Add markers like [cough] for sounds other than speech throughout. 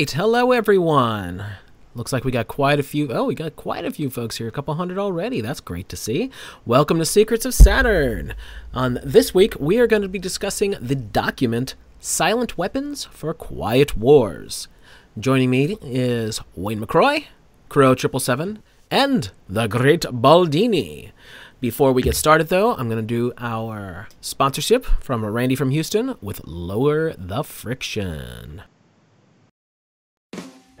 right. Hello, everyone. Looks like we got quite a few. Oh, we got quite a few folks here. A couple hundred already. That's great to see. Welcome to Secrets of Saturn. On this week, we are going to be discussing the document Silent Weapons for Quiet Wars. Joining me is Wayne McCroy, Crow Triple Seven, and the Great Baldini. Before we get started, though, I'm going to do our sponsorship from Randy from Houston with Lower the Friction.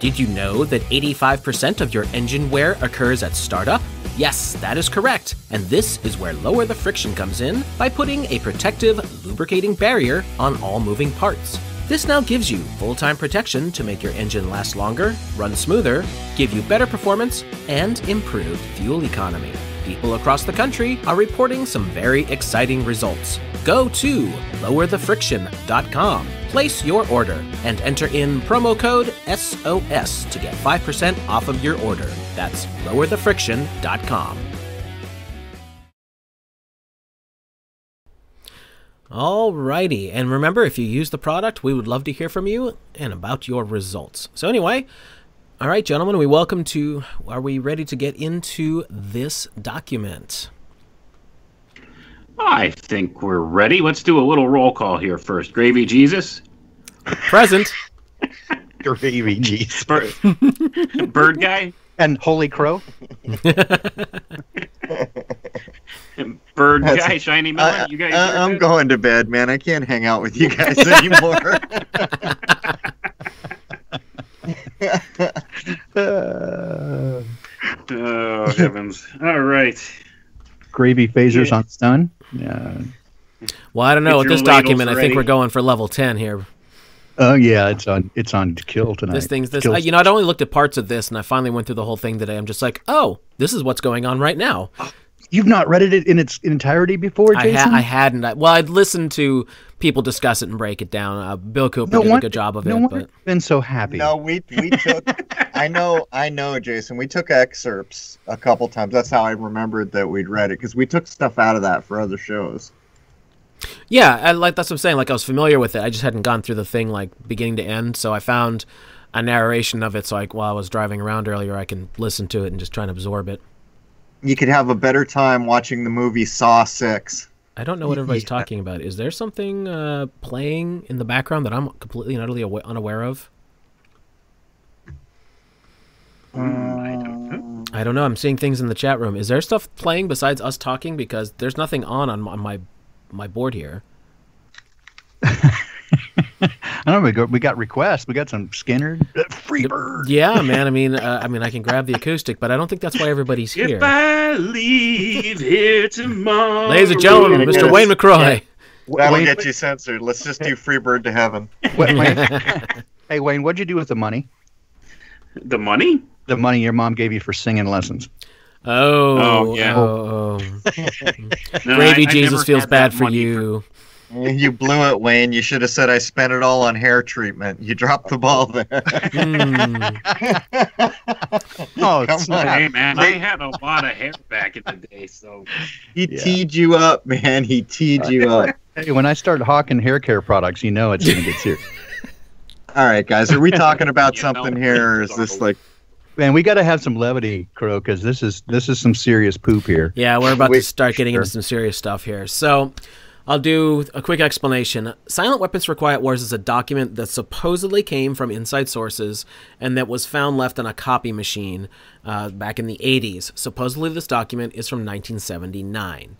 Did you know that 85% of your engine wear occurs at startup? Yes, that is correct. And this is where Lower the Friction comes in by putting a protective, lubricating barrier on all moving parts. This now gives you full time protection to make your engine last longer, run smoother, give you better performance, and improved fuel economy. People across the country are reporting some very exciting results. Go to lowerthefriction.com, place your order, and enter in promo code SOS to get 5% off of your order. That's lowerthefriction.com. Alrighty, and remember if you use the product, we would love to hear from you and about your results. So, anyway, all right, gentlemen, we welcome to. Are we ready to get into this document? I think we're ready. Let's do a little roll call here first. Gravy Jesus, Present. [laughs] Gravy Jesus. Bird, [laughs] Bird Guy, And Holy Crow. [laughs] Bird That's- Guy, Shiny Miller. I, you guys, I, here I'm good? going to bed, man. I can't hang out with you guys anymore. Uh, [laughs] Oh heavens! All right. gravy phasers Yeah. on stun. Yeah. Well, I don't know. With this document, I think we're going for level 10 here. Oh yeah, it's on. It's on kill tonight. This thing's this. Kill- I, you know, I'd only looked at parts of this, and I finally went through the whole thing today. I'm just like, oh, this is what's going on right now. You've not read it in its entirety before, I, Jason. ha- I hadn't. I, well, I'd listened to people discuss it and break it down. Uh, Bill Cooper no did a good job of no it, wonder but been so happy. no, we we took. I know, I know, Jason. We took excerpts a couple times. That's how I remembered that we'd read it because we took stuff out of that for other shows. yeah, I, like that's what I'm saying. Like I was familiar with it. I just hadn't gone through the thing like beginning to end. So I found a narration of it. So like while I was driving around earlier, I can listen to it and just try and absorb it. You could have a better time watching the movie Saw Six. I don't know what everybody's Yeah. talking about. Is there something uh, playing in the background that I'm completely and utterly awa- unaware of? I don't know. I don't know. I'm seeing things in the chat room. Is there stuff playing besides us talking? Because there's nothing on on my my, my board here. [laughs] [laughs] I don't know. We got, we got requests. We got some Skynyrd. Uh, Freebird. Yeah, [laughs] man. I mean, uh, I mean, I can grab the acoustic, but I don't think that's why everybody's here. If I leave here tomorrow, Ladies and gentlemen, Mr. get Wayne us- McCroy. That'll Wayne, get you censored. Let's just do Freebird to Heaven. [laughs] Wayne, Wayne- hey Wayne, what'd you do with the money? the money. The money your mom gave you for singing lessons. Oh, Oh, yeah. oh, oh. No, Gravy I- I Jesus never feels bad for money you. You blew it, Wayne. You should have said I spent it all on hair treatment. You dropped the ball there. Hmm. [laughs] Oh, Come snap. on. Hey man, I had a lot of hair back in the day, so He Yeah. teed you up, man. He teed you up. [laughs] Hey, when I start hawking hair care products, you know it's going to get serious. [laughs] All right, guys. Are we talking about You know, something here, or is this like Man, we got to have some levity, Crow, because this is this is some serious poop here. Yeah, we're about to start getting sure. into some serious stuff here. So, I'll do a quick explanation. Silent Weapons for Quiet Wars is a document that supposedly came from inside sources and that was found left on a copy machine uh, back in the 80s. Supposedly, this document is from 1979.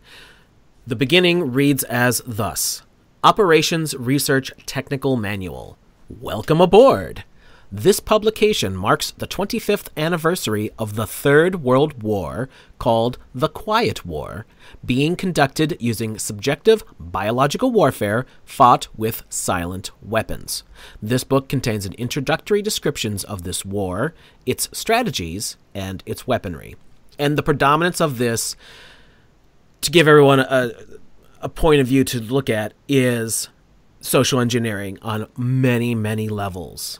The beginning reads as thus Operations Research Technical Manual. Welcome aboard! This publication marks the 25th anniversary of the Third World War, called the Quiet War, being conducted using subjective biological warfare fought with silent weapons. This book contains an introductory descriptions of this war, its strategies, and its weaponry. And the predominance of this to give everyone a, a point of view to look at is social engineering on many, many levels.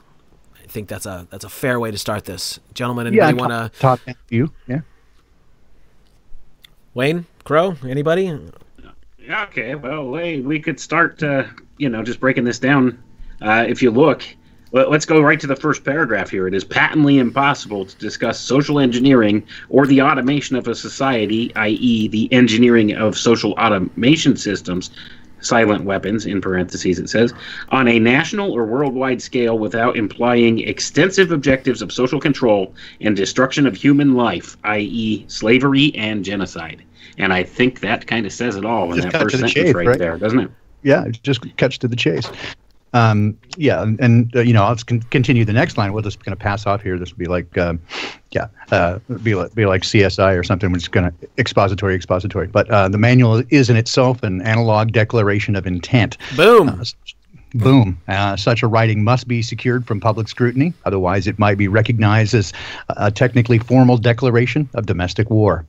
I think that's a that's a fair way to start this, gentlemen. Yeah, Anybody want to? top view. Yeah. Wayne, Crow, anybody? Yeah, okay. Well, we, we could start, uh, you know, just breaking this down. Uh, if you look, well, let's go right to the first paragraph here. It is patently impossible to discuss social engineering or the automation of a society, i.e., the engineering of social automation systems, silent weapons, in parentheses, it says, on a national or worldwide scale without implying extensive objectives of social control and destruction of human life, i.e., slavery and genocide. And I think that kind of says it all in Just that first sentence right, right? there, doesn't it? Yeah, just catch to the chase. Um, yeah, and, and uh, you know, let's con- continue the next line. We're just going to pass off here. This will be like, um, yeah, uh, be like be like CSI or something. We're just going to expository, expository. But uh, the manual is in itself an analog declaration of intent. Boom. Uh, Boom. Uh, such a writing must be secured from public scrutiny. Otherwise, it might be recognized as a technically formal declaration of domestic war.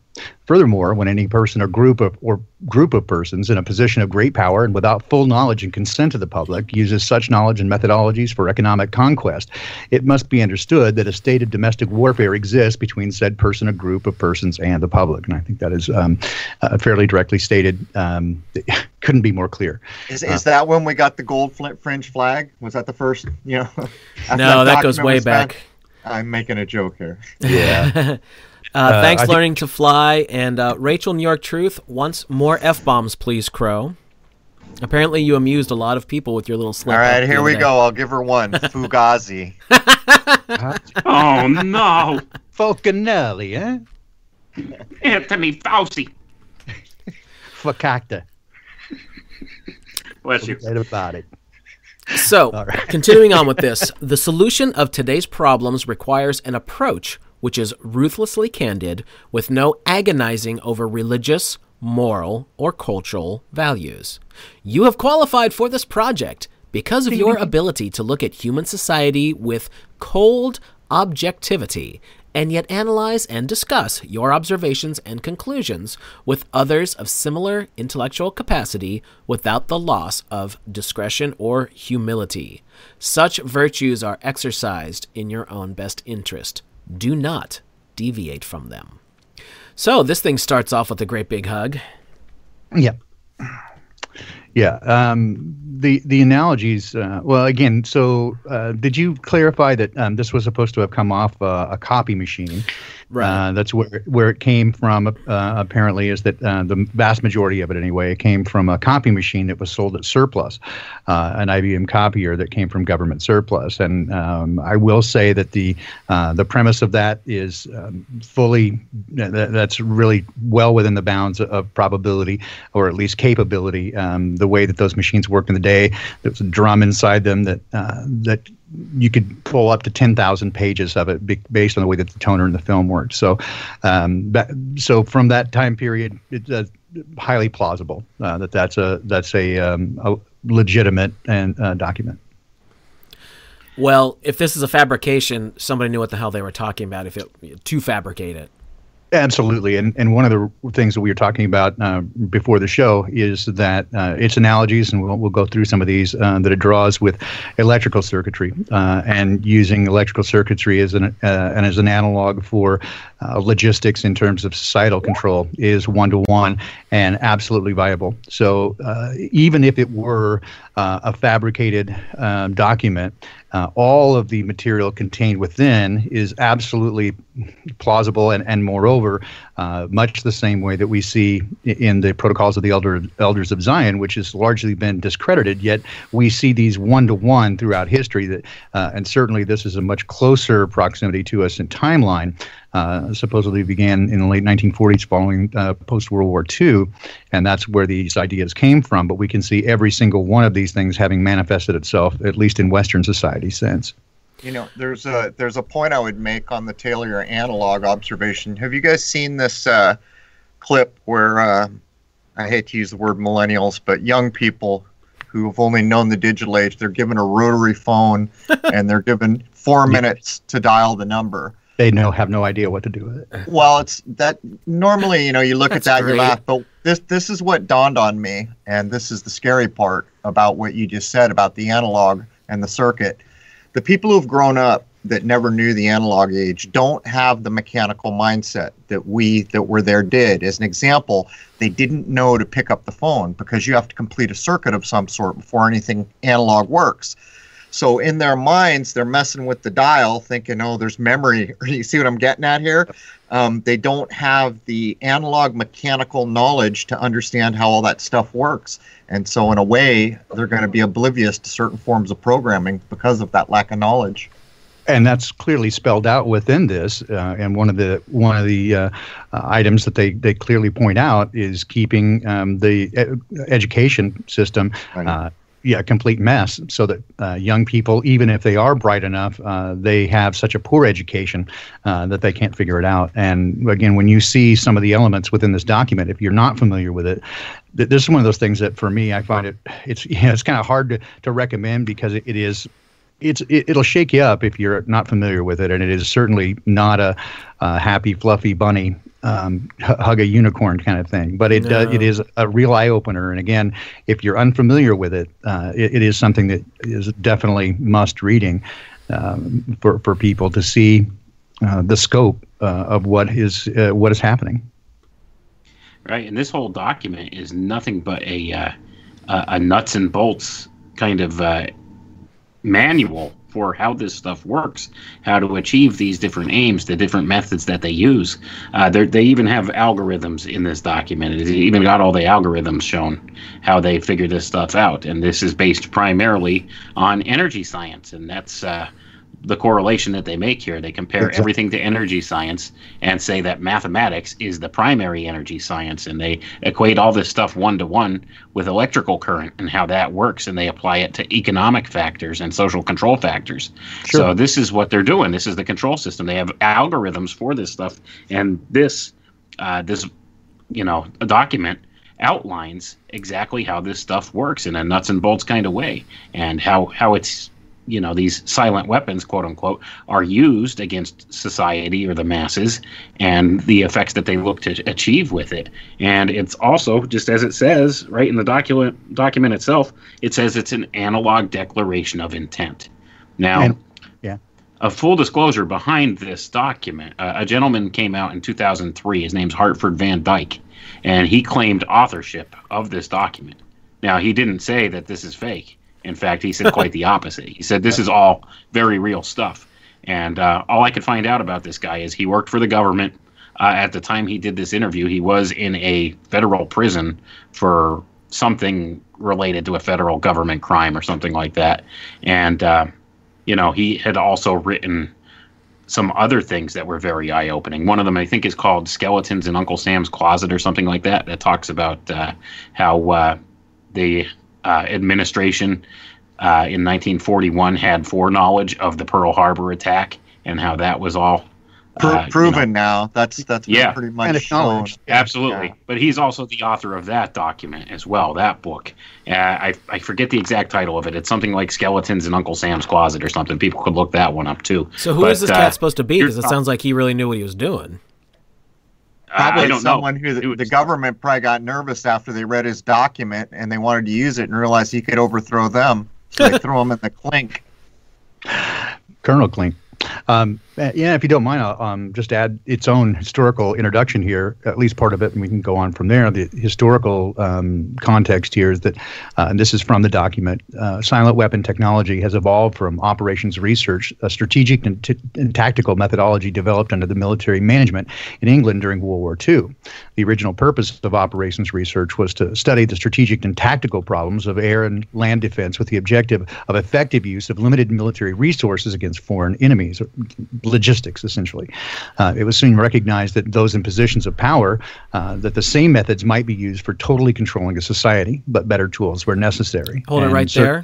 Furthermore, when any person or group of or group of persons in a position of great power and without full knowledge and consent of the public uses such knowledge and methodologies for economic conquest, it must be understood that a state of domestic warfare exists between said person or group of persons and the public. And I think that is um, uh, fairly directly stated. Um, [laughs] couldn't be more clear. Is, is that when we got the gold flint fringe flag? Was that the first? You know. [laughs] No, that goes way was found? back. I'm making a joke here. [laughs] Yeah. Uh, thanks, I think- learning to fly. And uh, Rachel, New York Truth wants more f bombs, please, Crow. Apparently, you amused a lot of people with your little slip. All up right, the here we day. go. I'll give her one. [laughs] Fugazi. [laughs] Oh, no. Falconelli, eh? Anthony Fauci. Fakakta. Bless you. Forget about it. So, All right. continuing on with this, the solution of today's problems requires an approach which is ruthlessly candid with no agonizing over religious, moral, or cultural values. You have qualified for this project because of your [laughs] ability to look at human society with cold objectivity and yet analyze and discuss your observations and conclusions with others of similar intellectual capacity without the loss of discretion or humility. Such virtues are exercised in your own best interest. Do not deviate from them. So, this thing starts off with a great big hug. Yeah. Yeah. Um, the the analogies. Uh, well, again, so uh, did you clarify that um, this was supposed to have come off uh, a copy machine? Right. Uh, that's where where it came from. Uh, apparently, is that uh, the vast majority of it anyway came from a copy machine that was sold at surplus, uh, an IBM copier that came from government surplus. And um, I will say that the uh, the premise of that is um, fully that, that's really well within the bounds of probability or at least capability. Um, the way that those machines worked in the day, there was a drum inside them that uh, that you could pull up to 10,000 pages of it be- based on the way that the toner in the film worked. So, um, that, so from that time period, it's uh, highly plausible uh, that that's a that's a, um, a legitimate and uh, document. Well, if this is a fabrication, somebody knew what the hell they were talking about if it to fabricate it. Absolutely, and and one of the things that we were talking about uh, before the show is that uh, its analogies, and we'll we'll go through some of these uh, that it draws with electrical circuitry uh, and using electrical circuitry as an uh, and as an analog for uh, logistics in terms of societal control is one to one and absolutely viable. So even if it were a fabricated um, document. All of the material contained within is absolutely plausible and, and moreover, uh, much the same way that we see in the protocols of the elder, elders of Zion, which has largely been discredited. Yet we see these one to one throughout history. That uh, and certainly this is a much closer proximity to us in timeline. Uh, supposedly began in the late 1940s following uh, post World War II, and that's where these ideas came from. But we can see every single one of these things having manifested itself, at least in Western society, since. You know, there's a there's a point I would make on the Taylor analog observation. Have you guys seen this uh, clip where uh, I hate to use the word millennials, but young people who have only known the digital age, they're given a rotary phone [laughs] and they're given four minutes to dial the number. they know have no idea what to do with it. Well, it's that normally, you know, you look at that, great. you laugh, but this this is what dawned on me, and this is the scary part about what you just said about the analog and the circuit. The people who've grown up that never knew the analog age don't have the mechanical mindset that we that were there did. As an example, they didn't know to pick up the phone because you have to complete a circuit of some sort before anything analog works. So in their minds, they're messing with the dial, thinking, "Oh, there's memory." [laughs] You see what I'm getting at here? Um, they don't have the analog mechanical knowledge to understand how all that stuff works, and so in a way, they're going to be oblivious to certain forms of programming because of that lack of knowledge. and that's clearly spelled out within this. Uh, and one of the one of the uh, uh, items that they, they clearly point out is keeping um, the e- education system. Uh, yeah, a complete mess. So that uh, young people, even if they are bright enough, uh, they have such a poor education uh, that they can't figure it out. And again, when you see some of the elements within this document, if you're not familiar with it, th- this is one of those things that for me, I find it it's [laughs] you know, it's kind of hard to, to recommend because it, it is it's it, it'll shake you up if you're not familiar with it, and it is certainly not a, a happy fluffy bunny um, hug a unicorn kind of thing. But it uh, it is a real eye opener, and again, if you're unfamiliar with it, uh, it, it is something that is definitely must reading um, for for people to see uh, the scope uh, of what is uh, what is happening. right? And this whole document is nothing but a uh, a, a nuts and bolts kind of uh, manual for how this stuff works, how to achieve these different aims, the different methods that they use. Uh, they're- even have algorithms in this document. It's even got all the algorithms shown how they figure this stuff out, and this is based primarily on energy science, and that's. Uh, the correlation that they make here. They compare Exactly. everything to energy science and say that mathematics is the primary energy science, and they equate all this stuff one to one with electrical current and how that works, and they apply it to economic factors and social control factors. Sure. So this is what they're doing. This is the control system. They have algorithms for this stuff, and this, uh, this, you know, a document outlines exactly how this stuff works in a nuts and bolts kind of way, and how how it's you know these silent weapons quote unquote are used against society or the masses and the effects that they look to achieve with it. And it's also just as it says right in the document document itself it says it's an analog declaration of intent. Now And- yeah. a full disclosure behind this document uh, a gentleman came out in 2003 his name's hartford van dyke and he claimed authorship of this document. Now he didn't say that this is fake in fact, he said quite the opposite. He said this is all very real stuff. And uh, all I could find out about this guy is he worked for the government. Uh, at the time he did this interview, he was in a federal prison for something related to a federal government crime or something like that. And, uh, you know, he had also written some other things that were very eye opening. One of them, I think, is called Skeletons in Uncle Sam's Closet or something like that, that talks about uh, how uh, the uh, administration uh, in 1941 had foreknowledge of the Pearl Harbor attack and how that was all Pro- uh, you know, proven now. That's that's Yeah. pretty And much shown. acknowledged. Absolutely. Yeah. But he's also the author of that document as well, that book. Uh, I, I forget the exact title of it. It's something like Skeletons in Uncle Sam's Closet or something. People could look that one up too. So who is But, this uh, cat supposed to be? Because it sounds like he really knew what he was doing. Probably someone know. who the, was- the government probably got nervous after they read his document and they wanted to use it and realized he could overthrow them. So they [laughs] threw him in the clink. Colonel Klink. Um, uh, yeah, if you don't mind, I'll um, just add its own historical introduction here, at least part of it, and we can go on from there. The historical um, context here is that, uh, and this is from the document, uh, silent weapon technology has evolved from operations research, a strategic and, t- and tactical methodology developed under the military management in England during World War II. The original purpose of operations research was to study the strategic and tactical problems of air and land defense with the objective of effective use of limited military resources against foreign enemies, logistics essentially. Uh, it was soon recognized that those in positions of power, uh, that the same methods might be used for totally controlling a society, but better tools were necessary. Hold it right there.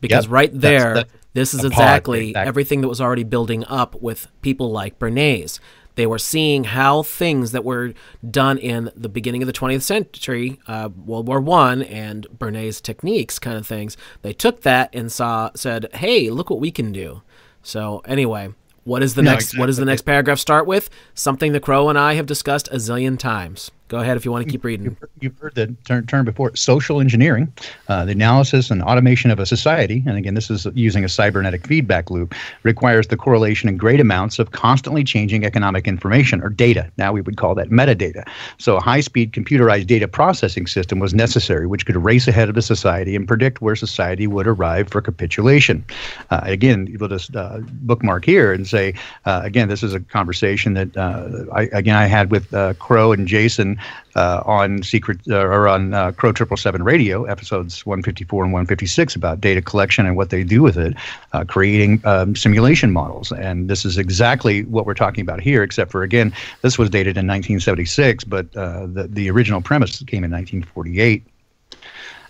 Because Yep, right there, that's this is exactly exactly. everything that was already building up with people like Bernays. They were seeing how things that were done in the beginning of the 20th century, uh, World War One, and Bernays techniques, kind of things. They took that and saw, said, "Hey, look what we can do." So anyway, What is the No, next? What does the next paragraph start with? Something the Crow and I have discussed a zillion times. Go ahead if you want to keep reading. You've heard the term, term before social engineering, uh, the analysis and automation of a society. And again, this is using a cybernetic feedback loop, requires the correlation in great amounts of constantly changing economic information or data. Now we would call that metadata. So a high speed computerized data processing system was necessary, which could race ahead of the society and predict where society would arrive for capitulation. Uh, again, you'll just uh, bookmark here and say, uh, again, this is a conversation that uh, I, again I had with uh, Crow and Jason uh, on Secret uh, or on uh, Crow Triple Seven Radio, episodes 154 and 156 about data collection and what they do with it, uh, creating um, simulation models. And this is exactly what we're talking about here, except for again, this was dated in 1976, but uh, the the original premise came in 1948.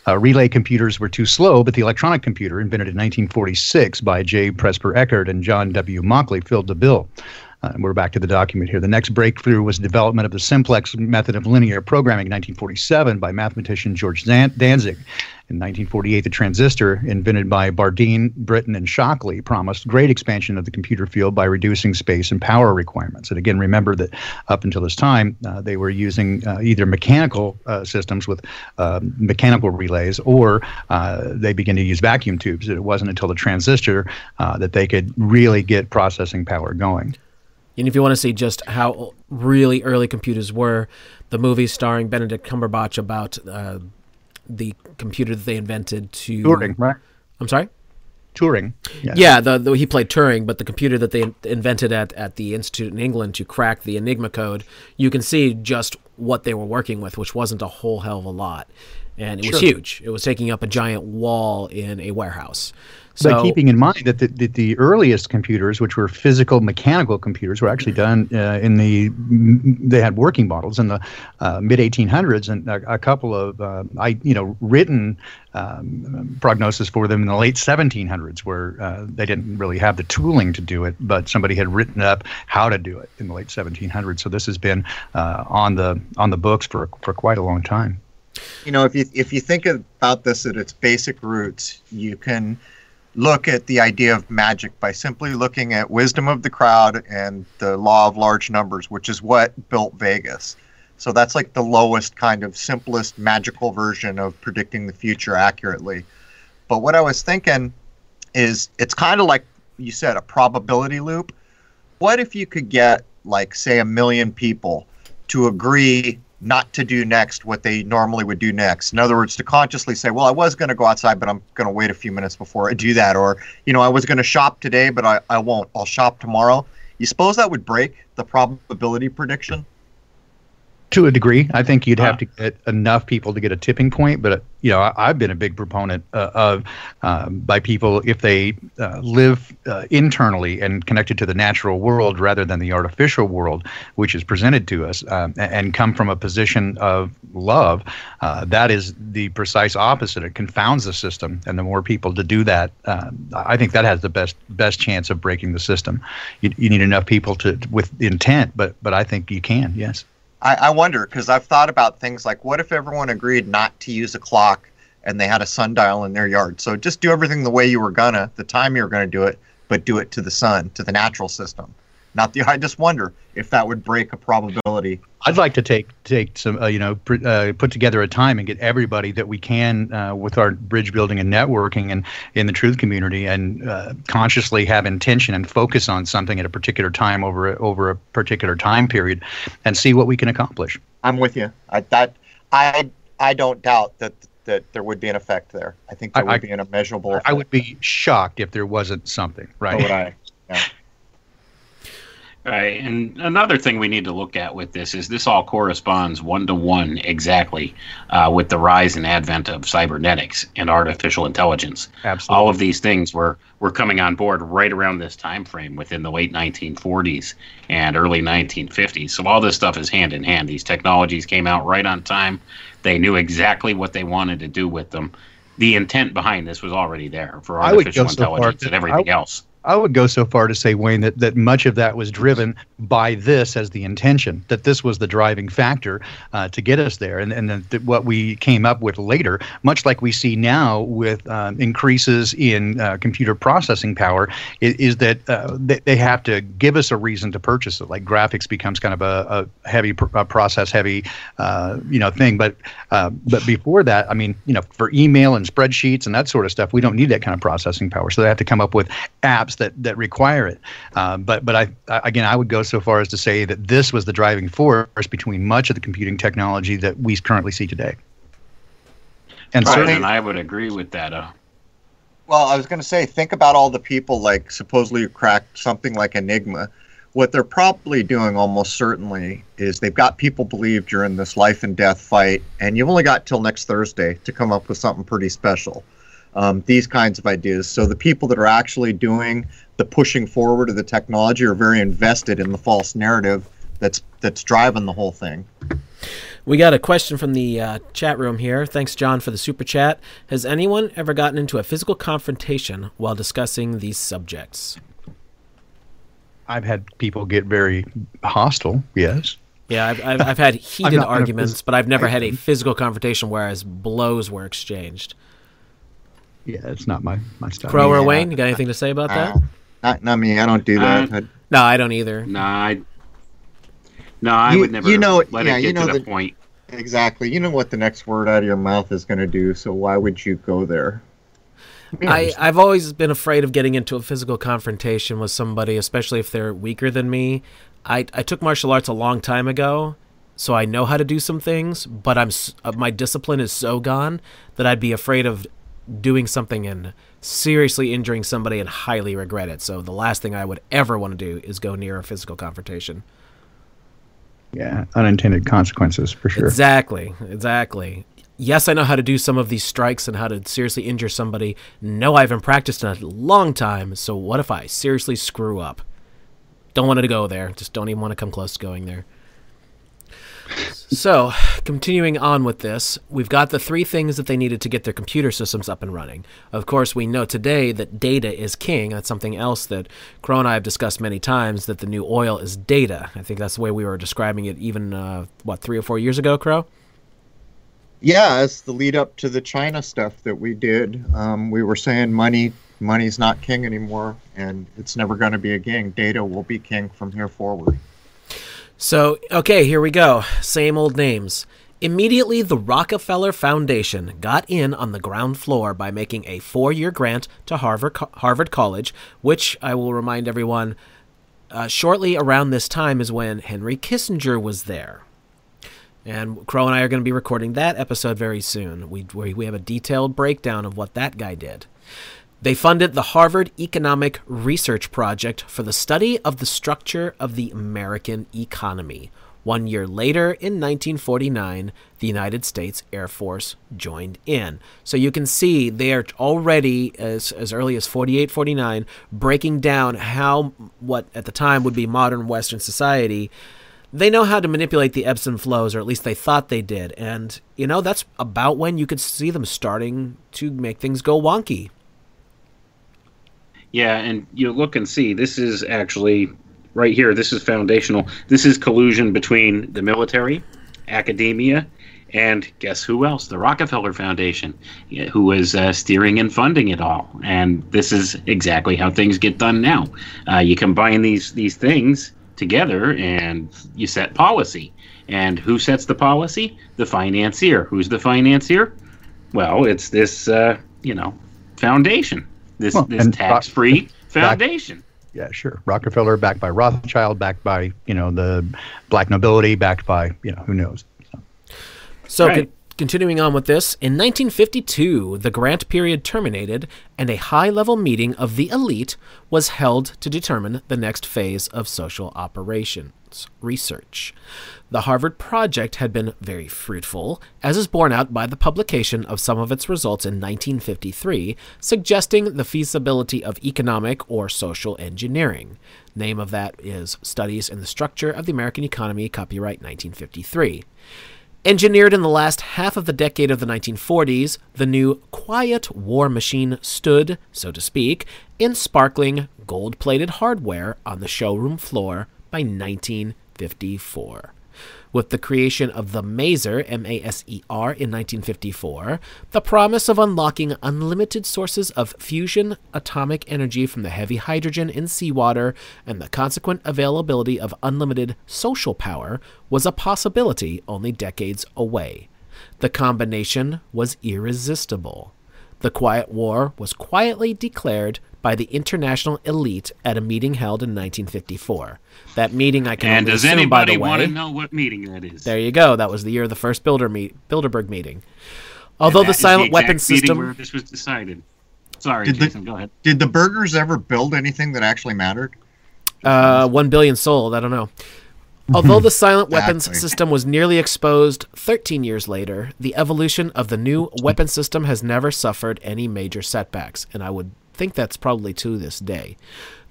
Uh, relay computers were too slow, but the electronic computer, invented in 1946 by J. Presper Eckert and John W. Mauchly, filled the bill. Uh, and we're back to the document here. The next breakthrough was development of the simplex method of linear programming in 1947 by mathematician George Dantzig. In 1948, the transistor, invented by Bardeen, Brattain, and Shockley, promised great expansion of the computer field by reducing space and power requirements. And again, remember that up until this time, uh, they were using uh, either mechanical uh, systems with uh, mechanical relays or uh, they began to use vacuum tubes. It wasn't until the transistor uh, that they could really get processing power going. And if you want to see just how really early computers were, the movie starring Benedict Cumberbatch about uh, the computer that they invented to Turing, right? I'm sorry. Turing. Yes. Yeah, the, the he played Turing, but the computer that they invented at, at the institute in England to crack the Enigma code, you can see just what they were working with, which wasn't a whole hell of a lot, and it was huge. It was taking up a giant wall in a warehouse. So but keeping in mind that the, that the earliest computers, which were physical mechanical computers, were actually done uh, in the they had working models in the uh, mid 1800s, and a, a couple of uh, I you know written um, prognosis for them in the late 1700s, where uh, they didn't really have the tooling to do it, but somebody had written up how to do it in the late 1700s. So this has been uh, on the on the books for for quite a long time. you know if you if you think about this at its basic roots you can look at the idea of magic by simply looking at wisdom of the crowd and the law of large numbers which is what built vegas. So that's like the lowest kind of simplest magical version of predicting the future accurately. But what i was thinking is it's kind of like you said a probability loop. What if you could get like say a million people to agree not to do next what they normally would do next. In other words, to consciously say, well, I was going to go outside, but I'm going to wait a few minutes before I do that. Or, you know, I was going to shop today, but I, I won't. I'll shop tomorrow. You suppose that would break the probability prediction? To a degree, I think you'd have Uh. to get enough people to get a tipping point. But uh, you know, I, I've been a big proponent uh, of um, by people if they uh, live uh, internally and connected to the natural world rather than the artificial world, which is presented to us, um, and come from a position of love. Uh, that is the precise opposite. It confounds the system, and the more people to do that, um, I think that has the best best chance of breaking the system. You, you need enough people to with intent, but but I think you can. Yes. I, I wonder because I've thought about things like what if everyone agreed not to use a clock and they had a sundial in their yard? So just do everything the way you were gonna, the time you were gonna do it, but do it to the sun, to the natural system. Not the. I just wonder if that would break a probability. I'd like to take take some, uh, you know, pr- uh, put together a time and get everybody that we can uh, with our bridge building and networking and in the truth community, and uh, consciously have intention and focus on something at a particular time over a, over a particular time period, and see what we can accomplish. I'm with you. I that I I don't doubt that that there would be an effect there. I think there I- would I- be an immeasurable. Effect. I would be shocked if there wasn't something, So right? would I. [laughs] Right, and another thing we need to look at with this is this all corresponds one to one exactly uh, with the rise and advent of cybernetics and artificial intelligence. Absolutely. All of these things were were coming on board right around this time frame within the late 1940s and early 1950s. So all this stuff is hand in hand. These technologies came out right on time. They knew exactly what they wanted to do with them. The intent behind this was already there for artificial go so intelligence and everything I- else. I would go so far to say, Wayne, that, that much of that was driven by this as the intention, that this was the driving factor uh, to get us there. And, and what we came up with later, much like we see now with um, increases in uh, computer processing power, is, is that uh, they, they, have to give us a reason to purchase it. Like graphics becomes kind of a, a heavy pr- process heavy, uh, you know, thing. But uh, but before that, I mean, you know, for email and spreadsheets and that sort of stuff, we don't need that kind of processing power. So they have to come up with apps that that require it. Uh, but but I again I would go so far as to say that this was the driving force between much of the computing technology that we currently see today. And right, certainly, and I would agree with that. Uh, well, I was going to say, think about all the people like supposedly cracked something like Enigma. What they're probably doing almost certainly is they've got people believed you're in this life and death fight, and you've only got till next Thursday to come up with something pretty special um, these kinds of ideas. So the people that are actually doing the pushing forward of the technology are very invested in the false narrative that's that's driving the whole thing. We got a question from the uh, chat room here. Thanks, John, for the super chat. Has anyone ever gotten into a physical confrontation while discussing these subjects? I've had people get very hostile. Yes. Yeah, I've, I've, I've had [laughs] heated arguments, but I've never had a [laughs] physical confrontation whereas blows were exchanged yeah, it's not my my style. Crow or yeah. Wayne, you got anything to say about that? Not, not me. I don't do that. Uh, no, I don't either. No, I. No, I you, would never. You know, let yeah, it get you know to the, the point. Exactly. You know what the next word out of your mouth is going to do. So why would you go there? I, I've always been afraid of getting into a physical confrontation with somebody, especially if they're weaker than me. I, I took martial arts a long time ago, so I know how to do some things, but I'm uh, my discipline is so gone that I'd be afraid of doing something and seriously injuring somebody and highly regret it. So the last thing I would ever want to do is go near a physical confrontation. Yeah, unintended consequences for sure. Exactly, exactly. Yes, I know how to do some of these strikes and how to seriously injure somebody. No, I haven't practiced in a long time. So what if I seriously screw up? Don't want to go there. Just don't even want to come close to going there. So, continuing on with this, we've got the three things that they needed to get their computer systems up and running. Of course, we know today that data is king. That's something else that Crow and I have discussed many times that the new oil is data. I think that's the way we were describing it even, uh, what, three or four years ago, Crow? Yeah, as the lead up to the China stuff that we did, um, we were saying money money's not king anymore, and it's never going to be a king. Data will be king from here forward. So, okay, here we go. Same old names. Immediately, the Rockefeller Foundation got in on the ground floor by making a four year grant to Harvard, Harvard College, which I will remind everyone uh, shortly around this time is when Henry Kissinger was there. And Crow and I are going to be recording that episode very soon. We, we have a detailed breakdown of what that guy did. They funded the Harvard Economic Research Project for the study of the structure of the American economy. One year later, in 1949, the United States Air Force joined in. So you can see they are already, as, as early as 48, 49, breaking down how what at the time would be modern Western society. They know how to manipulate the ebbs and flows, or at least they thought they did. And, you know, that's about when you could see them starting to make things go wonky. Yeah, and you look and see this is actually right here. This is foundational. This is collusion between the military, academia, and guess who else? The Rockefeller Foundation, who was uh, steering and funding it all. And this is exactly how things get done now. Uh, you combine these these things together, and you set policy. And who sets the policy? The financier. Who's the financier? Well, it's this uh, you know foundation this well, this tax free foundation. Back, yeah, sure. Rockefeller backed by Rothschild, backed by you know the black nobility, backed by you know who knows. So, so right. continuing on with this, in 1952, the grant period terminated, and a high-level meeting of the elite was held to determine the next phase of social research. The Harvard Project had been very fruitful, as is borne out by the publication of some of its results in 1953, suggesting the feasibility of economic or social engineering. Name of that is Studies in the Structure of the American Economy, copyright 1953. Engineered in the last half of the decade of the 1940s, the new quiet war machine stood, so to speak, in sparkling gold plated hardware on the showroom floor by 1954. With the creation of the Maser, M A S E R, in 1954, the promise of unlocking unlimited sources of fusion atomic energy from the heavy hydrogen in seawater and the consequent availability of unlimited social power was a possibility only decades away. The combination was irresistible. The Quiet War was quietly declared by the international elite at a meeting held in 1954. That meeting, I can And only does assume, by anybody the want way, to know what meeting that is? there you go. That was the year of the first Bilder meet, Bilderberg meeting. Although the silent exact weapons system, where this was decided. Sorry, Did the- Jason. Go ahead. Did the burgers ever build anything that actually mattered? uh, one billion sold. I don't know. Although the silent [laughs] weapons Exactly. system was nearly exposed 13 years later, the evolution of the new weapon system has never suffered any major setbacks, and I would think that's probably to this day.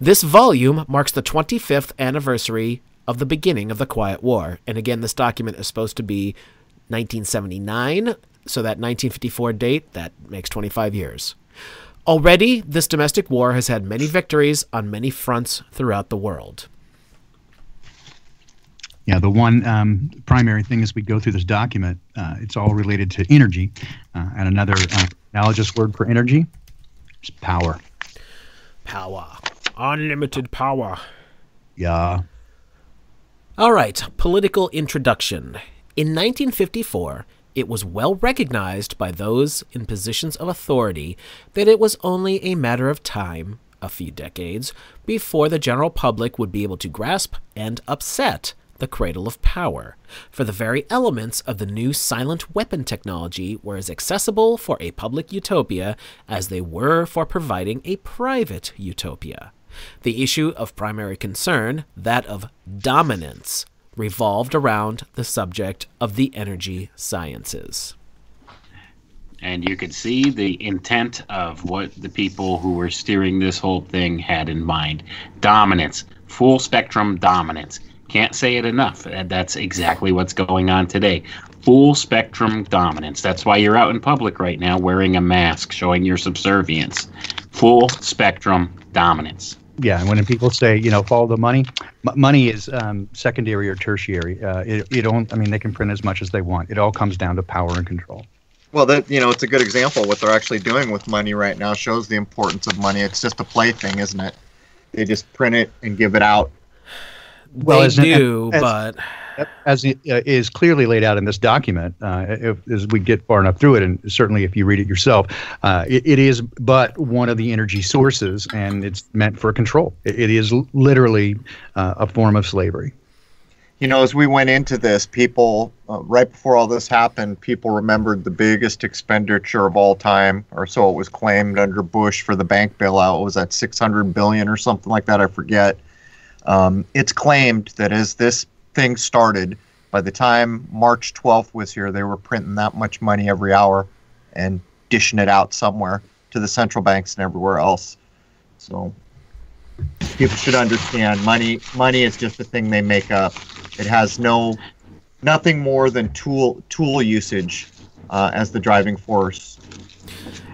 This volume marks the 25th anniversary of the beginning of the Quiet War, and again, this document is supposed to be 1979, so that 1954 date that makes 25 years. Already, this domestic war has had many victories on many fronts throughout the world. Yeah, the one um, primary thing as we go through this document, uh, it's all related to energy. Uh, and another uh, analogous word for energy power. Power. Unlimited power. Yeah. All right, political introduction. In 1954, it was well recognized by those in positions of authority that it was only a matter of time, a few decades, before the general public would be able to grasp and upset the cradle of power. For the very elements of the new silent weapon technology were as accessible for a public utopia as they were for providing a private utopia. The issue of primary concern, that of dominance, revolved around the subject of the energy sciences. And you could see the intent of what the people who were steering this whole thing had in mind dominance, full spectrum dominance. Can't say it enough. and That's exactly what's going on today. Full spectrum dominance. That's why you're out in public right now wearing a mask, showing your subservience. Full spectrum dominance. Yeah, and when people say, you know, follow the money, m- money is um, secondary or tertiary. Uh, it, it don't, I mean, they can print as much as they want. It all comes down to power and control. Well, that you know, it's a good example. What they're actually doing with money right now shows the importance of money. It's just a plaything, isn't it? They just print it and give it out. Well, they as- do, as- but As it, uh, is clearly laid out in this document, uh, if, as we get far enough through it, and certainly if you read it yourself, uh, it, it is but one of the energy sources, and it's meant for control. It, it is literally uh, a form of slavery. You know, as we went into this, people uh, right before all this happened, people remembered the biggest expenditure of all time, or so it was claimed under Bush for the bank bailout. Was that 600 billion or something like that? I forget. Um, it's claimed that as this thing started, by the time March 12th was here, they were printing that much money every hour and dishing it out somewhere to the central banks and everywhere else. So people should understand money money is just a thing they make up. It has no nothing more than tool tool usage uh, as the driving force.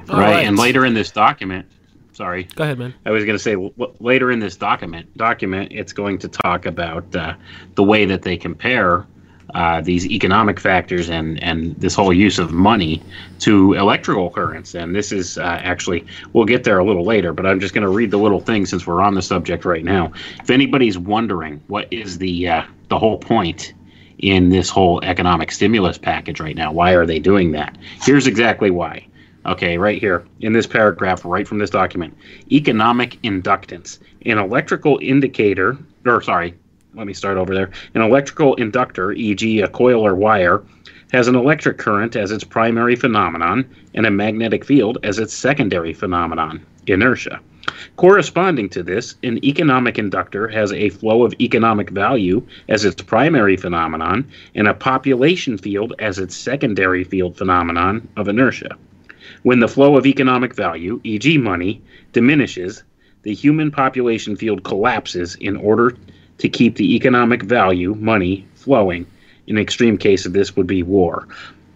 All right. And later in this document, sorry, Go ahead, man. I was going to say w- later in this document, document, it's going to talk about uh, the way that they compare uh, these economic factors and and this whole use of money to electrical currents. And this is uh, actually we'll get there a little later, but I'm just going to read the little thing since we're on the subject right now. If anybody's wondering what is the uh, the whole point in this whole economic stimulus package right now, why are they doing that? Here's exactly why. Okay, right here in this paragraph, right from this document. Economic inductance. An electrical indicator, or sorry, let me start over there. An electrical inductor, e.g., a coil or wire, has an electric current as its primary phenomenon and a magnetic field as its secondary phenomenon, inertia. Corresponding to this, an economic inductor has a flow of economic value as its primary phenomenon and a population field as its secondary field phenomenon of inertia. When the flow of economic value, e.g., money, diminishes, the human population field collapses in order to keep the economic value, money, flowing, an extreme case of this would be war.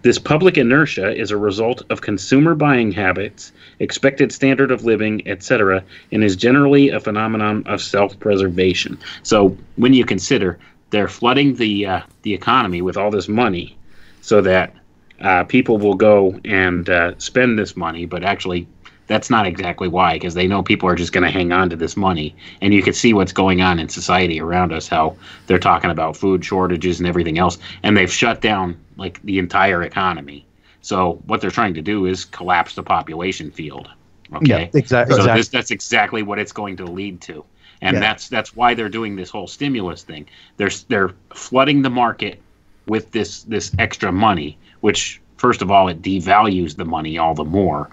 This public inertia is a result of consumer buying habits, expected standard of living, etc., and is generally a phenomenon of self-preservation. So when you consider they're flooding the uh, the economy with all this money, so that uh, people will go and uh, spend this money, but actually that's not exactly why, because they know people are just going to hang on to this money. And you can see what's going on in society around us, how they're talking about food shortages and everything else, and they've shut down like the entire economy. So what they're trying to do is collapse the population field. Okay, Yeah, exactly. so exactly. this, that's exactly what it's going to lead to, and Yeah. that's that's why they're doing this whole stimulus thing. They're they're flooding the market with this this extra money, which first of all it devalues the money all the more,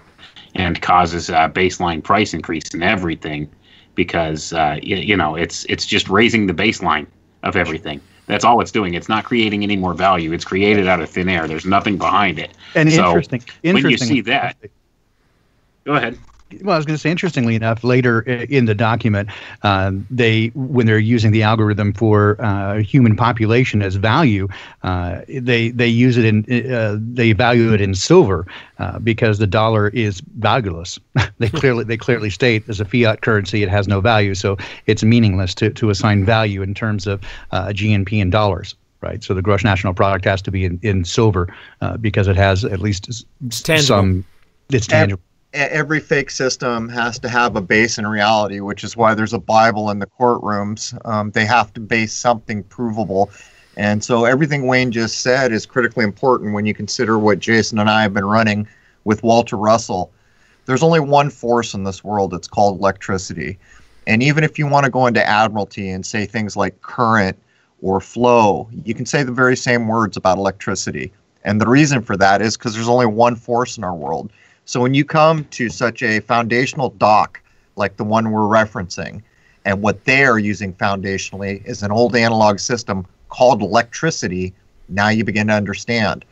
and causes a baseline price increase in everything, because uh, you, you know it's it's just raising the baseline of everything. That's all it's doing. It's not creating any more value. It's created out of thin air. There's nothing behind it. and so interesting, when you interesting. see that- Go ahead. Well, I was going to say, interestingly enough, later in the document, um, they when they're using the algorithm for uh, human population as value, uh, they they use it in uh, they value it in silver uh, because the dollar is valueless. [laughs] they clearly they clearly state as a fiat currency it has no value, so it's meaningless to to assign value in terms of uh, GNP in dollars. Right, so the gross national product has to be in, in silver uh, because it has at least s- tangible. some. It's tangible. Every fake system has to have a base in reality, which is why there's a Bible in the courtrooms. Um, they have to base something provable. And so everything Wayne just said is critically important when you consider what Jason and I have been running with Walter Russell. There's only one force in this world, it's called electricity. And even if you want to go into Admiralty and say things like current or flow, you can say the very same words about electricity. And the reason for that is because there's only one force in our world. So when you come to such a foundational doc like the one we're referencing, and what they are using foundationally is an old analog system called electricity, now you begin to understand.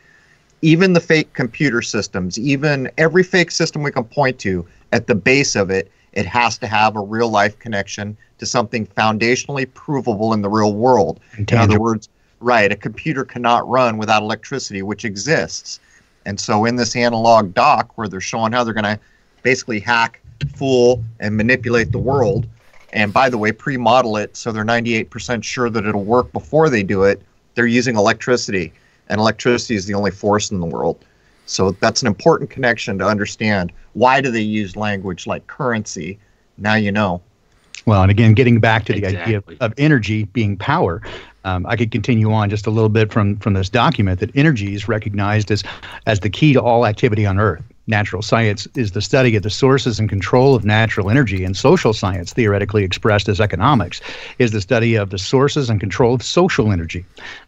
Even the fake computer systems, even every fake system we can point to, at the base of it, it has to have a real life connection to something foundationally provable in the real world. In other words, right, a computer cannot run without electricity, which exists. And so in this analog doc where they're showing how they're going to basically hack, fool, and manipulate the world, and by the way, pre-model it so they're 98% sure that it'll work before they do it, they're using electricity. And electricity is the only force in the world. So that's an important connection to understand. Why do they use language like currency? Now you know. Well, and again, getting back to the idea of, of energy being power, um, I could continue on just a little bit from from this document that energy is recognized as as the key to all activity on Earth. Natural science is the study of the sources and control of natural energy, and social science, theoretically expressed as economics, is the study of the sources and control of social energy.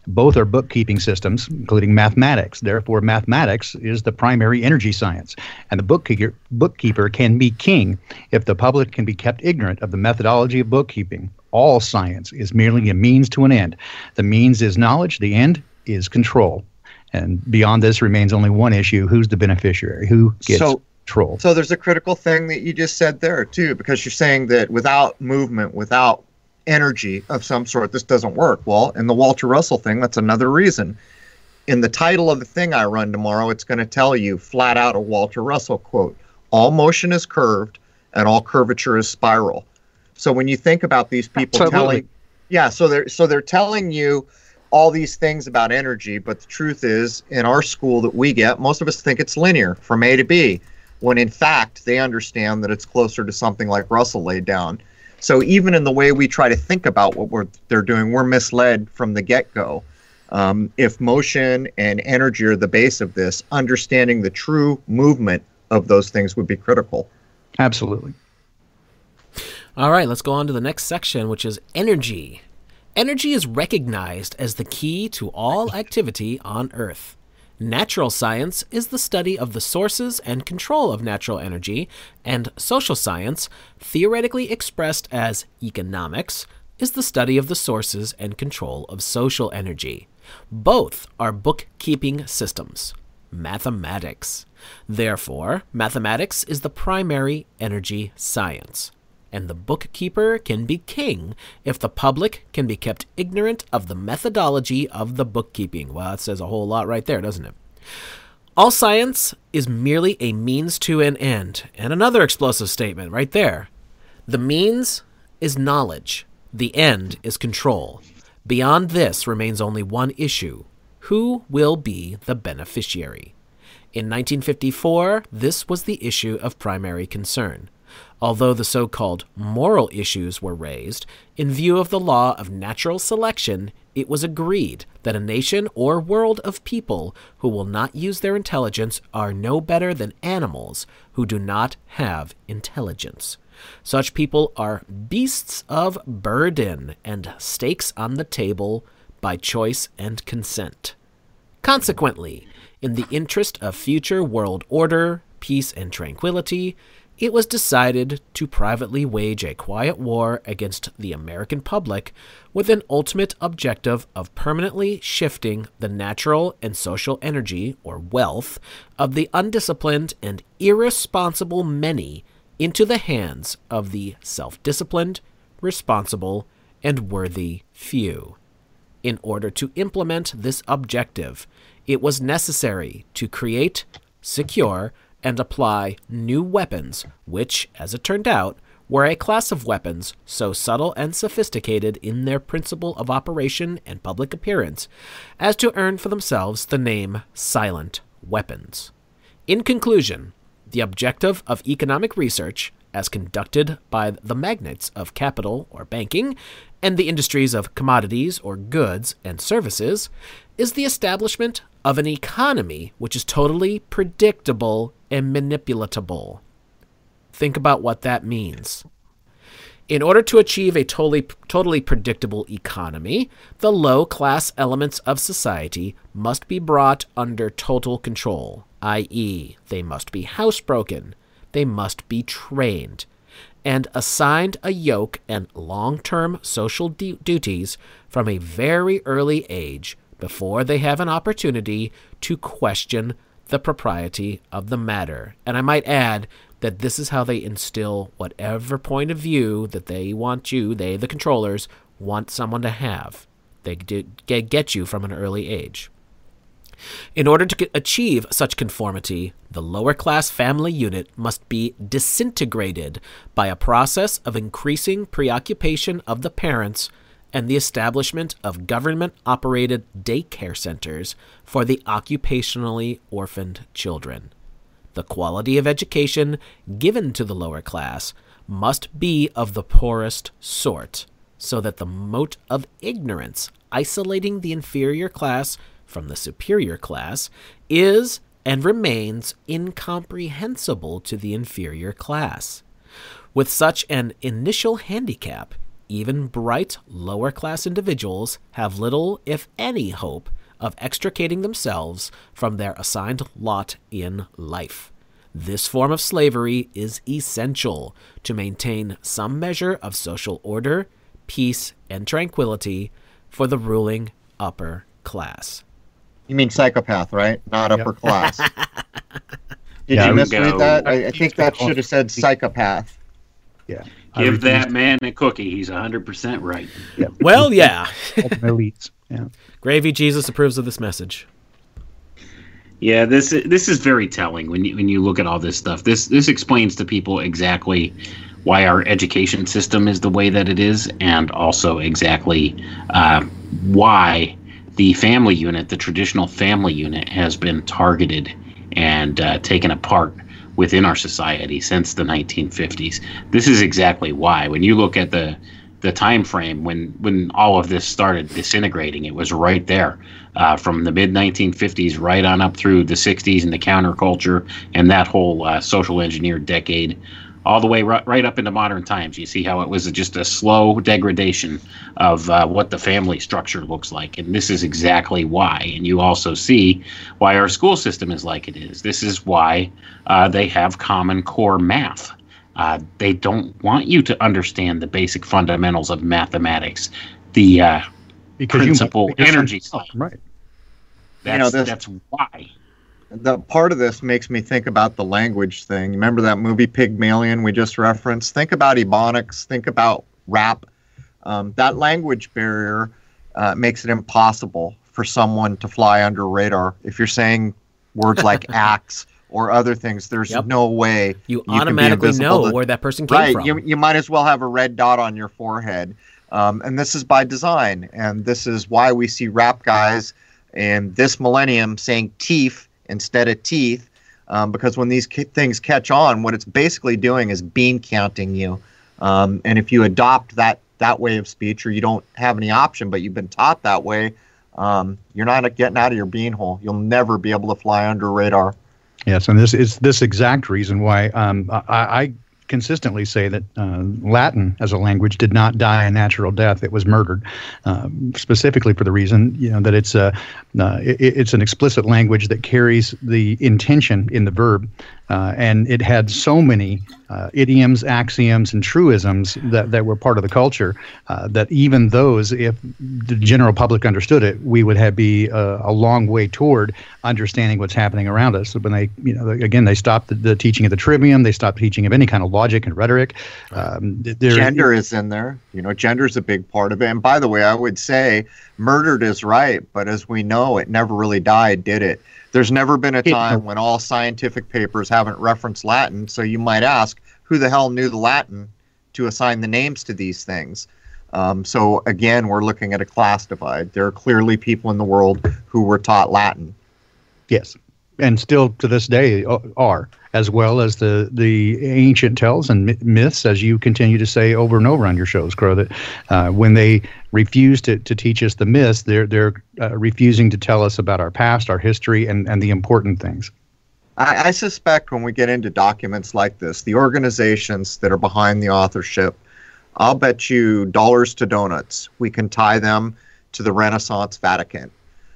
Both are bookkeeping systems, including mathematics. Therefore, mathematics is the primary energy science, and the bookkeeper bookkeeper can be king if the public can be kept ignorant of the methodology of bookkeeping. All science is merely a means to an end. The means is knowledge, the end is control. And beyond this remains only one issue who's the beneficiary? Who gets So- control? So there's a critical thing that you just said there too, because you're saying that without movement, without energy of some sort, this doesn't work. Well, in the Walter Russell thing, that's another reason. In the title of the thing I run tomorrow, it's going to tell you flat out a Walter Russell quote: "All motion is curved, and all curvature is spiral." So when you think about these people Absolutely. telling, yeah, so they're so they're telling you all these things about energy, but the truth is, in our school that we get, most of us think it's linear from A to B when in fact they understand that it's closer to something like Russell laid down. So even in the way we try to think about what we're they're doing, we're misled from the get-go. Um, if motion and energy are the base of this, understanding the true movement of those things would be critical. Absolutely. All right, let's go on to the next section, which is energy. Energy is recognized as the key to all [laughs] activity on Earth. Natural science is the study of the sources and control of natural energy, and social science, theoretically expressed as economics, is the study of the sources and control of social energy. Both are bookkeeping systems. Mathematics. Therefore, mathematics is the primary energy science. And the bookkeeper can be king if the public can be kept ignorant of the methodology of the bookkeeping. Well, that says a whole lot right there, doesn't it? All science is merely a means to an end. And another explosive statement right there. The means is knowledge, the end is control. Beyond this remains only one issue who will be the beneficiary? In 1954, this was the issue of primary concern. Although the so called moral issues were raised, in view of the law of natural selection, it was agreed that a nation or world of people who will not use their intelligence are no better than animals who do not have intelligence. Such people are beasts of burden and stakes on the table by choice and consent. Consequently, in the interest of future world order, peace, and tranquility, it was decided to privately wage a quiet war against the American public with an ultimate objective of permanently shifting the natural and social energy, or wealth, of the undisciplined and irresponsible many into the hands of the self disciplined, responsible, and worthy few. In order to implement this objective, it was necessary to create, secure, and apply new weapons, which, as it turned out, were a class of weapons so subtle and sophisticated in their principle of operation and public appearance as to earn for themselves the name silent weapons. In conclusion, the objective of economic research, as conducted by the magnates of capital or banking, and the industries of commodities or goods and services, is the establishment of an economy which is totally predictable and manipulatable. Think about what that means. In order to achieve a totally, totally predictable economy, the low class elements of society must be brought under total control, i.e., they must be housebroken, they must be trained, and assigned a yoke and long term social du- duties from a very early age before they have an opportunity to question the propriety of the matter. And I might add that this is how they instill whatever point of view that they want you, they, the controllers, want someone to have. They get you from an early age. In order to achieve such conformity, the lower class family unit must be disintegrated by a process of increasing preoccupation of the parents and the establishment of government operated daycare centers for the occupationally orphaned children. The quality of education given to the lower class must be of the poorest sort, so that the moat of ignorance isolating the inferior class from the superior class is and remains incomprehensible to the inferior class. With such an initial handicap, even bright lower class individuals have little, if any, hope of extricating themselves from their assigned lot in life. This form of slavery is essential to maintain some measure of social order, peace, and tranquility for the ruling upper class. You mean psychopath, right? Not upper yep. class. [laughs] Did yeah, you misread that? I, I think that should have said psychopath. Yeah. Give that man a cookie. He's 100% right. Yeah. Well, yeah. [laughs] elites. Yeah. Gravy Jesus approves of this message. Yeah, this this is very telling when you when you look at all this stuff. This this explains to people exactly why our education system is the way that it is, and also exactly uh, why the family unit, the traditional family unit, has been targeted and uh, taken apart within our society since the 1950s. This is exactly why. When you look at the the time frame when when all of this started disintegrating, it was right there, uh, from the mid 1950s right on up through the 60s and the counterculture and that whole uh, social engineer decade all the way right, right up into modern times. You see how it was just a slow degradation of uh, what the family structure looks like. And this is exactly why. And you also see why our school system is like it is. This is why uh, they have Common Core math. Uh, they don't want you to understand the basic fundamentals of mathematics, the uh, because principal energy. Right. That's, you know, that's why. The part of this makes me think about the language thing. Remember that movie Pygmalion we just referenced? Think about ebonics. Think about rap. Um, that language barrier uh, makes it impossible for someone to fly under radar. If you're saying words like [laughs] axe or other things, there's Yep. no way You, be automatically know to- where that person came right. from. You, you might as well have a red dot on your forehead. Um, and this is by design. And this is why we see rap guys in this millennium saying teeth instead of teeth. Um, because when these things catch on, what it's basically doing is bean counting you. Um, and if you adopt that, that way of speech or you don't have any option, but you've been taught that way, um, you're not getting out of your bean hole. You'll never be able to fly under radar. Yes, and this is this exact reason why um, I, I consistently say that uh, Latin as a language did not die a natural death; it was murdered, um, specifically for the reason you know that it's a uh, it, it's an explicit language that carries the intention in the verb, uh, and it had so many uh, idioms, axioms, and truisms that, that were part of the culture uh, that even those, if the general public understood it, we would have be uh, a long way toward understanding what's happening around us. So when they, you know, again, they stopped the, the teaching of the trivium, they stopped teaching of any kind of logic and rhetoric. Um, there- gender is in there. You know, gender is a big part of it. And by the way, I would say murdered is right, but as we know, it never really died, did it? There's never been a time when all scientific papers haven't referenced Latin. So you might ask, who the hell knew the Latin to assign the names to these things? Um, so again, we're looking at a class divide. There are clearly people in the world who were taught Latin. Yes, and still to this day uh, are, as well as the the ancient tales and myths, as you continue to say over and over on your shows, Crow. That uh, when they refuse to, to teach us the myths, they're they're uh, refusing to tell us about our past, our history, and and the important things. I, I suspect when we get into documents like this, the organizations that are behind the authorship, I'll bet you dollars to donuts we can tie them to the Renaissance Vatican.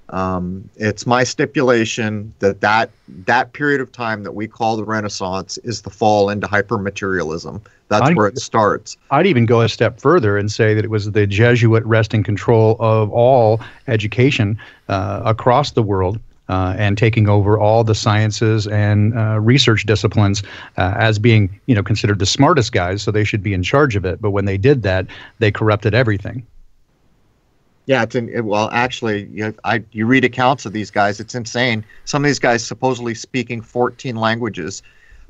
Um, it's my stipulation that, that that period of time that we call the Renaissance is the fall into hypermaterialism. That's I- where it starts. I'd even go a step further and say that it was the Jesuit wresting control of all education uh, across the world. Uh, and taking over all the sciences and uh, research disciplines uh, as being, you know, considered the smartest guys, so they should be in charge of it. But when they did that, they corrupted everything. Yeah, it's in, it, well, actually, you, I, you read accounts of these guys. It's insane. Some of these guys supposedly speaking 14 languages,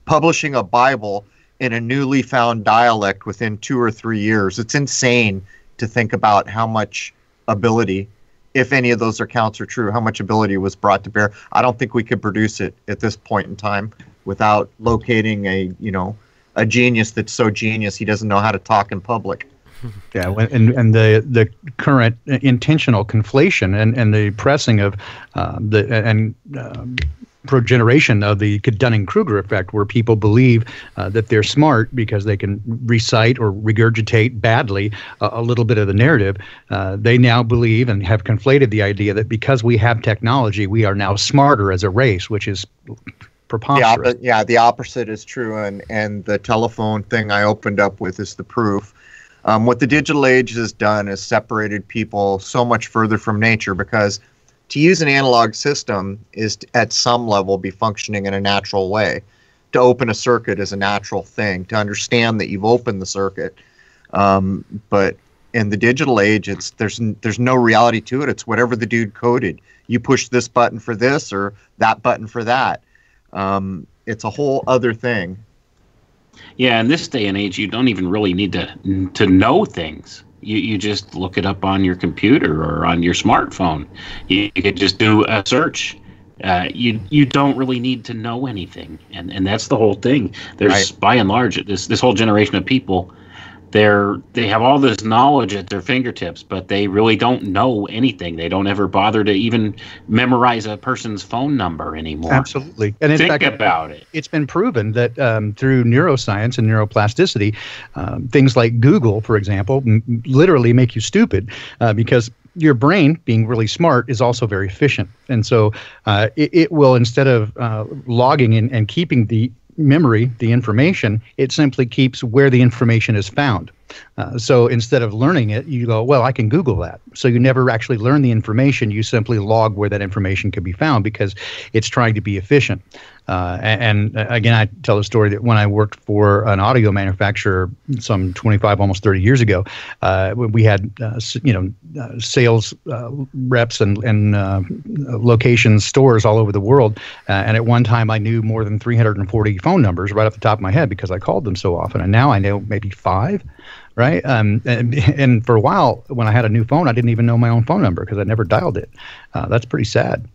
publishing a Bible in a newly found dialect within two or three years. It's insane to think about how much ability, if any of those accounts are true, how much ability was brought to bear. I don't think we could produce it at this point in time without locating a, you know, a genius that's so genius he doesn't know how to talk in public. Yeah, and and the the current intentional conflation and, and the pressing of uh, the and um, progeneration of the Dunning Kruger effect, where people believe uh, that they're smart because they can recite or regurgitate badly a, a little bit of the narrative. Uh, they now believe and have conflated the idea that because we have technology, we are now smarter as a race, which is the preposterous. oppo- yeah, the opposite is true, and and the telephone thing I opened up with is the proof. Um, what the digital age has done is separated people so much further from nature because to use an analog system is to, at some level be functioning in a natural way. To open a circuit is a natural thing. To understand that you've opened the circuit, um, but in the digital age, it's there's there's no reality to it. It's whatever the dude coded. You push this button for this or that button for that. Um, it's a whole other thing. Yeah, in this day and age, you don't even really need to to know things. You you just look it up on your computer or on your smartphone. You, you could just do a search. Uh, you you don't really need to know anything, and and that's the whole thing. There's Right. by and large this this whole generation of people. They're they have all this knowledge at their fingertips, but they really don't know anything. They don't ever bother to even memorize a person's phone number anymore. Absolutely, and in Think fact, about it. it's been proven that um, through neuroscience and neuroplasticity, um, things like Google, for example, m- literally make you stupid uh, because your brain, being really smart, is also very efficient. And so uh, it, it will, instead of uh, logging and, and keeping the memory, the information, it simply keeps where the information is found. Uh, so instead of learning it, you go, well, I can Google that. So you never actually learn the information. You simply log where that information can be found because it's trying to be efficient. Uh, and, and, uh, again, I tell the story that when I worked for an audio manufacturer some 25, almost 30 years ago, uh, we had uh, you know sales reps and, and locations, stores all over the world. and at one time, I knew more than 340 phone numbers right off the top of my head because I called them so often. And now I know maybe five right? Um, and, [laughs] and, for a while, when I had a new phone, I didn't even know my own phone number because I never dialed it. Uh, that's pretty sad.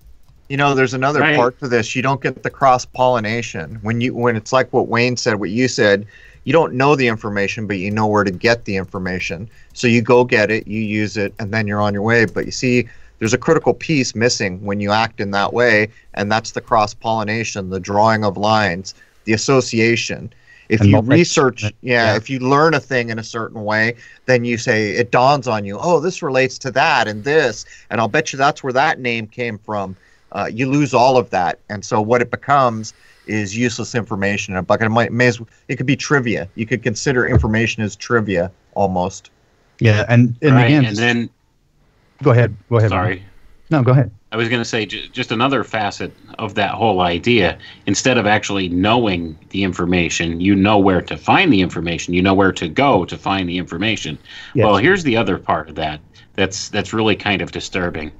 You know, there's another right. part to this. You don't get the cross pollination when you when it's like what Wayne said, what you said. You don't know the information, but you know where to get the information. So you go get it, you use it, and then you're on your way. But you see, there's a critical piece missing when you act in that way, and that's the cross pollination, the drawing of lines, the association. If and you research, yeah, yeah, if you learn a thing in a certain way, then you say it dawns on you, oh, this relates to that and this, and I'll bet you that's where that name came from uh, you lose all of that. And so what it becomes is useless information in a bucket. It might may as, well, it could be trivia. You could consider information as trivia almost. Yeah, and and right, again, and then go ahead. Go ahead. Sorry. No, go ahead. I was going to say j- just another facet of that whole idea. Instead of actually knowing the information, you know where to find the information. You know where to go to find the information. Yes. Well, here's the other part of that. That's that's really kind of disturbing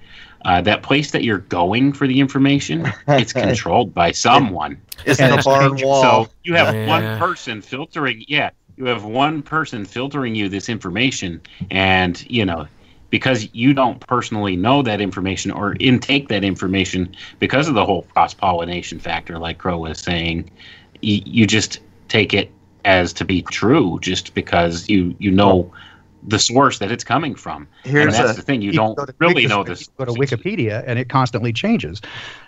uh, that place that you're going for the information, [laughs] it's controlled by someone. It's in a barn wall. So you have yeah. one person filtering. Yeah, you have one person filtering you this information, and you know because you don't personally know that information or intake that information because of the whole cross pollination factor, like Crow was saying, you, you just take it as to be true just because you you know the source that it's coming from. Here's and that's a, the thing you, you don't really know this. Go to Wikipedia and it constantly changes,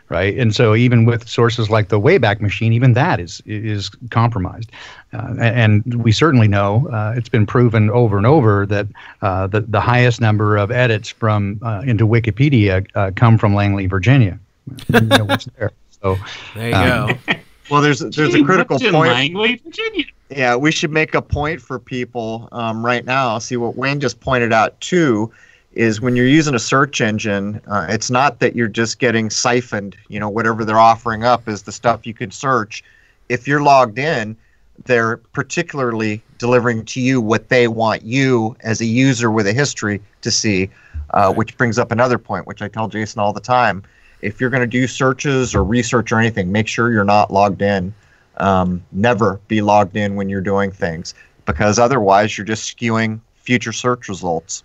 right? And so even with sources like the Wayback Machine, even that is is compromised. Uh, and we certainly know uh, it's been proven over and over that uh, the the highest number of edits from uh, into Wikipedia uh, come from Langley, Virginia. you know what's there. So there you um, go. [laughs] Well, there's there's Gee, a critical point. Langley, Virginia. Yeah, we should make a point for people um, right now. See what Wayne just pointed out too is when you're using a search engine, uh, it's not that you're just getting siphoned. You know, whatever they're offering up is the stuff you could search. If you're logged in, they're particularly delivering to you what they want you as a user with a history to see, uh, which brings up another point, which I tell Jason all the time if you're going to do searches or research or anything, make sure you're not logged in. Um, never be logged in when you're doing things because otherwise you're just skewing future search results.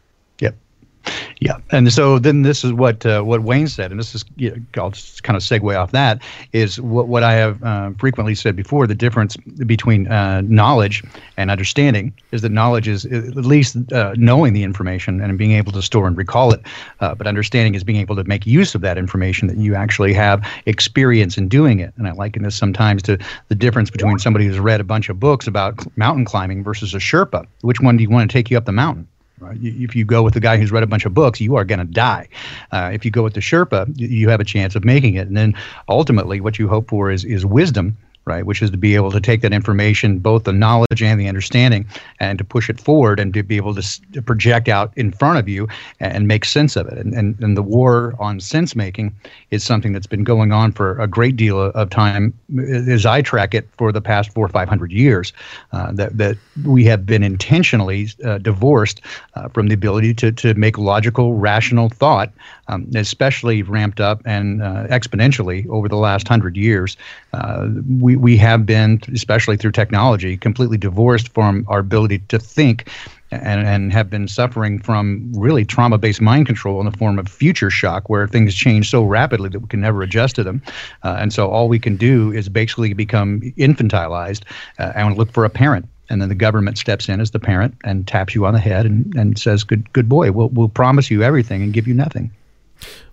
Yeah, and so then this is what uh, what Wayne said, and this is you know, I'll just kind of segue off that is what what I have uh, frequently said before. The difference between uh, knowledge and understanding is that knowledge is at least uh, knowing the information and being able to store and recall it, uh, but understanding is being able to make use of that information that you actually have experience in doing it. And I liken this sometimes to the difference between somebody who's read a bunch of books about mountain climbing versus a Sherpa. Which one do you want to take you up the mountain? Right? If you go with the guy who's read a bunch of books, you are going to die. Uh, if you go with the Sherpa, you have a chance of making it. And then ultimately, what you hope for is is wisdom right? Which is to be able to take that information, both the knowledge and the understanding, and to push it forward and to be able to, to project out in front of you and, make sense of it. And, and, and the war on sense making is something that's been going on for a great deal of time, as I track it, for the past four or five hundred years. Uh, that, that we have been intentionally uh, divorced uh, from the ability to, to make logical, rational thought, um, especially ramped up and uh, exponentially over the last hundred years. Uh, we we, we have been, especially through technology, completely divorced from our ability to think and, and have been suffering from really trauma based mind control in the form of future shock, where things change so rapidly that we can never adjust to them. Uh, and so all we can do is basically become infantilized uh, and look for a parent. And then the government steps in as the parent and taps you on the head and, and says, good, good boy, we'll, we'll promise you everything and give you nothing.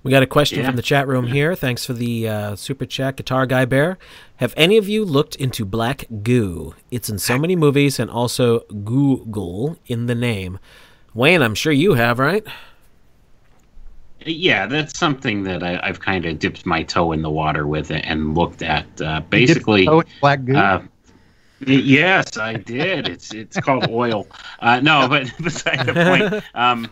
We got a question yeah. from the chat room here. Thanks for the uh, super chat, Guitar Guy Bear. Have any of you looked into Black Goo? It's in so many movies and also Google in the name. Wayne, I'm sure you have, right? Yeah, that's something that I, have kind of dipped my toe in the water with and looked at. Uh, basically, Black Goo. Uh, Yes, I did. It's it's called oil. Uh, no, but [laughs] beside the point. Um,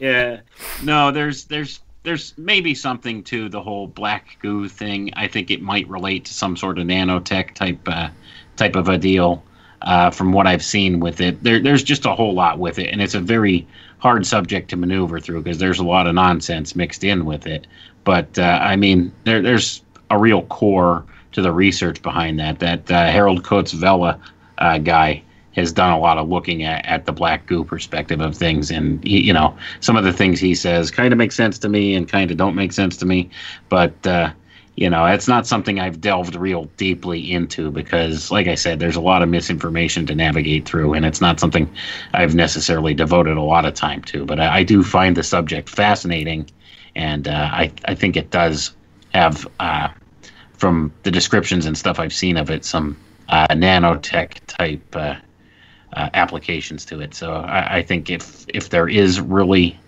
yeah, no. There's there's there's maybe something to the whole black goo thing. I think it might relate to some sort of nanotech type uh, type of a deal. Uh, from what I've seen with it, there, there's just a whole lot with it, and it's a very hard subject to maneuver through because there's a lot of nonsense mixed in with it. But uh, I mean, there, there's a real core to the research behind that. That uh, Harald Kautz-Vella uh, guy has done a lot of looking at, at the black goo perspective of things, and he, you know, some of the things he says kind of make sense to me and kind of don't make sense to me. But uh, you know, it's not something I've delved real deeply into because, like I said, there's a lot of misinformation to navigate through, and it's not something I've necessarily devoted a lot of time to. But I, I do find the subject fascinating, and uh, I I think it does have, uh, from the descriptions and stuff I've seen of it, some uh, nanotech type uh, applications to it. So I, I, think if if there is really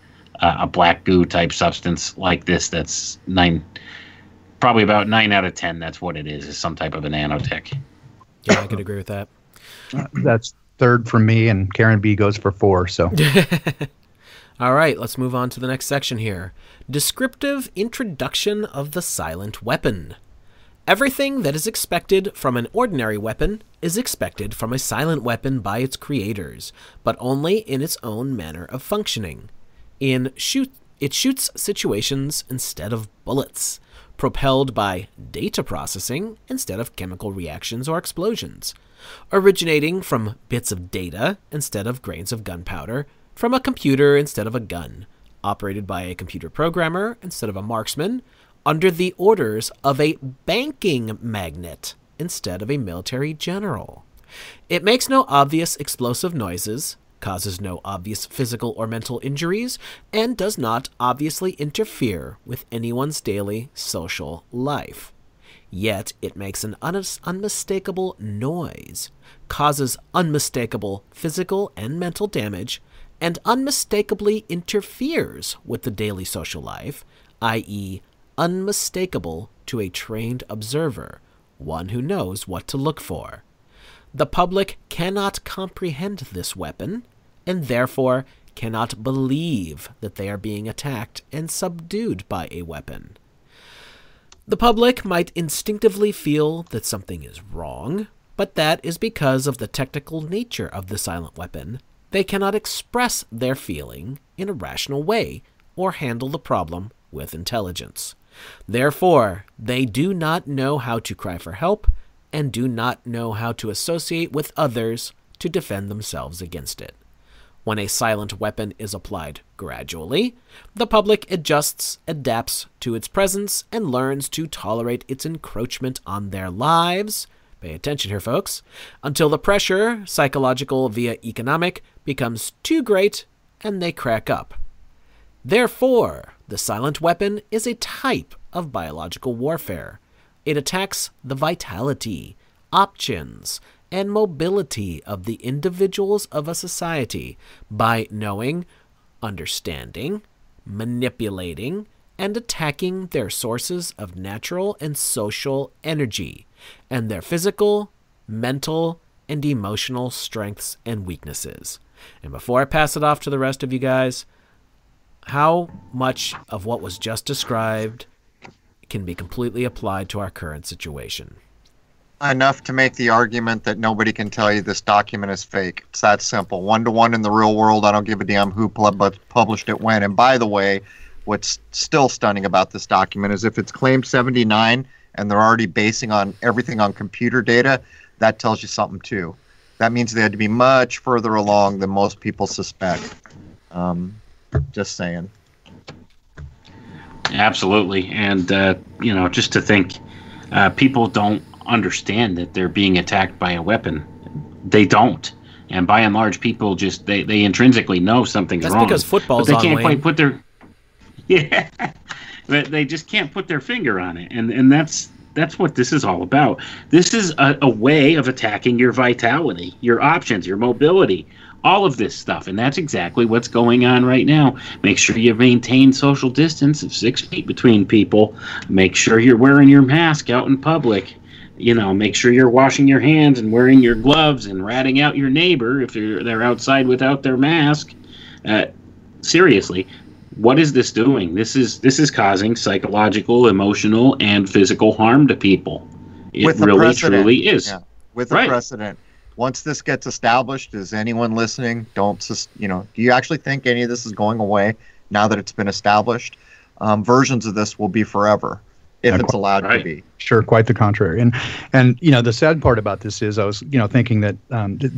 uh, a black goo type substance like this, that's nine probably about nine out of ten. That's what it is. Is some type of a nanotech. Yeah, I could agree with that. [clears throat] That's third for me, and Karen B goes for four. So. [laughs] All right, let's move on to the next section here. Descriptive introduction of the silent weapon. Everything that is expected from an ordinary weapon is expected from a silent weapon by its creators, but only in its own manner of functioning. In shoot, it shoots situations instead of bullets propelled by data processing instead of chemical reactions or explosions, originating from bits of data instead of grains of gunpowder, from a computer instead of a gun, operated by a computer programmer instead of a marksman, under the orders of a banking magnate instead of a military general. It makes no obvious explosive noises, causes no obvious physical or mental injuries, and does not obviously interfere with anyone's daily social life. Yet it makes an un- unmistakable noise, causes unmistakable physical and mental damage, and unmistakably interferes with the daily social life, i.e., unmistakable to a trained observer, one who knows what to look for. The public cannot comprehend this weapon, and therefore cannot believe that they are being attacked and subdued by a weapon. The public might instinctively feel that something is wrong, but that is because of the technical nature of the silent weapon. They cannot express their feeling in a rational way or handle the problem with intelligence. Therefore, they do not know how to cry for help and do not know how to associate with others to defend themselves against it. When a silent weapon is applied gradually, the public adjusts, adapts to its presence, and learns to tolerate its encroachment on their lives. Pay attention here, folks. Until the pressure, psychological via economic, becomes too great and they crack up. Therefore, the silent weapon is a type of biological warfare. It attacks the vitality, options, and mobility of the individuals of a society by knowing, understanding, manipulating, and attacking their sources of natural and social energy, and their physical, mental, and emotional strengths and weaknesses. And before I pass it off to the rest of you guys, how much of what was just described can be completely applied to our current situation? enough to make the argument that nobody can tell you this document is fake. It's that simple. One to one in the real world. I don't give a damn who pub- published it when. And by the way, what's still stunning about this document is if it's claimed 79 and they're already basing on everything on computer data, that tells you something too. That means they had to be much further along than most people suspect. Um, just saying. Absolutely, and uh, you know, just to think, uh, people don't understand that they're being attacked by a weapon. They don't. And by and large, people just they, they intrinsically know something's That's wrong. That's because football's but they can't Wayne. quite put their [laughs] yeah, but they just can't put their finger on it, and and that's that's what this is all about. This is a, a way of attacking your vitality, your options, your mobility, all of this stuff, and that's exactly what's going on right now. Make sure you maintain social distance of six feet between people. Make sure you're wearing your mask out in public you know, make sure you're washing your hands and wearing your gloves and ratting out your neighbor if you're, they're outside without their mask. Uh, seriously, what is this doing? This is this is causing psychological, emotional, and physical harm to people. It really, precedent. truly is. Yeah. with a Right. precedent. Once this gets established, is anyone listening? Don't sus- you know? Do you actually think any of this is going away now that it's been established? Um, versions of this will be forever if it's allowed to be. Sure, quite the contrary. And and you know the sad part about this is I was you know thinking that um, the,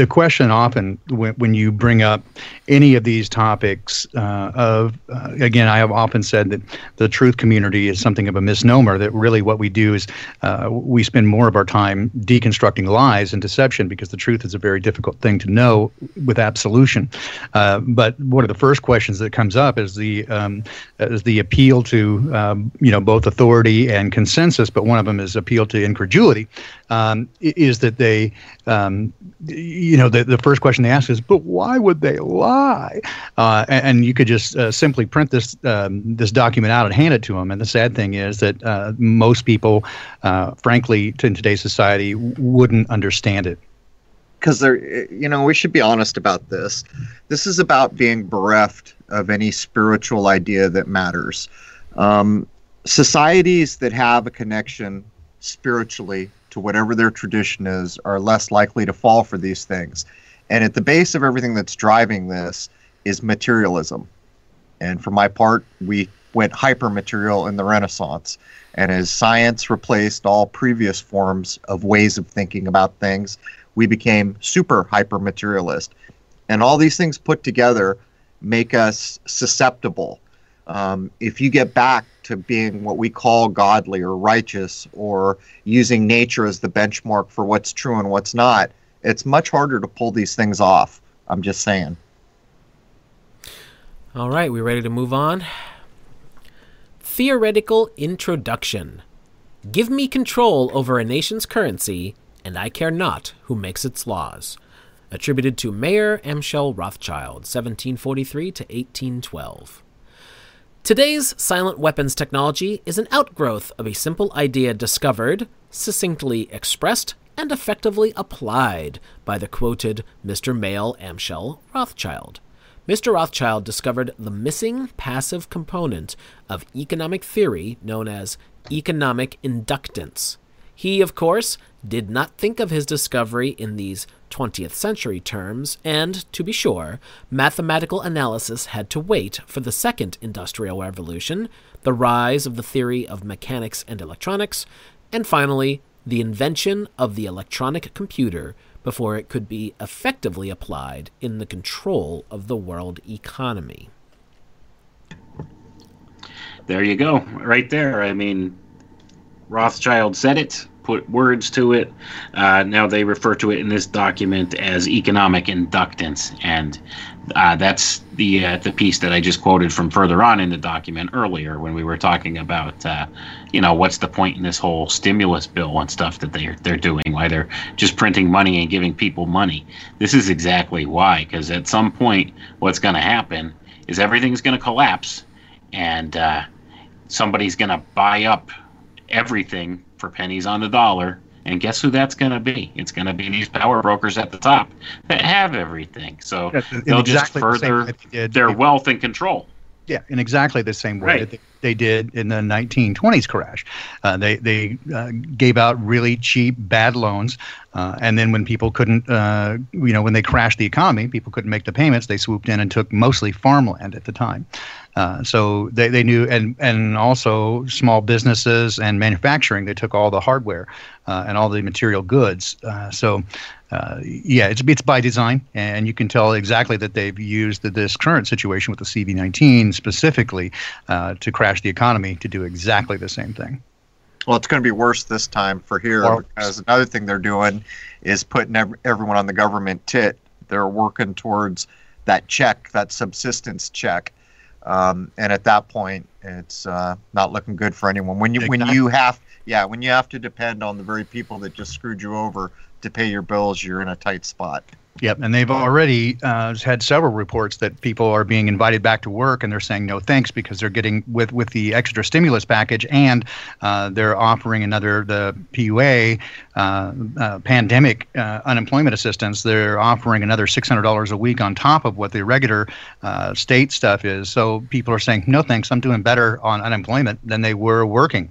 the question often when, when you bring up any of these topics uh, of uh, again I have often said that the truth community is something of a misnomer. That really what we do is uh, we spend more of our time deconstructing lies and deception because the truth is a very difficult thing to know with absolution. Uh, but one of the first questions that comes up is the um, is the appeal to um, you know both authority and consensus, but one of them is appeal to incredulity. Um, is that they um, you know the, the first question they ask is, but why would they lie? Uh, and, and you could just uh, simply print this um, this document out and hand it to them. And the sad thing is that uh, most people, uh, frankly, in today's society, wouldn't understand it. because they're you know we should be honest about this this is about being bereft of any spiritual idea that matters um, societies that have a connection spiritually to whatever their tradition is are less likely to fall for these things and at the base of everything that's driving this is materialism and for my part we went hyper material in the renaissance and as science replaced all previous forms of ways of thinking about things we became super hyper materialist. And all these things put together make us susceptible. Um, if you get back to being what we call godly or righteous or using nature as the benchmark for what's true and what's not, it's much harder to pull these things off. I'm just saying. All right, we're ready to move on? Theoretical introduction. Give me control over a nation's currency, and I care not who makes its laws. Attributed to Mayer Amschel Rothschild, 1743 to 1812. Today's silent weapons technology is an outgrowth of a simple idea discovered, succinctly expressed, and effectively applied by the quoted Mr. Mayer Amschel Rothschild. Mr. Rothschild discovered the missing passive component of economic theory known as economic inductance. He, of course, did not think of his discovery in these 20th century terms, and, to be sure, mathematical analysis had to wait for the Second Industrial Revolution, the rise of the theory of mechanics and electronics, and finally, the invention of the electronic computer before it could be effectively applied in the control of the world economy. There you go, right there. I mean, Rothschild said it, put words to it. Uh, now they refer to it in this document as economic inductance, and uh, that's the uh, the piece that I just quoted from further on in the document earlier when we were talking about, uh, you know, what's the point in this whole stimulus bill and stuff that they're they're doing? Why they're just printing money and giving people money? This is exactly why, because at some point, what's going to happen is everything's going to collapse and uh, somebody's going to buy up everything for pennies on the dollar. And guess who that's going to be? It's going to be these power brokers at the top that have everything. So they'll just exactly the same further did their wealth and control. Yeah, in exactly the same way Right. that they, they did in the 1920s crash. Uh, they they uh, gave out really cheap, bad loans, uh, and then when people couldn't, uh, you know, when they crashed the economy, people couldn't make the payments. They swooped in and took mostly farmland at the time. Uh, so they, they knew, and and also small businesses and manufacturing. They took all the hardware uh, and all the material goods. Uh, so. Uh, yeah, it's it's by design, and you can tell exactly that they've used the, this current situation with the CV19 specifically uh, to crash the economy to do exactly the same thing. Well, it's going to be worse this time for here Well- because another thing they're doing is putting ev- everyone on the government tit. They're working towards that check, that subsistence check, um, and at that point, it's uh, not looking good for anyone. When you when you have yeah when you have to depend on the very people that just screwed you over to pay your bills, you're in a tight spot. Yep, and they've already uh, had several reports that people are being invited back to work, and they're saying no thanks because they're getting with with the extra stimulus package, and uh, they're offering another the PUA uh, uh, pandemic uh, unemployment assistance. They're offering another six hundred dollars a week on top of what the regular uh, state stuff is. So people are saying no thanks, I'm doing better on unemployment than they were working.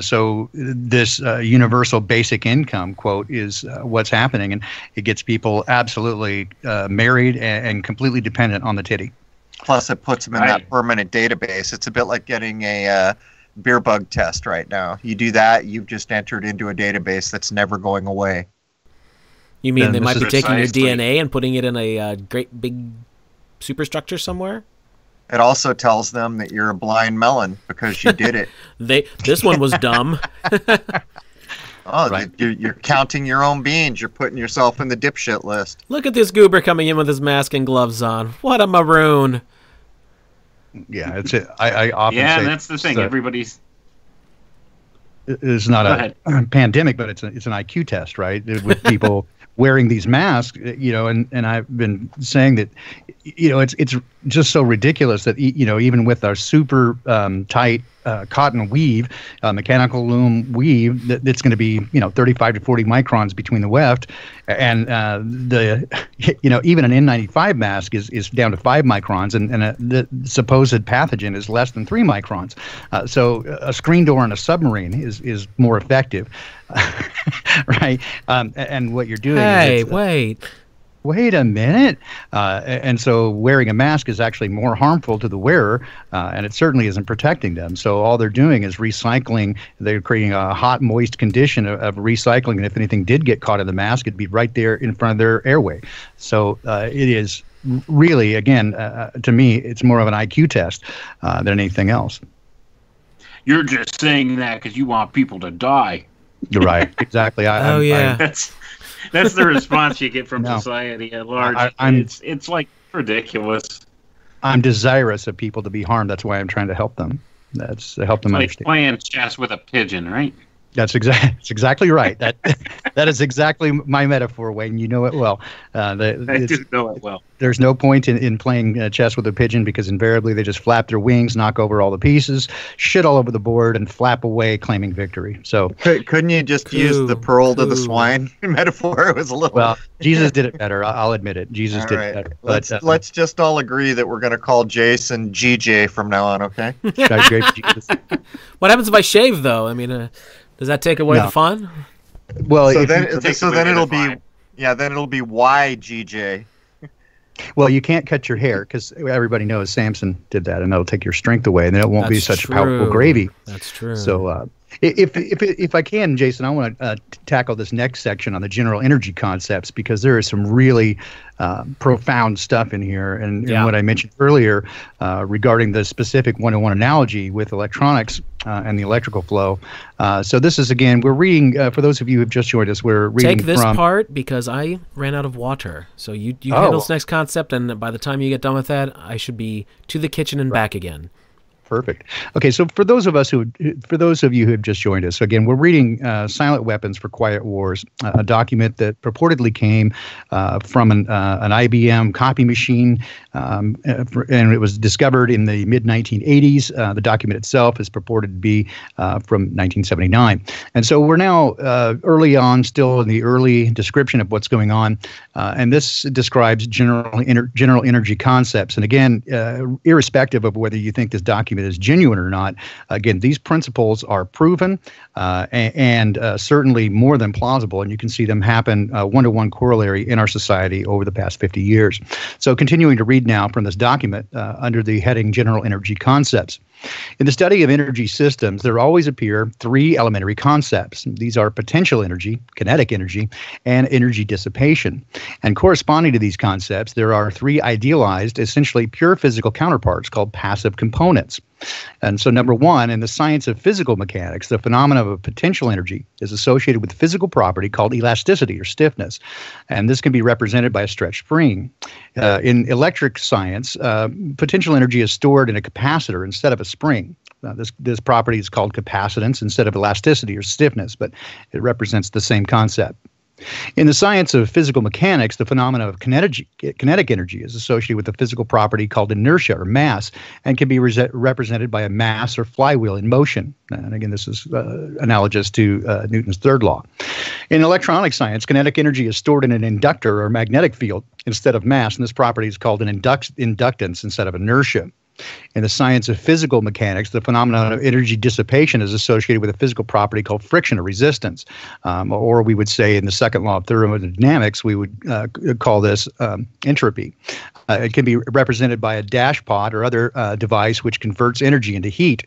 So this universal basic income quote is what's happening, and it gets people absolutely absolutely uh, married and, and, completely dependent on the titty. Plus, it puts them in right. that permanent database. It's a bit like getting a uh, beer bug test right now. You do that, you've just entered into a database that's never going away. You mean they might be taking your DNA and putting it in a uh, great big superstructure somewhere? It also tells them that you're a blind melon because you did it. [laughs] they this one was dumb. [laughs] Oh, right. you're, you're counting your own beans. You're putting yourself in the dipshit list. Look at this goober coming in with his mask and gloves on. What a maroon! Yeah, it's it. I, I often yeah, that's the thing. Everybody's it's not Go a ahead. pandemic, but it's a, it's an IQ test, right? With people [laughs] wearing these masks, you know, and, and I've been saying that, you know, it's it's just so ridiculous that you know even with our super um, tight uh, cotton weave, uh, mechanical loom weave, that, that's going to be you know 35 to 40 microns between the weft, and uh, the [laughs] you know even an N95 mask is, is down to five microns, and, and a, the supposed pathogen is less than three microns. Uh, so a screen door on a submarine is is more effective, [laughs] right? Um, and what you're doing. Hey, uh, wait wait a minute. Uh, and so wearing a mask is actually more harmful to the wearer, uh, and it certainly isn't protecting them. So all they're doing is recycling. They're creating a hot, moist condition of, of recycling. And if anything did get caught in the mask, it'd be right there in front of their airway. So uh, it is really, again, uh, uh, to me, it's more of an IQ test uh, than anything else. You're just saying that because you want people to die. You're right. Exactly. I, [laughs] oh, yeah. I, that's the [laughs] response you get from no. society at large. I, am it's it's like ridiculous. I'm desirous of people to be harmed. That's why I'm trying to help them. That's to help them like understand. Playing chess with a pigeon, right? That's exactly [laughs] that's exactly right. That [laughs] that is exactly my metaphor, Wayne. You know it well. Uh, the, [laughs] I do know it well. There's no point in, in playing uh, chess with a pigeon because invariably they just flap their wings, knock over all the pieces, shit all over the board, and flap away, claiming victory. So couldn't you just coo, use the pearl coo. to the swine metaphor? It was a little well. Jesus did it better. I'll admit it. Jesus all did right. it better. Let's uh, let's just all agree that we're going to call Jason GJ from now on. Okay. what happens if I shave though? I mean. Does that take away no. the fun? Well, so then, you, so then it'll be fine. yeah, then it'll be why GJ. Well, you can't cut your hair because everybody knows Samson did that, and that'll take your strength away, and then it won't That's be such true. powerful gravy. That's true. So, uh, if, if, if I can, Jason, I want to uh, tackle this next section on the general energy concepts because there is some really uh, profound stuff in here. And, yeah. and, what I mentioned earlier uh, regarding the specific one to one analogy with electronics uh, and the electrical flow. Uh, so, this is again, we're reading, uh, for those of you who have just joined us, we're reading. Take this from, part because I ran out of water. So, you, you oh. handle this next concept, and by the time you get done with that, I should be to the kitchen and right. back again. Perfect. Okay, so for those of us who, for those of you who have just joined us, again, we're reading uh, "Silent Weapons for Quiet Wars," uh, a document that purportedly came uh, from an, uh, an IBM copy machine, um, uh, and it was discovered in the mid 1980s. Uh, the document itself is purported to be from 1979, and so we're now early on, still in the early description of what's going on, and this describes general ener- general energy concepts. And again, irrespective of whether you think this document document is genuine or not. Again, these principles are proven uh, and, uh, certainly more than plausible, and you can see them happen one to one corollary in our society over the past 50 years. So, continuing to read now from this document uh, under the heading General Energy Concepts. In the study of energy systems, there always appear three elementary concepts. These are potential energy, kinetic energy, and energy dissipation. And corresponding to these concepts, there are three idealized, essentially pure physical counterparts called passive components. And so, number one, in the science of physical mechanics, the phenomenon of potential energy is associated with a physical property called elasticity or stiffness. And this can be represented by a stretched spring. Uh, in electric science, uh, potential energy is stored in a capacitor instead of a spring. Uh, this, this property is called capacitance instead of elasticity or stiffness, but it represents the same concept. In the science of physical mechanics, the phenomena of kinetic, kinetic energy is associated with a physical property called inertia or mass and can be re- represented by a mass or flywheel in motion. And again, this is uh, analogous to uh, Newton's third law. In electronic science, kinetic energy is stored in an inductor or magnetic field instead of mass, and this property is called an induct- inductance instead of inertia. In the science of physical mechanics, the phenomenon of energy dissipation is associated with a physical property called friction or resistance. Um, or we would say in the second law of thermodynamics, we would uh, call this um, entropy. Uh, it can be represented by a dashpot or other uh, device which converts energy into heat.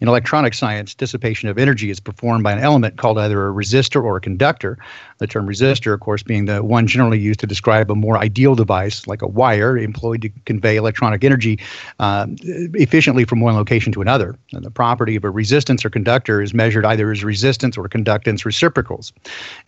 In electronic science, dissipation of energy is performed by an element called either a resistor or a conductor. The term resistor, of course, being the one generally used to describe a more ideal device, like a wire employed to convey electronic energy uh, efficiently from one location to another. And the property of a resistance or conductor is measured either as resistance or conductance reciprocals.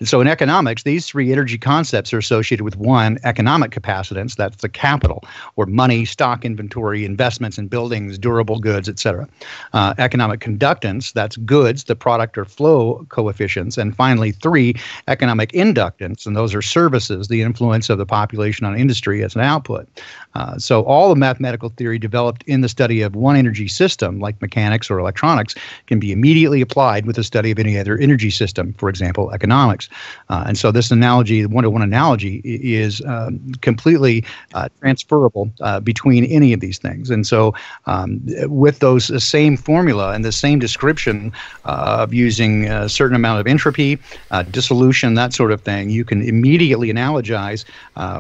And so in economics, these three energy concepts are associated with one, economic capacitance, that's the capital, or money, stock inventory, investments in buildings, durable goods, etc. Uh, economic conductance, that's goods, the product or flow coefficients. And finally, three, economic inductance, and those are services, the influence of the population on industry as an output. Uh, so all the mathematical theory developed in the study of one energy system, like mechanics or electronics, can be immediately applied with the study of any other energy system, for example, economics. Uh, and so this analogy, the one-to-one analogy, is um, completely uh, transferable uh, between any of these things. And so um, with those same formula and the same description uh, of using a certain amount of entropy, dissolution, that sort of thing, you can immediately analogize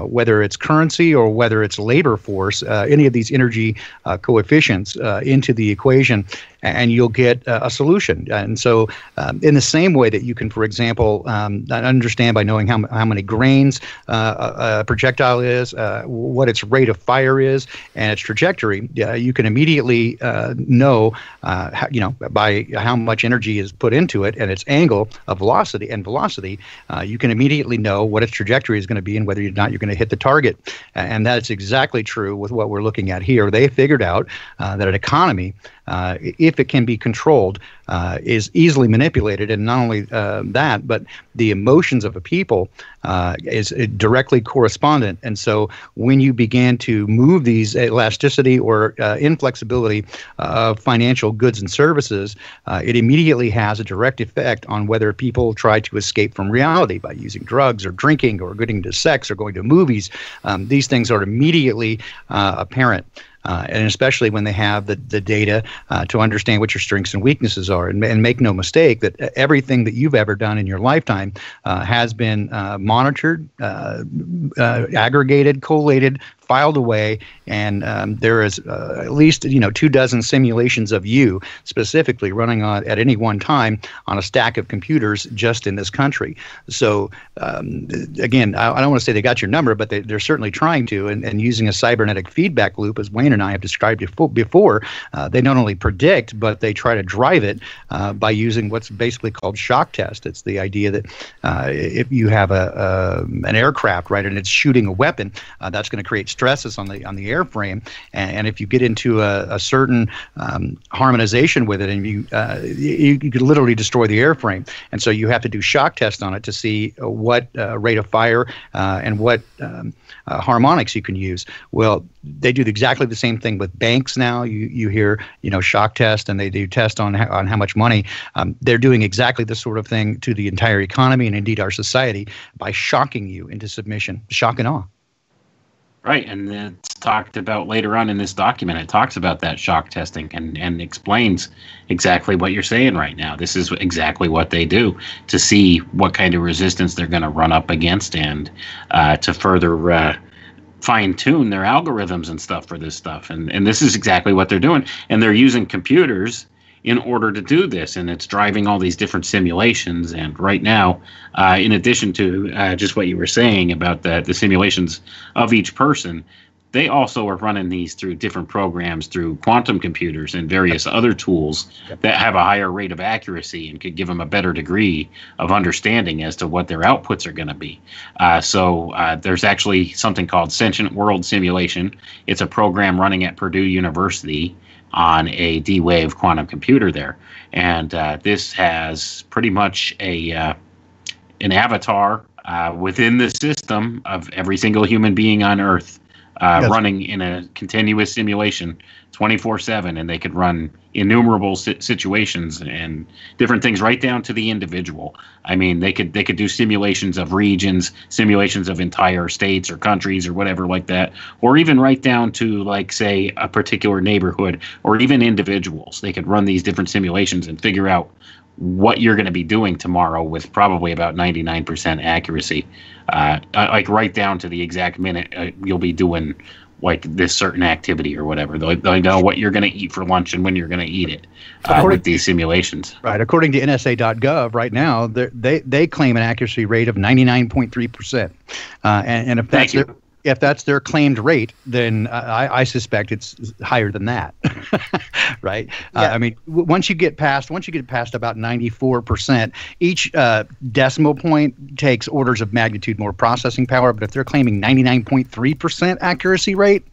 whether it's currency or whether it's labor labor force, uh, any of these energy uh, coefficients uh, into the equation, and you'll get a solution. And so, um, in the same way that you can, for example, um, understand by knowing how, how many grains uh, a, projectile is, uh, what its rate of fire is, and its trajectory, you can immediately uh, know, how, you know, by how much energy is put into it and its angle of velocity and velocity, you can immediately know what its trajectory is going to be and whether or not you're going to hit the target. And that's exactly true with what we're looking at here. They figured out that an economy uh, if it can be controlled, uh, is easily manipulated. And not only uh, that, but the emotions of a people uh, is directly correspondent. And so when you began to move these elasticity or uh, inflexibility of financial goods and services, uh, it immediately has a direct effect on whether people try to escape from reality by using drugs or drinking or getting to sex or going to movies. Um, these things are immediately apparent uh, and especially when they have the, the data uh, to understand what your strengths and weaknesses are. And, and, make no mistake that everything that you've ever done in your lifetime uh, has been uh, monitored, uh, uh, aggregated, collated, filed away, and um, there is uh, at least you know two dozen simulations of you specifically running on at any one time on a stack of computers just in this country. So um, again, I, I, don't want to say they got your number, but they, are certainly trying to, and, and, using a cybernetic feedback loop, as Wayne and I have described before, uh, they not only predict but they try to drive it uh, by using what's basically called shock test. It's the idea that uh, if you have a, a, an aircraft right and it's shooting a weapon, uh, that's going to create stresses on the on the airframe, and, and if you get into a, a certain um, harmonization with it, and you, uh, you you could literally destroy the airframe. And so you have to do shock tests on it to see uh, what uh, rate of fire uh, and what um, uh, harmonics you can use. Well, they do exactly the same thing with banks now. You you hear you know shock test, and they do test on how, on how much money. Um, they're doing exactly the sort of thing to the entire economy and indeed our society by shocking you into submission, shock and awe. Right, and it's talked about later on in this document. It talks about that shock testing and, and explains exactly what you're saying right now. This is exactly what they do to see what kind of resistance they're going to run up against and uh, to further uh, fine tune their algorithms and stuff for this stuff. And and this is exactly what they're doing. And they're using computers in order to do this. And it's driving all these different simulations. And right now, uh, in addition to uh, just what you were saying about the, the simulations of each person, they also are running these through different programs through quantum computers and various other tools that have a higher rate of accuracy and could give them a better degree of understanding as to what their outputs are going to be. Uh, so uh, there's actually something called Sentient World Simulation. It's a program running at Purdue University on a D Wave quantum computer there. And uh, this has pretty much a uh, an avatar uh, within the system of every single human being on Earth, uh, running in a continuous simulation, twenty four seven, and they could run innumerable si- situations and different things right down to the individual. I mean, they could they could do simulations of regions, simulations of entire states or countries or whatever like that, or even right down to like say a particular neighborhood or even individuals. They could run these different simulations and figure out what you're going to be doing tomorrow with probably about 99% accuracy, uh, uh, like right down to the exact minute uh, you'll be doing like this certain activity or whatever. They they know what you're going to eat for lunch and when you're going to eat it uh, According- with these simulations. Right. According to NSA.gov, right now they they claim an accuracy rate of 99.3 percent, uh, and, and if that's Thank you. their if that's their claimed rate, then I, I suspect it's higher than that. [laughs] right. Uh, I mean, w- once you get past once you get past about 94 percent, each uh, decimal point takes orders of magnitude more processing power. But if they're claiming 99.3 percent accuracy rate,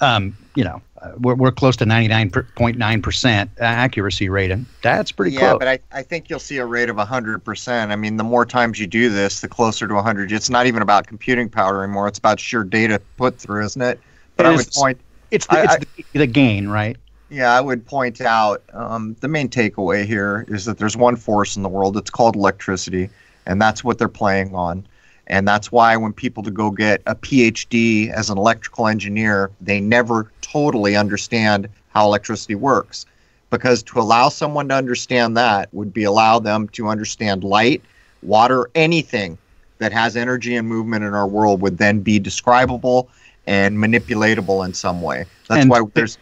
um, you know. uh, We're, we're close to 99.9% accuracy rate, and that's pretty yeah, close. but I, I think you'll see a rate of 100%. I mean, the more times you do this, the closer to 100. It's not even about computing power anymore. It's about sheer data put through, isn't it? But It I is. would point, It's the, I- it's I- the, the gain, right? yeah, I would point out um, the main takeaway here is that there's one force in the world. It's called electricity, and that's what they're playing on. And that's why when people to go get a PhD as an electrical engineer, they never totally understand how electricity works. Because to allow someone to understand that would be allow them to understand light, water, anything that has energy and movement in our world would then be describable and manipulatable in some way. That's And- why there's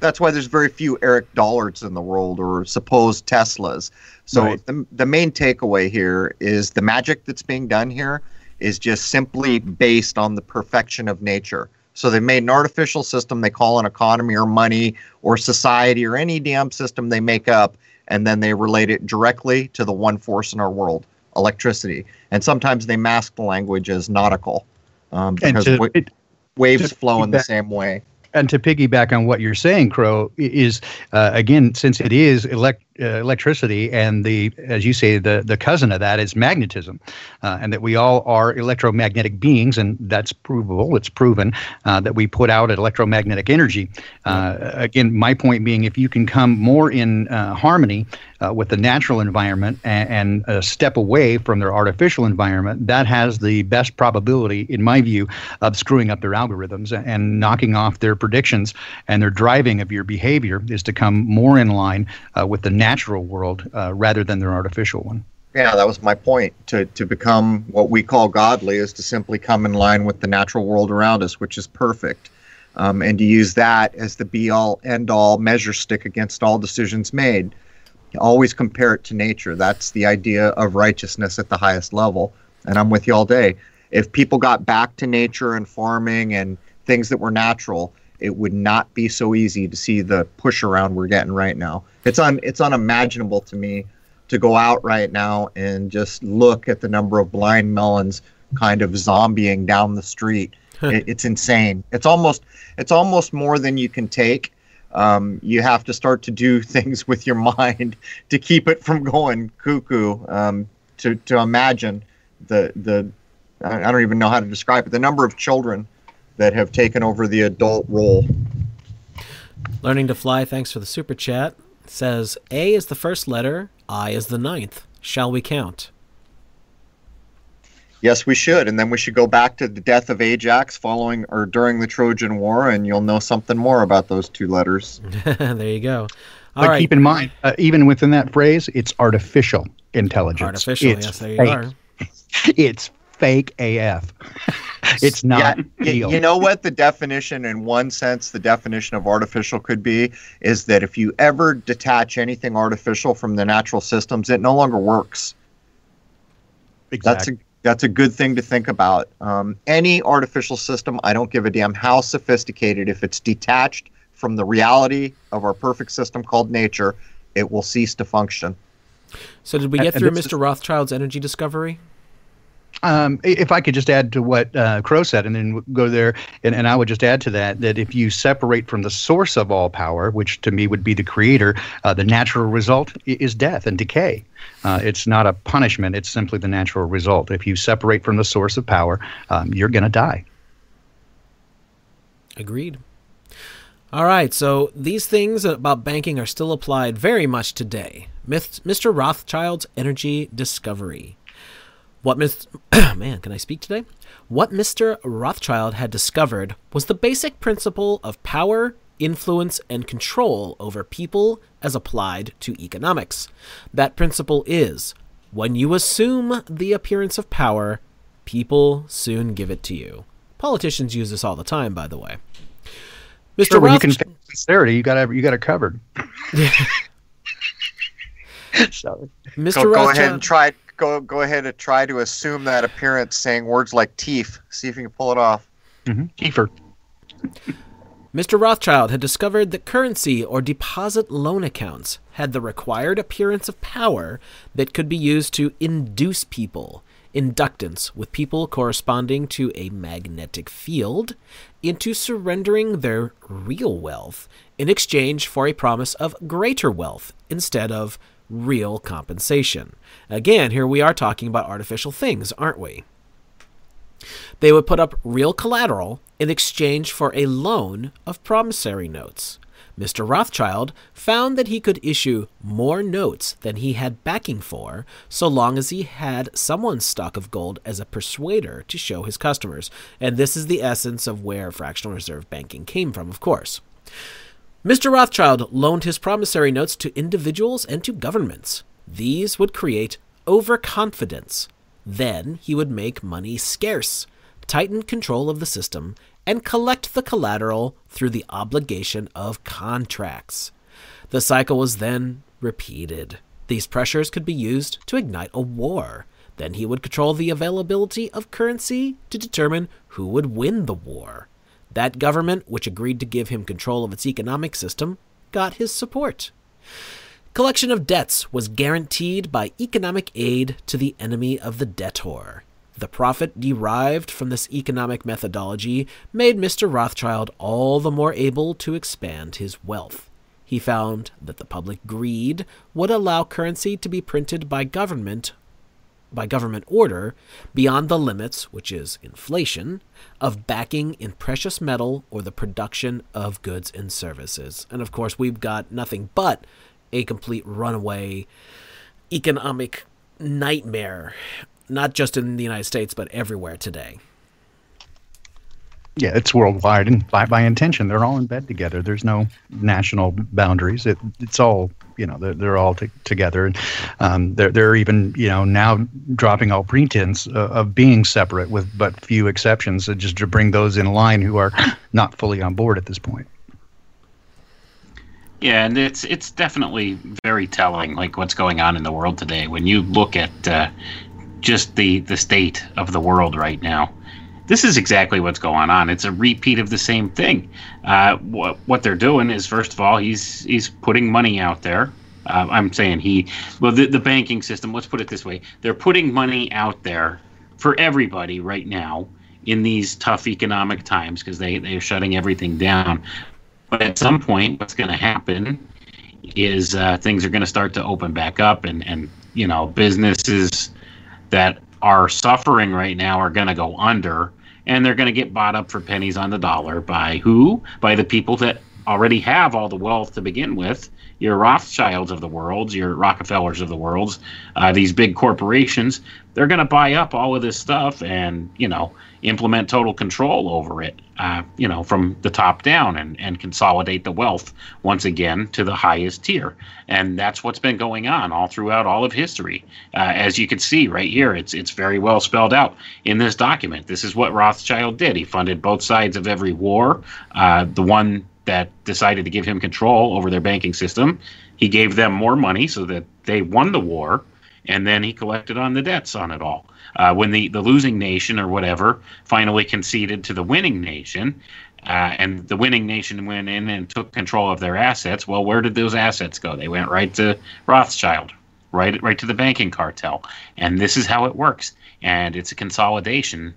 that's why there's very few Eric Dollards in the world or supposed Teslas. So Right. the, the main takeaway here is the magic that's being done here is just simply based on the perfection of nature. So they made an artificial system they call an economy or money or society or any damn system they make up, and then they relate it directly to the one force in our world, electricity. And sometimes they mask the language as nautical um, because to, wa- it, waves flow in the same way. and to piggyback on what you're saying, Crow, is uh, again since it is elect, uh, electricity, and the as you say the the cousin of that is magnetism, uh, and that we all are electromagnetic beings, and that's provable. It's proven uh, that we put out electromagnetic energy. Uh, again, my point being, if you can come more in uh, harmony uh, with the natural environment and, and uh, step away from their artificial environment, that has the best probability, in my view, of screwing up their algorithms and knocking off their predictions and their driving of your behavior is to come more in line uh, with the natural world uh, rather than their artificial one. Yeah, that was my point. To to become what we call godly is to simply come in line with the natural world around us, which is perfect, um, and to use that as the be all end all measure stick against all decisions made. Always compare it to nature. That's the idea of righteousness at the highest level. And I'm with you all day. If people got back to nature and farming and things that were natural, it would not be so easy to see the push around we're getting right now. It's un it's unimaginable to me to go out right now and just look at the number of blind melons kind of zombieing down the street. [laughs] it, it's insane. It's almost it's almost more than you can take. Um, you have to start to do [laughs] things with your mind to keep it from going cuckoo. Um, to to imagine the the I I don't even know how to describe it. The number of children that have taken over the adult role. Learning to Fly, thanks for the super chat. Says A is the first letter, I is the ninth. Shall we count? Yes, we should, and then we should go back to the death of Ajax following or during the Trojan War, and you'll know something more about those two letters. [laughs] there you go. All But right. keep in mind, uh, even within that phrase, it's artificial intelligence. Artificial, It's yes, there you fake. are. [laughs] It's fake AF. [laughs] it's not yeah, real. you know what the definition, in one sense, the definition of artificial could be is that if you ever detach anything artificial from the natural systems, it no longer works. That's a that's a good thing to think about. Um, any artificial system, I don't give a damn how sophisticated, if it's detached from the reality of our perfect system called nature, it will cease to function. So did we get and through this Mr. Rothschild's energy discovery? Um, if I could just add to what uh, Crow said, and then go there, and, and I would just add to that that if you separate from the source of all power, which to me would be the creator, uh, the natural result is death and decay. Uh, it's not a punishment; it's simply the natural result. If you separate from the source of power, um, you're going to die. Agreed. All right, so these things about banking are still applied very much today. Mr. Rothschild's energy discovery. What Mr. [clears throat] man, can I speak today? What Mr. Rothschild had discovered was the basic principle of power, influence, and control over people as applied to economics. That principle is when you assume the appearance of power, people soon give it to you. Politicians use this all the time, by the way. Mr. Sure, when you can sincerity, you got you got it covered. [laughs] [laughs] Sorry. Mr. Go, go ahead and try. Go go ahead and try to assume that appearance, saying words like "teeth." See if you can pull it off. Mm-hmm. Kiefer. Mr. Rothschild had discovered that currency or deposit loan accounts had the required appearance of power that could be used to induce people inductance with people corresponding to a magnetic field into surrendering their real wealth in exchange for a promise of greater wealth instead of real compensation. Again, here we are talking about artificial things, aren't we? They would put up real collateral in exchange for a loan of promissory notes. Mr. Rothschild found that he could issue more notes than he had backing for, so long as he had someone's stock of gold as a persuader to show his customers. And this is the essence of where fractional reserve banking came from, of course. Mr. Rothschild loaned his promissory notes to individuals and to governments. These would create overconfidence. Then he would make money scarce, tighten control of the system, and collect the collateral through the obligation of contracts. The cycle was then repeated. These pressures could be used to ignite a war. Then he would control the availability of currency to determine who would win the war. That government, which agreed to give him control of its economic system, got his support. Collection of debts was guaranteed by economic aid to the enemy of the debtor. The profit derived from this economic methodology made Mr. Rothschild all the more able to expand his wealth. He found that the public greed would allow currency to be printed by government by government order beyond the limits, which is inflation, of backing in precious metal or the production of goods and services. And of course, we've got nothing but a complete runaway economic nightmare not just in the United States, but everywhere today. Yeah, it's worldwide and by, by intention. They're all in bed together. There's no national boundaries. It, it's all you know. They're, they're all t- together, and um, they're they're even you know now dropping all pretense uh, of being separate, with but few exceptions, uh, just to bring those in line who are not fully on board at this point. Yeah, and it's it's definitely very telling, like what's going on in the world today. When you look at uh, just the the state of the world right now. This is exactly what's going on. It's a repeat of the same thing. Uh, what what they're doing is first of all, he's he's putting money out there. Uh, I'm saying he, well, the, the banking system. Let's put it this way: they're putting money out there for everybody right now in these tough economic times because they they're shutting everything down. But at some point, what's going to happen is uh, things are going to start to open back up, and and you know businesses that are suffering right now are going to go under and they're going to get bought up for pennies on the dollar by who? By the people that already have all the wealth to begin with. Your Rothschilds of the world, your Rockefellers of the world, uh, these big corporations, they're going to buy up all of this stuff and, you know, implement total control over it, uh, you know, from the top down and, and consolidate the wealth once again to the highest tier. And that's what's been going on all throughout all of history. Uh, as you can see right here, it's it's very well spelled out in this document. This is what Rothschild did. He funded both sides of every war. Uh, the one that decided to give him control over their banking system, he gave them more money so that they won the war, and then he collected on the debts on it all uh, when the, the losing nation or whatever finally conceded to the winning nation, uh, and the winning nation went in and took control of their assets. Well, where did those assets go? They went right to Rothschild, right right to the banking cartel. And this is how it works. And it's a consolidation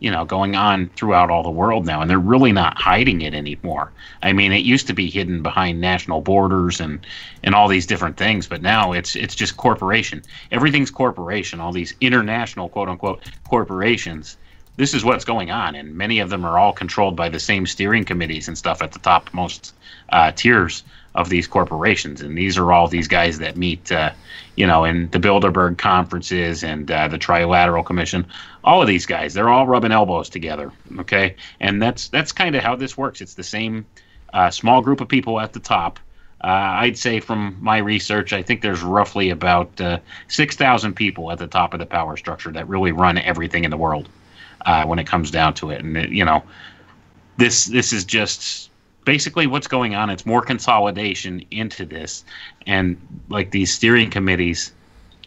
you know, going on throughout all the world now, and they're really not hiding it anymore. I mean, it used to be hidden behind national borders and and all these different things, but now it's it's just corporation. Everything's corporation. All these international quote unquote corporations. This is what's going on, and many of them are all controlled by the same steering committees and stuff at the top most uh, tiers of these corporations. And these are all these guys that meet, uh, you know, in the Bilderberg conferences and uh, the Trilateral Commission. All of these guys, they're all rubbing elbows together. Okay, and that's that's kind of how this works. It's the same uh, small group of people at the top. Uh, I'd say from my research, I think there's roughly about uh, 6,000 people at the top of the power structure that really run everything in the world uh, when it comes down to it. And, it, you know, this this is just basically what's going on. It's more consolidation into this, and like these steering committees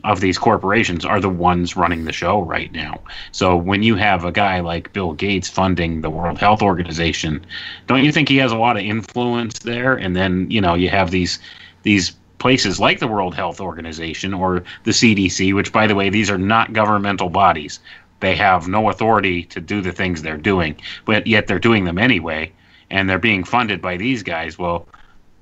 of these corporations are the ones running the show right now. So when you have a guy like Bill Gates funding the World Health Organization, don't you think he has a lot of influence there? And then you know you have these these places like the World Health Organization or the CDC, which by the way these are not governmental bodies. They have no authority to do the things they're doing, but yet they're doing them anyway and they're being funded by these guys, well,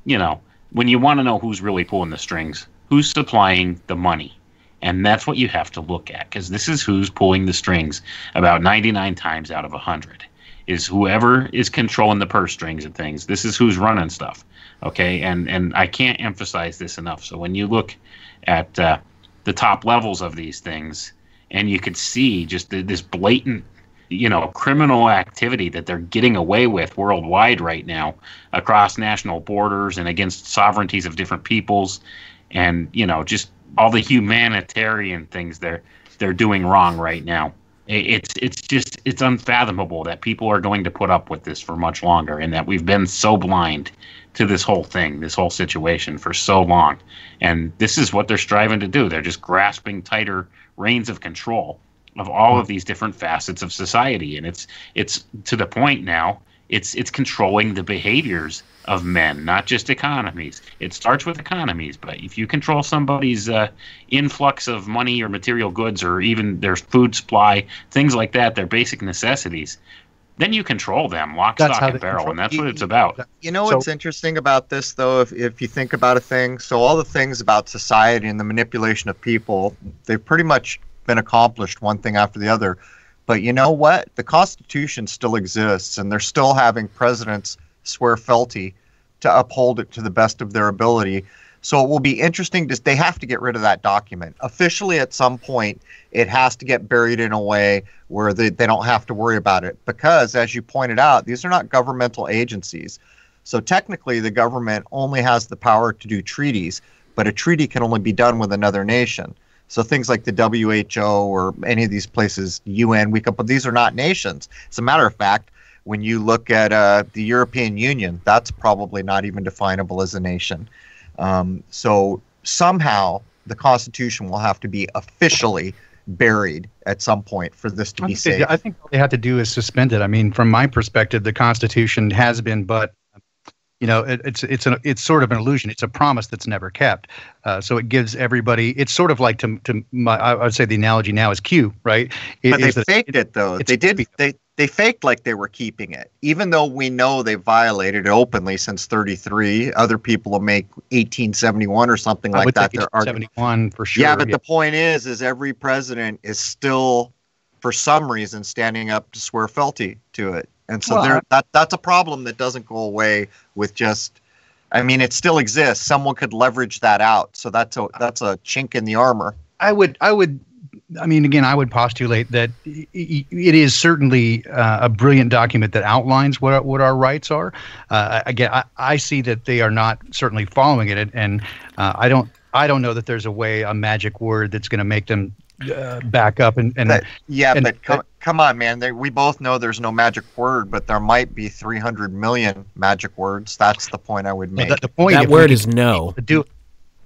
you know, when you want to know who's really pulling the strings, who's supplying the money, and that's what you have to look at because this is who's pulling the strings about 99 times out of 100 is whoever is controlling the purse strings and things. This is who's running stuff. Okay, and and I can't emphasize this enough. So when you look at uh, the top levels of these things, and you could see just the, this blatant you know criminal activity that they're getting away with worldwide right now across national borders and against sovereignties of different peoples and you know just all the humanitarian things they're they're doing wrong right now. It's it's just it's unfathomable that people are going to put up with this for much longer and that we've been so blind to this whole thing this whole situation for so long. And this is what they're striving to do. They're just grasping tighter reins of control of all of these different facets of society. And it's it's to the point now it's it's controlling the behaviors of men not just economies. It starts with economies but if you control somebody's uh, influx of money or material goods or even their food supply things like that their basic necessities then you control them lock That's stock and barrel control- and that's you- what it's about. You know So- what's interesting about this, though, if, if you think about a thing? So, all the things about society and the manipulation of people, they've pretty much been accomplished one thing after the other. But you know what? The Constitution still exists, and they're still having presidents swear fealty to uphold it to the best of their ability. So, it will be interesting to, they have to get rid of that document. Officially, at some point, it has to get buried in a way where they, they don't have to worry about it. Because, as you pointed out, these are not governmental agencies. So technically, the government only has the power to do treaties, but a treaty can only be done with another nation. So things like the WHO or any of these places, UN, we could, but these are not nations. As a matter of fact, when you look at uh, the European Union, that's probably not even definable as a nation. Um, so somehow the Constitution will have to be officially buried at some point for this to I be they, safe. I think all they have to do is suspend it. I mean, from my perspective, the Constitution has been, but you know, it, it's it's an it's sort of an illusion. It's a promise that's never kept. Uh, so it gives everybody. It's sort of like to to my, I would say the analogy now is Q, right? It- but they faked it though. They did. They they faked like they were keeping it, even though we know they violated it openly since '33. Other people will make 1871 or something like that. it's 71 for sure. yeah, but the point is, is every president is still, for some reason, standing up to swear fealty to it, and so Well, there that that's a problem that doesn't go away with just. I mean, it still exists. Someone could leverage that out, so that's a that's a chink in the armor. I would, I would, I mean, again, I would postulate that it is certainly uh, a brilliant document that outlines what our, what our rights are. Uh, again, I, I see that they are not certainly following it, and, and uh, I don't, I don't know that there's a way, a magic word that's going to make them uh, back up and, and That- yeah, and- but come, come on, man. They, we both know there's no magic word, but there might be 300 million magic words. That's the point I would make. the, the point. that word is no. do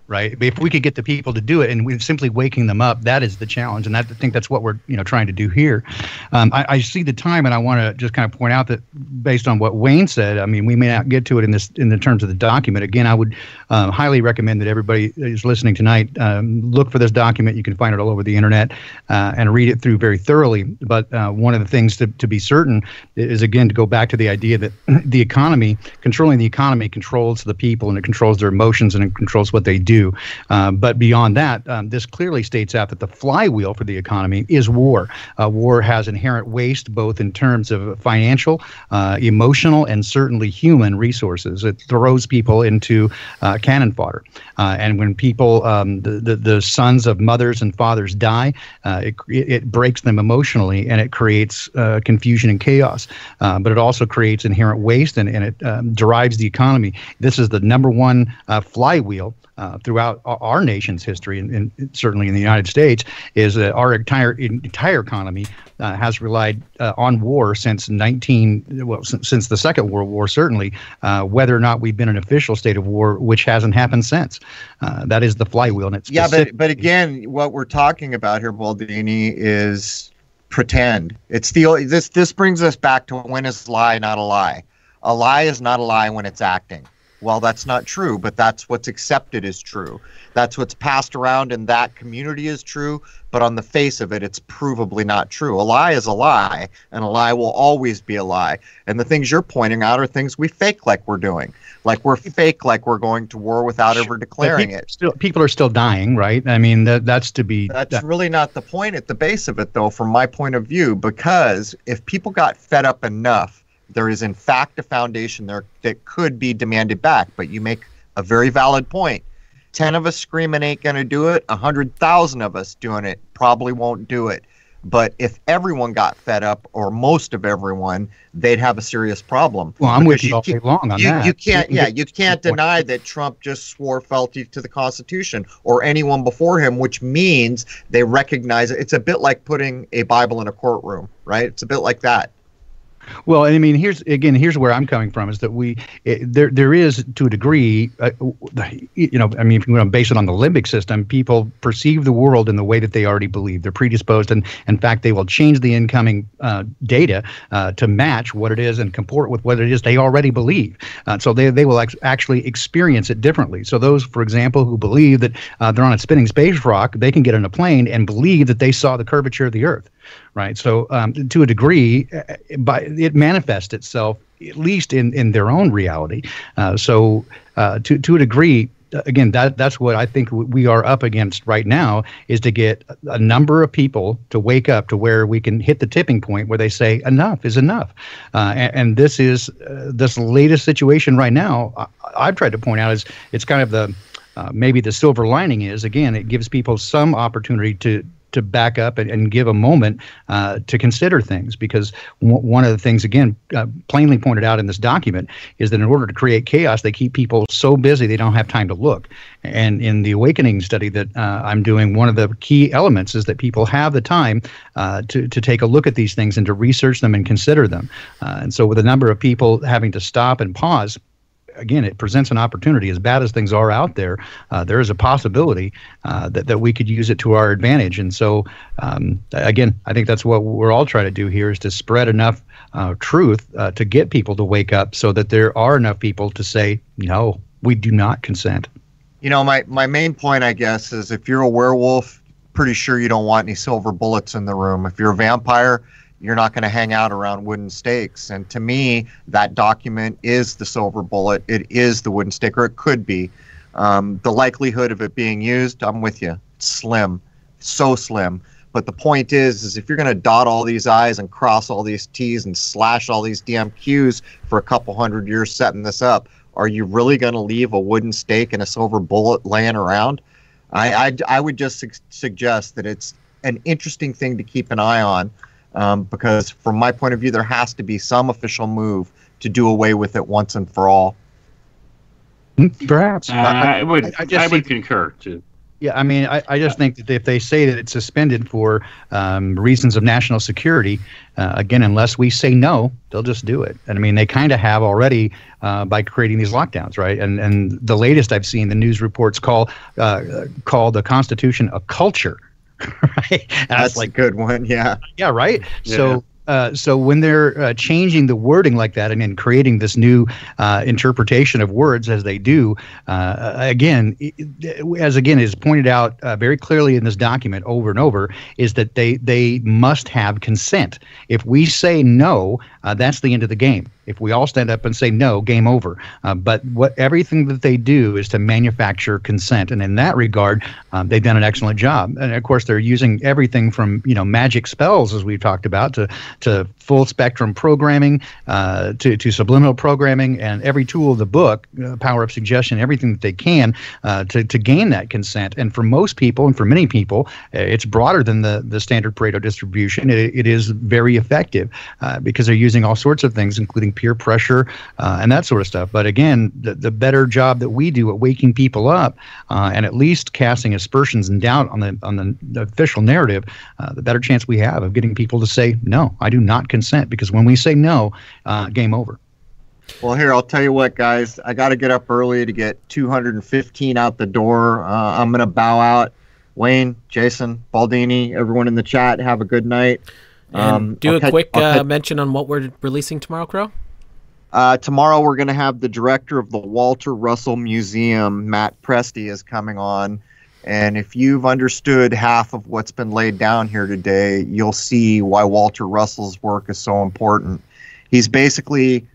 right? If we could get the people to do it, and we're simply waking them up, that is the challenge, and I think that's what we're you know trying to do here. Um, I, I, see the time, and I want to just kind of point out that based on what Wayne said, I mean, we may not get to it in this in the terms of the document. Again, I would um, highly recommend that everybody who's listening tonight um, look for this document. You can find it all over the internet uh, and read it through very thoroughly. But uh, one of the things to, to be certain is again to go back to the idea that [clears throat] the economy, controlling the economy, controls the people and it controls their emotions and it controls what they do do. Um, but beyond that, um, this clearly states out that the flywheel for the economy is war. Uh, war has inherent waste, both in terms of financial, uh, emotional, and certainly human resources. It throws people into uh, cannon fodder. Uh, and when people, um, the, the, the, sons of mothers and fathers die, uh, it, it breaks them emotionally and it creates uh, confusion and chaos. but it also creates inherent waste and, and it um, derives the economy. This is the number one flywheel uh, throughout our nation's history, and, and, certainly in the United States, is that our entire entire economy uh, has relied uh, on war since 19 well since, since, the Second World War, certainly. Uh, whether or not we've been in official state of war, which hasn't happened since, uh, that is the flywheel. And it's yeah, but but again, what we're talking about here, Baldini, is pretend. It's the this this brings us back to when is lie not a lie. A lie is not a lie when it's acting well, that's not true, but that's what's accepted as true. That's what's passed around in that community is true, but on the face of it, it's provably not true. A lie is a lie, and a lie will always be a lie. And the things you're pointing out are things we fake like we're doing. Like we're fake like we're going to war without ever declaring people it. Still, people are still dying, right? I mean, that, that's to be. That's that. really not the point at the base of it, though, from my point of view, because if people got fed up enough there is in fact a foundation there that could be demanded back. But you make a very valid point. Ten of us screaming ain't gonna do it. A hundred thousand of us doing it probably won't do it. But if everyone got fed up, or most of everyone, they'd have a serious problem. Well, I'm with you all day long on you, that. You can't, yeah, you can't deny that Trump just swore fealty to the Constitution or anyone before him, which means they recognize it. It's a bit like putting a Bible in a courtroom, right? It's a bit like that. Well, I mean, here's again, here's where I'm coming from is that we it, there there is to a degree, uh, you know, I mean, if you want to base it on the limbic system, people perceive the world in the way that they already believe. They're predisposed, and in fact, they will change the incoming uh, data uh, to match what it is and comport with what it is they already believe. Uh, so they they will actually experience it differently. So those, for example, who believe that uh, they're on a spinning space rock, they can get in a plane and believe that they saw the curvature of the Earth right? So um, to a degree, uh, by it manifests itself at least in in their own reality. Uh, so uh, to to a degree. Again, that that's what I think we are up against right now is to get a number of people to wake up to where we can hit the tipping point where they say enough is enough, uh, and, and, this is uh, this latest situation right now. I, have tried to point out is it's kind of the uh, maybe the silver lining is again it gives people some opportunity to to back up and, and give a moment uh, to consider things. Because w- one of the things again uh, plainly pointed out in this document is that in order to create chaos they keep people so busy they don't have time to look. And in the awakening study that uh, i'm doing one of the key elements is that people have the time uh, to, to take a look at these things and to research them and consider them. Uh, and so with a number of people having to stop and pause again, it presents an opportunity. As bad as things are out there, uh, there is a possibility uh, that, that we could use it to our advantage. And so, um, again, I think that's what we're all trying to do here is to spread enough uh, truth uh, to get people to wake up so that there are enough people to say, no, we do not consent. You know, my, my main point, I guess, is if you're a werewolf, pretty sure you don't want any silver bullets in the room. If you're a vampire, you're not going to hang out around wooden stakes. And to me, that document is the silver bullet. It is the wooden stake, or it could be. Um, the likelihood of it being used, I'm with you. It's slim, so slim. But the point is, is if you're going to dot all these I's and cross all these T's and slash all these damn Q's for a couple hundred years setting this up, are you really going to leave a wooden stake and a silver bullet laying around? I, I, I would just su- suggest that it's an interesting thing to keep an eye on um, because from my point of view, there has to be some official move to do away with it once and for all. Hmm, perhaps uh, I, would. I, I, I would concur too. Yeah, I mean, I, I just think that if they say that it's suspended for um, reasons of national security, uh, again, unless we say no, they'll just do it. And I mean, they kind of have already uh, by creating these lockdowns, right? And and the latest I've seen, the news reports call uh, call the Constitution a culture, [laughs] right? And That's like a good one. Yeah. yeah, right. Yeah. So. Uh, so when they're uh, changing the wording like that and then creating this new uh, interpretation of words as they do, uh, again, as again is pointed out uh, very clearly in this document over and over, is that they they must have consent. If we say no, uh, that's the end of the game. If we all stand up and say no, game over. Uh, but what everything that they do is to manufacture consent, and in that regard, um, they've done an excellent job. And of course, they're using everything from you know magic spells, as we've talked about, to to full spectrum programming, uh, to to subliminal programming, and every tool of the book, uh, power of suggestion, everything that they can uh, to to gain that consent. And for most people, and for many people, uh, it's broader than the the standard Pareto distribution. It, it is very effective because they're using all sorts of things, including peer pressure uh, and that sort of stuff. But again, the, the better job that we do at waking people up uh, and at least casting aspersions and doubt on the on the, official narrative, uh, the better chance we have of getting people to say no, I do not consent. Because when we say no, uh, game over. Well, here I'll tell you what, guys. I got to get up early to get 215 out the door. Uh, I'm gonna bow out. Wayne, Jason, Baldini, everyone in the chat, have a good night. Um, do I'll a catch- quick uh, catch- mention on what we're releasing tomorrow, Crow. Uh, tomorrow we're going to have the director of the Walter Russell Museum, Matt Presti, is coming on. And if you've understood half of what's been laid down here today, you'll see why Walter Russell's work is so important. He's basically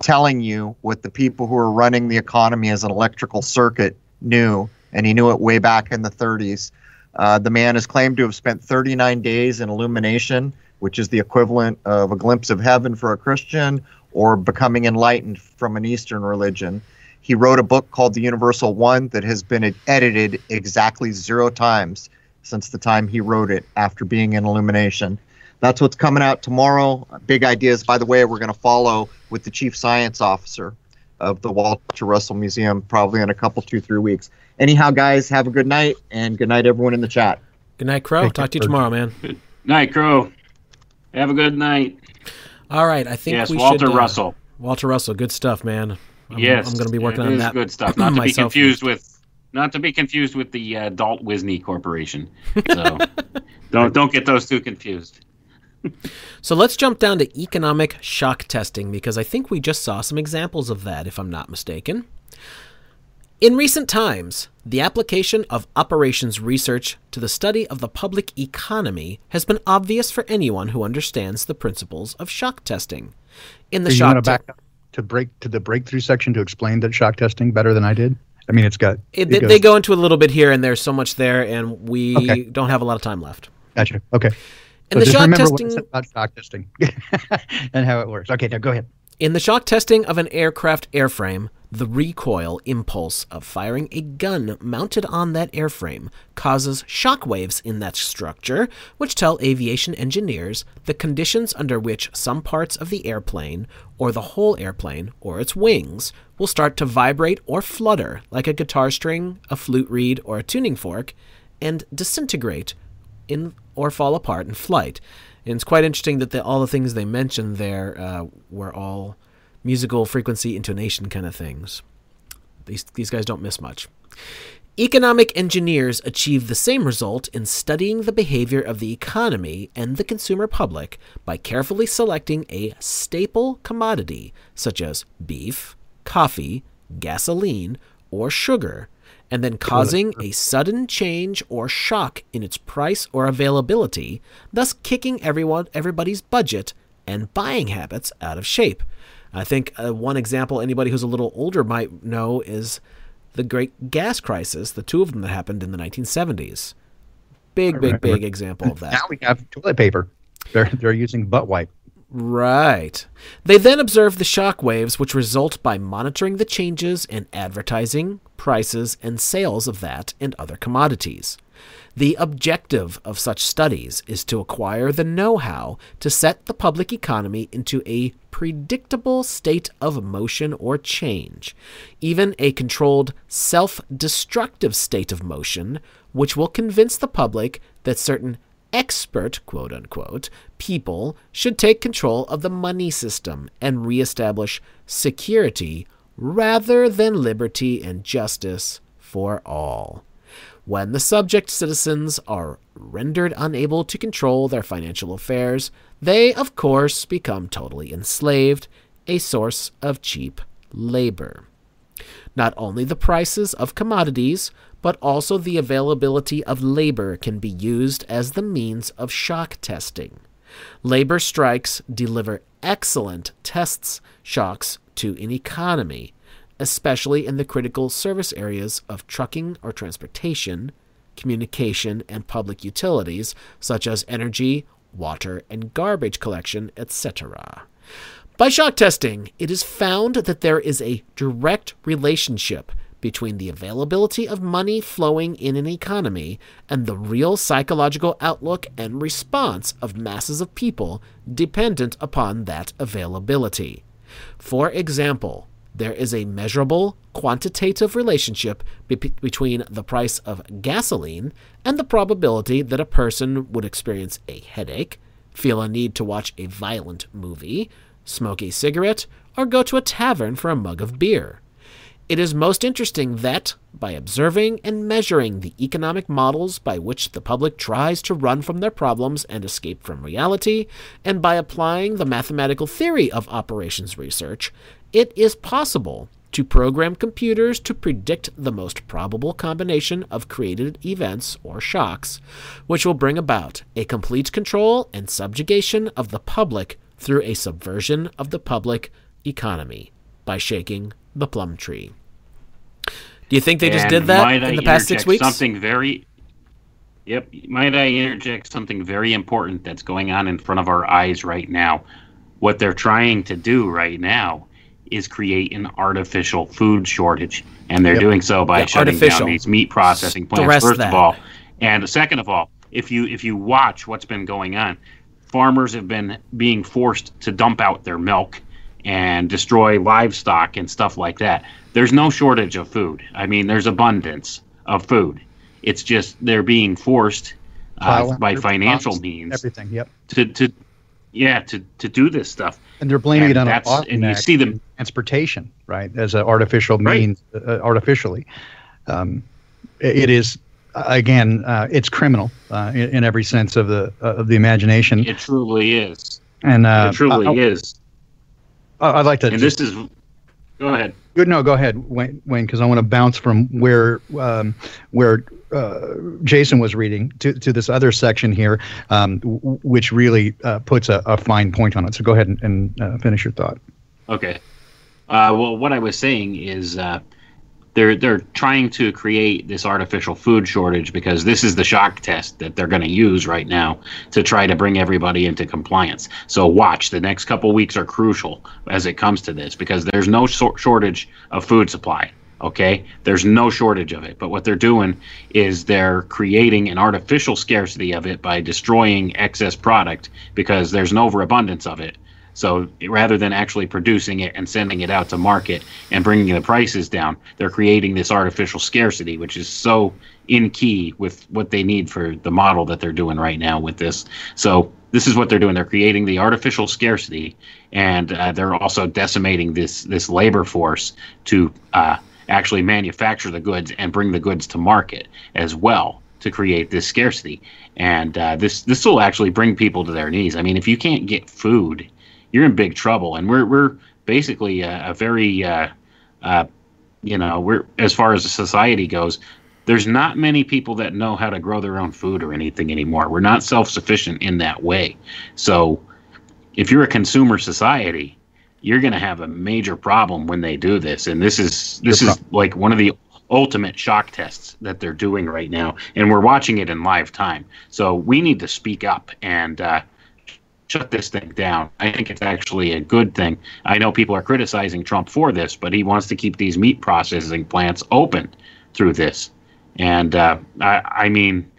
telling you what the people who are running the economy as an electrical circuit knew, and he knew it way back in the 30s. Uh, the man is claimed to have spent 39 days in illumination, which is the equivalent of a glimpse of heaven for a Christian or becoming enlightened from an Eastern religion. He wrote a book called The Universal One that has been edited exactly zero times since the time he wrote it after being in illumination. That's what's coming out tomorrow. Big ideas, by the way, we're going to follow with the chief science officer of the Walter Russell Museum probably in a couple, two, three weeks. Anyhow, guys, have a good night and good night, everyone in the chat. Good night, Crow. Take Talk to you tomorrow, man. Night, Crow. Have a good night. All right, I think Yes, we Walter should. uh, Russell. Walter Russell, good stuff, man. I'm, yes, I'm going to be working on that. good stuff. Not [clears throat] to be confused with, not to be confused with the uh, Dalt Wisney Corporation. So [laughs] don't don't get those two confused. So let's jump down to economic shock testing because I think we just saw some examples of that, if I'm not mistaken. In recent times, the application of operations research to the study of the public economy has been obvious for anyone who understands the principles of shock testing. In the you shock want to te- back up to break to the breakthrough section to explain that shock testing better than I did? I mean, it's got it, it they, go into a little bit here, and there's so much there, and we Okay. don't have a lot of time left. Gotcha. Okay. And so the just shock remember testing, what I said about shock testing [laughs] and how it works. Okay, now go ahead. In the shock testing of an aircraft airframe, the recoil impulse of firing a gun mounted on that airframe causes shock waves in that structure, which tell aviation engineers the conditions under which some parts of the airplane, or the whole airplane, or its wings, will start to vibrate or flutter like a guitar string, a flute reed, or a tuning fork, and disintegrate in or fall apart in flight. And it's quite interesting that the, all the things they mentioned there uh, were all musical frequency intonation kind of things. These these guys don't miss much. Economic engineers achieve the same result in studying the behavior of the economy and the consumer public by carefully selecting a staple commodity such as beef, coffee, gasoline, or sugar, and then causing a sudden change or shock in its price or availability, thus kicking everyone everybody's budget and buying habits out of shape. I think uh, one example anybody who's a little older might know is the Great Gas Crisis, the two of them that happened in the 1970s. Big, big, big example of that. Now we have toilet paper. They're they're using butt wipe. Right. They then observe the shock waves which result by monitoring the changes in advertising, prices and sales of that and other commodities. The objective of such studies is to acquire the know how to set the public economy into a predictable state of motion or change, even a controlled self destructive state of motion, which will convince the public that certain expert, quote unquote, people should take control of the money system and reestablish security rather than liberty and justice for all. When the subject citizens are rendered unable to control their financial affairs, they, of course, become totally enslaved, a source of cheap labor. Not only the prices of commodities, but also the availability of labor can be used as the means of shock testing. Labor strikes deliver excellent tests shocks to an economy, especially in the critical service areas of trucking or transportation, communication, and public utilities such as energy, water, and garbage collection, etc. By shock testing, it is found that there is a direct relationship between the availability of money flowing in an economy and the real psychological outlook and response of masses of people dependent upon that availability. For example, there is a measurable quantitative relationship be- between the price of gasoline and the probability that a person would experience a headache, feel a need to watch a violent movie, smoke a cigarette, or go to a tavern for a mug of beer. It is most interesting that, by observing and measuring the economic models by which the public tries to run from their problems and escape from reality, and by applying the mathematical theory of operations research, it is possible to program computers to predict the most probable combination of created events or shocks, which will bring about a complete control and subjugation of the public through a subversion of the public economy by shaking the plum tree. Do you think they just And did that in I the past six weeks? Something very. Yep. Might I interject something very important that's going on in front of our eyes right now? What they're trying to do right now is create an artificial food shortage, and they're Yep. doing so by Yeah, shutting artificial. down these meat processing plants. Stress first that. of all, and second of all, if you if you watch what's been going on, farmers have been being forced to dump out their milk and destroy livestock and stuff like that. There's no shortage of food. I mean, there's abundance of food. It's just they're being forced uh, by financial means Everything. Yep. to to yeah to to do this stuff. And they're blaming And it on a and you see them- transportation, right, as an artificial Right. means, uh, artificially. Um, it is again, uh, it's criminal uh, in, in every sense of the uh, of the imagination. It truly is. and uh, it truly I, is. I, would like to. And just- this is. Go ahead. Good. No, go ahead, Wayne, because I want to bounce from where um, where uh, Jason was reading to, to this other section here, um, w- which really uh, puts a, a fine point on it. So go ahead and, and uh, finish your thought. Okay. Uh, well, what I was saying is uh, they're they're trying to create this artificial food shortage because this is the shock test that they're going to use right now to try to bring everybody into compliance. So watch the next couple weeks are crucial as it comes to this because there's no shortage of food supply. Okay, there's no shortage of it. But what they're doing is they're creating an artificial scarcity of it by destroying excess product because there's an overabundance of it. So rather than actually producing it and sending it out to market and bringing the prices down, they're creating this artificial scarcity, which is so in key with what they need for the model that they're doing right now with this. So this is what they're doing. They're creating the artificial scarcity, and uh, they're also decimating this this labor force to uh, actually manufacture the goods and bring the goods to market as well to create this scarcity. And uh, this this will actually bring people to their knees. I mean, if you can't get food you're in big trouble. And we're we're basically a, a very, uh, uh, you know, we're as far as society goes. There's not many people that know how to grow their own food or anything anymore. We're not self sufficient in that way. So, if you're a consumer society, you're going to have a major problem when they do this. And this is this is like one of the ultimate shock tests that they're doing right now, and we're watching it in live time. So we need to speak up and. Uh, shut this thing down. I think it's actually a good thing. I know people are criticizing Trump for this, but he wants to keep these meat processing plants open through this. And uh, I, I mean,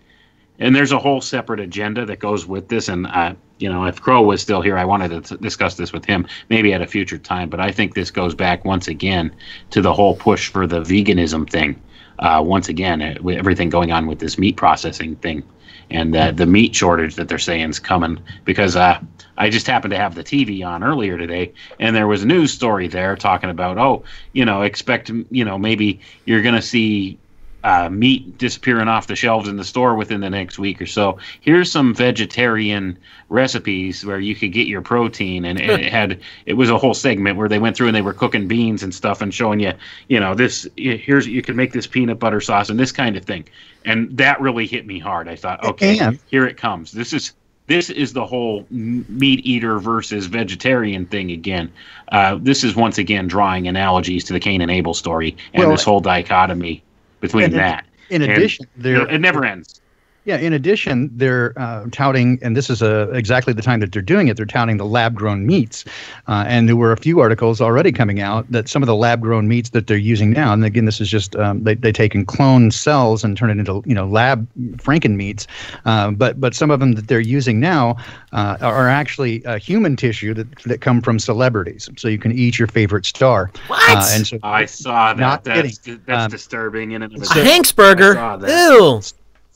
and there's a whole separate agenda that goes with this. And uh, you know, if Crow was still here, I wanted to discuss this with him, maybe at a future time. But I think this goes back once again to the whole push for the veganism thing. Uh, once again, uh, with everything going on with this meat processing thing, and the meat shortage that they're saying is coming because uh, I just happened to have the TV on earlier today, and there was a news story there talking about, oh, you know, expect, you know, maybe you're going to see uh, meat disappearing off the shelves in the store within the next week or so. Here's some vegetarian recipes where you could get your protein, and it [laughs] had it was a whole segment where they went through and they were cooking beans and stuff and showing you, you know, this here's you can make this peanut butter sauce and this kind of thing, and that really hit me hard. I thought, okay, And- here it comes. This is this is the whole meat eater versus vegetarian thing again. Uh, this is once again drawing analogies to the Cain and Abel story and Well, this whole dichotomy between and that. In And, addition, you there know, it never ends. Yeah, in addition, they're uh, touting, and this is uh, exactly the time that they're doing it. They're touting the lab-grown meats, uh, and there were a few articles already coming out that some of the lab-grown meats that they're using now, and again, this is just um, they they take and clone cells and turn it into you know lab Franken meats, uh, but but some of them that they're using now uh, are actually uh, human tissue that that come from celebrities, so you can eat your favorite star. What? Uh, and so I saw that. Not that's kidding. that's Um, disturbing in and of a itself. Hank's burger. Ew.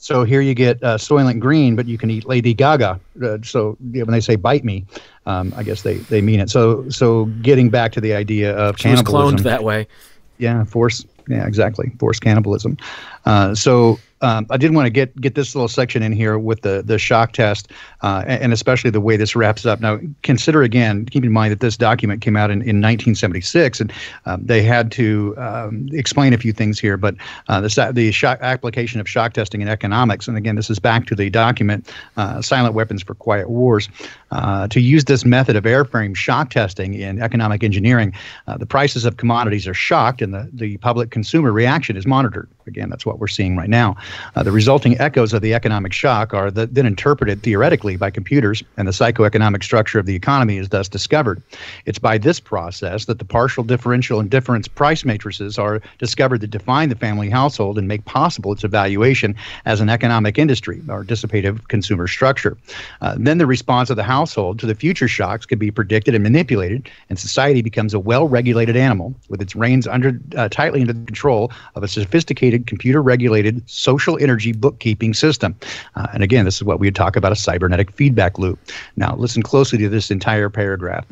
So here you get uh, Soylent Green, but you can eat Lady Gaga. Uh, so yeah, when they say "bite me," um, I guess they, they mean it. So so getting back to the idea of She was cloned that way. yeah, force, yeah, exactly, Force cannibalism. Uh, so um, I did want to get get this little section in here with the the shock test, uh, and, especially the way this wraps up. Now, consider again, keep in mind that this document came out in, in 1976, and um, they had to um, explain a few things here. But uh, the the shock application of shock testing in economics, and again, this is back to the document, uh, "Silent Weapons for Quiet Wars." Uh, to use this method of airframe shock testing in economic engineering, uh, the prices of commodities are shocked, and the the public consumer reaction is monitored. Again, that's what we're seeing right now. Uh, the resulting echoes of the economic shock are th- then interpreted theoretically by computers, and the psychoeconomic structure of the economy is thus discovered. It's by this process that the partial differential and difference price matrices are discovered that define the family household and make possible its evaluation as an economic industry or dissipative consumer structure. Uh, then the response of the household to the future shocks can be predicted and manipulated, and society becomes a well regulated animal with its reins under uh, tightly under the control of a sophisticated computer regulated social energy bookkeeping system. Uh, and again, this is what we would talk about a cybernetic feedback loop. Now, listen closely to this entire paragraph.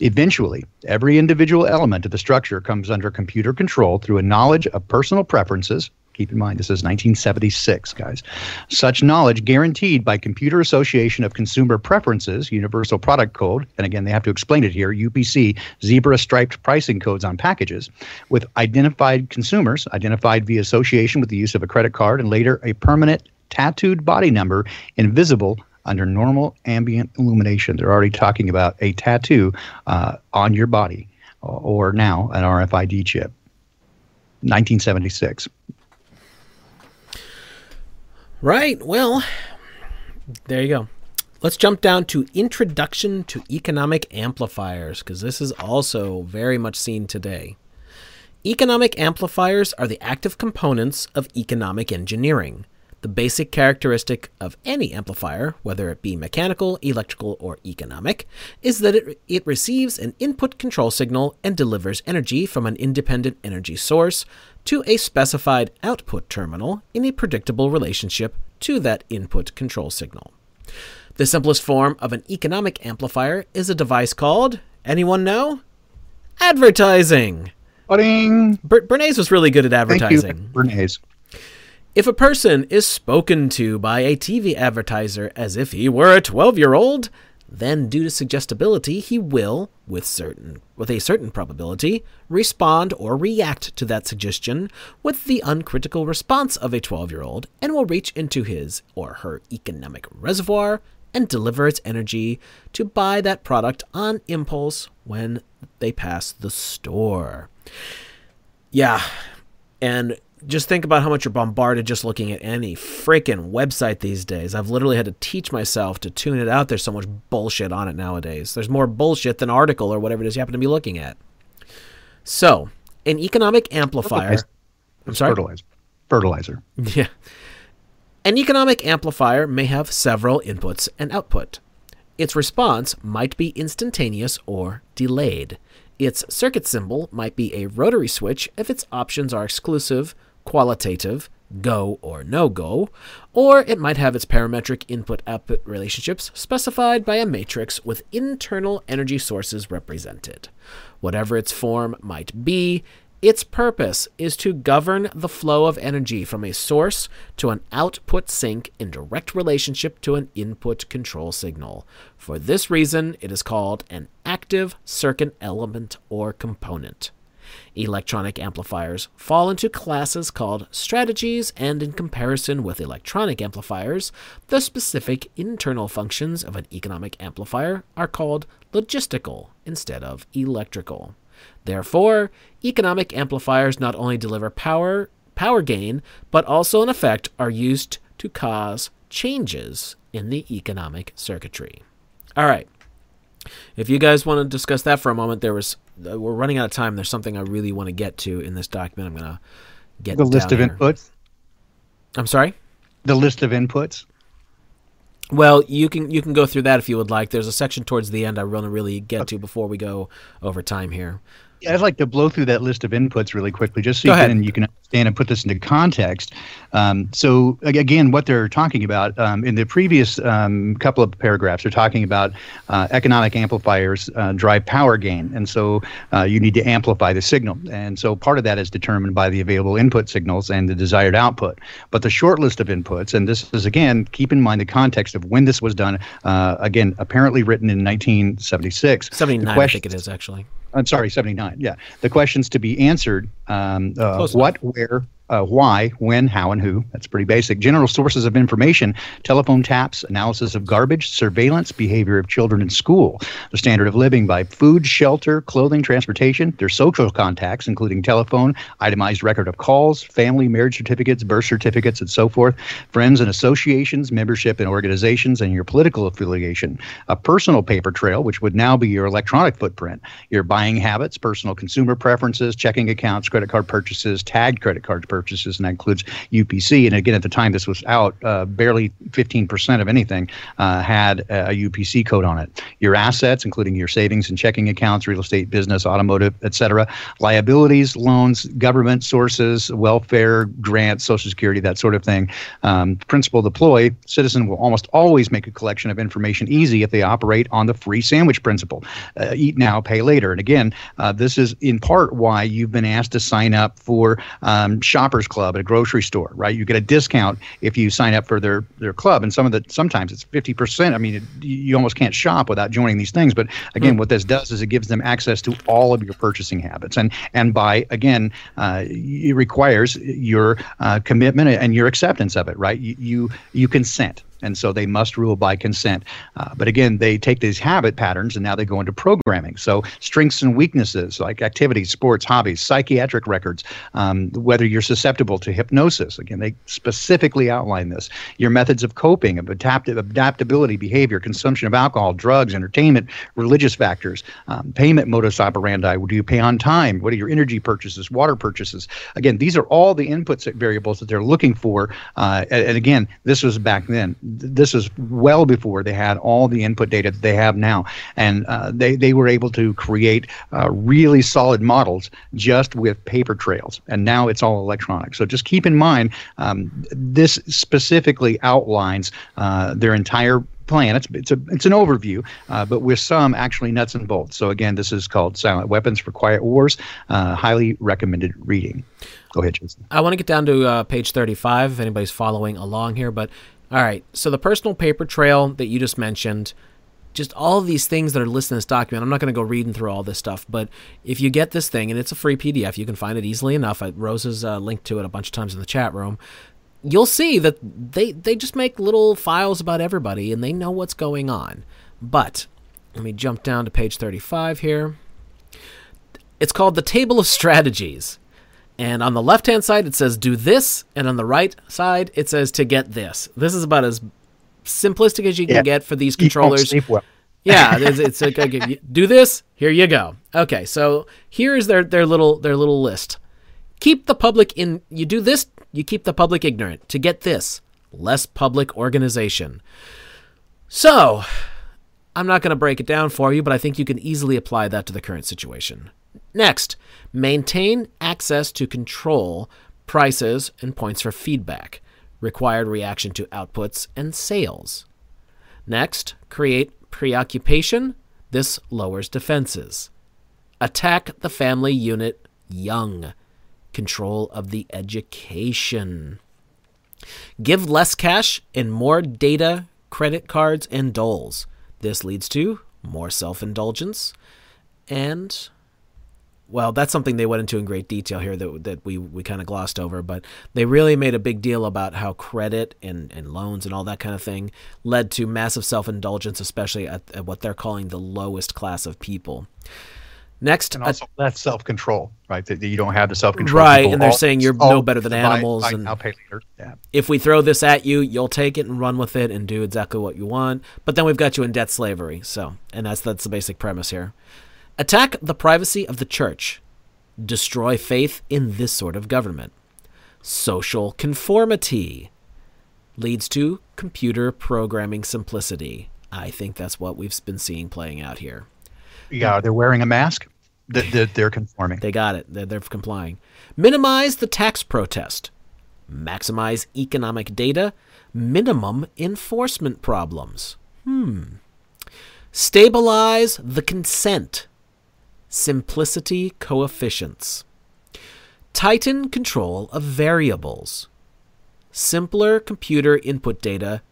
Eventually, every individual element of the structure comes under computer control through a knowledge of personal preferences. Keep in mind, this is 1976, guys. Such knowledge guaranteed by Computer Association of Consumer Preferences, Universal Product Code, and again, they have to explain it here UPC, zebra striped pricing codes on packages, with identified consumers, identified via association with the use of a credit card, and later a permanent tattooed body number invisible under normal ambient illumination. They're already talking about a tattoo uh, on your body, or now an RFID chip. 1976. Right. Well, there you go. Let's jump down to Introduction to Economic Amplifiers, because this is also very much seen today. Economic amplifiers are the active components of economic engineering. The basic characteristic of any amplifier, whether it be mechanical, electrical, or economic, is that it, it receives an input control signal and delivers energy from an independent energy source to a specified output terminal in a predictable relationship to that input control signal. The simplest form of an economic amplifier is a device called, anyone know? Advertising. Ding! Ber- Bernays was really good at advertising. Thank you. Bernays. If a person is spoken to by a TV advertiser as if he were a 12-year-old, then due to suggestibility, he will, with certain with a certain probability, respond or react to that suggestion with the uncritical response of a 12-year-old and will reach into his or her economic reservoir and deliver its energy to buy that product on impulse when they pass the store. Yeah. And just think about how much you're bombarded just looking at any freaking website these days. I've literally had to teach myself to tune it out. There's so much bullshit on it nowadays. There's more bullshit than article or whatever it is you happen to be looking at. So, an economic amplifier. Fertilizer. I'm sorry? Fertilizer. Fertilizer. [laughs] Yeah. An economic amplifier may have several inputs and output. Its response might be instantaneous or delayed. Its circuit symbol might be a rotary switch if its options are exclusive, qualitative, go or no go, or it might have its parametric input output relationships specified by a matrix with internal energy sources represented. Whatever its form might be, its purpose is to govern the flow of energy from a source to an output sink in direct relationship to an input control signal. For this reason, it is called an active circuit element or component. Electronic amplifiers fall into classes called strategies, and in comparison with electronic amplifiers, the specific internal functions of an economic amplifier are called logistical instead of electrical. Therefore, economic amplifiers not only deliver power power gain, but also in effect are used to cause changes in the economic circuitry. All right. If you guys want to discuss that for a moment, there was we're running out of time. There's something I really want to get to in this document. I'm gonna get The list of here. inputs. I'm sorry. The list of inputs. Well, you can you can go through that if you would like. There's a section towards the end I want to really get to before we go over time here. Yeah, I'd like to blow through that list of inputs really quickly, just so Go you ahead. can, you can understand and put this into context. Um, so again, what they're talking about um, in the previous um, couple of paragraphs, they're talking about uh, economic amplifiers uh, drive power gain, and so uh, you need to amplify the signal. And so part of that is determined by the available input signals and the desired output. But the short list of inputs, and this is again, keep in mind the context of when this was done. Uh, again, apparently written in 1976. The 79, I think it is actually. I'm sorry, 79. Yeah. The questions to be answered um, uh, what, where, uh, why, when, how, and who. That's pretty basic. General sources of information telephone taps, analysis of garbage, surveillance, behavior of children in school, the standard of living by food, shelter, clothing, transportation, their social contacts, including telephone, itemized record of calls, family, marriage certificates, birth certificates, and so forth, friends and associations, membership in organizations, and your political affiliation. A personal paper trail, which would now be your electronic footprint, your buying habits, personal consumer preferences, checking accounts, credit card purchases, tagged credit card purchases, and that includes UPC. And again, at the time this was out, uh, barely 15% of anything uh, had a UPC code on it. Your assets, including your savings and checking accounts, real estate, business, automotive, etc. Liabilities, loans, government sources, welfare, grants, Social Security, that sort of thing. Um, principal deploy, citizen will almost always make a collection of information easy if they operate on the free sandwich principle. Uh, eat now, pay later. And again, uh, this is in part why you've been asked to sign up for um, Shoppers Club at a grocery store, right? You get a discount if you sign up for their their club, and some of the sometimes it's fifty percent. I mean, it, you almost can't shop without joining these things. But again, what this does is it gives them access to all of your purchasing habits, and and by again, uh, it requires your uh, commitment and your acceptance of it, right? You you, you consent. And so they must rule by consent. Uh, but again, they take these habit patterns and now they go into programming. So strengths and weaknesses like activities, sports, hobbies, psychiatric records, um, whether you're susceptible to hypnosis. Again, they specifically outline this. Your methods of coping, of adaptive, adaptability, behavior, consumption of alcohol, drugs, entertainment, religious factors, um, payment modus operandi. Do you pay on time? What are your energy purchases, water purchases? Again, these are all the input variables that they're looking for. Uh, and, and again, this was back then. Th- This is well before they had all the input data that they have now. And uh, they, they were able to create uh, really solid models just with paper trails. And now it's all electronic. So just keep in mind um, this specifically outlines uh, their entire plan. It's it's a it's an overview, uh, but with some actually nuts and bolts. So again, this is called Silent Weapons for Quiet Wars. Uh, highly recommended reading. Go ahead, Jason. I want to get down to uh, page 35 if anybody's following along here. But all right, so the personal paper trail that you just mentioned, just all of these things that are listed in this document. I'm not going to go reading through all this stuff, but if you get this thing and it's a free PDF, you can find it easily enough. Uh, Rose has uh, linked to it a bunch of times in the chat room. You'll see that they they just make little files about everybody and they know what's going on. But let me jump down to page 35 here. It's called the Table of Strategies. And on the left hand side, it says do this. And on the right side, it says to get this. This is about as simplistic as you can Yeah. get for these controllers. well. [laughs] yeah, it's, it's like okay, do this. Here you go. Okay, so here is their their little their little list. Keep the public in. You do this. You keep the public ignorant. To get this, less public organization. So, I'm not going to break it down for you, but I think you can easily apply that to the current situation. Next, maintain access to control, prices, and points for feedback, required reaction to outputs, and sales. Next, create preoccupation. This lowers defenses. Attack the family unit young. Control of the education. Give less cash and more data, credit cards, and doles. This leads to more self indulgence. And, well, that's something they went into in great detail here that, that we, we kind of glossed over, but they really made a big deal about how credit and, and loans and all that kind of thing led to massive self indulgence, especially at, at what they're calling the lowest class of people. Next, And also less self control, right? That, that you don't have the self control. Right, and they're saying you're oh, no better than animals Buy, and- I'll pay later. Yeah. if we throw this at you, you'll take it and run with it and do exactly what you want. But then we've got you in debt slavery. So, and that's that's the basic premise here. Attack the privacy of the church. Destroy faith in this sort of government. Social conformity leads to computer programming simplicity. I think that's what we've been seeing playing out here. Yeah, they're wearing a mask. They're conforming. They got it. They're, they're complying. Minimize the tax protest. Maximize economic data. Minimum enforcement problems. Hmm. Stabilize the consent. Simplicity coefficients. Tighten control of variables. Simpler computer input data.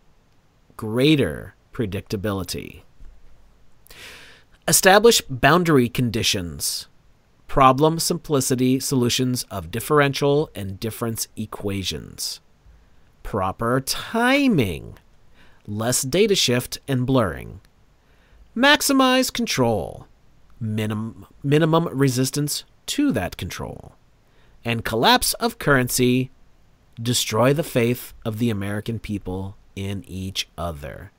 Greater predictability. Establish boundary conditions. Problem simplicity solutions of differential and difference equations. Proper timing. Less data shift and blurring. Maximize control. Minim- minimum resistance to that control. And collapse of currency. Destroy the faith of the American people in each other.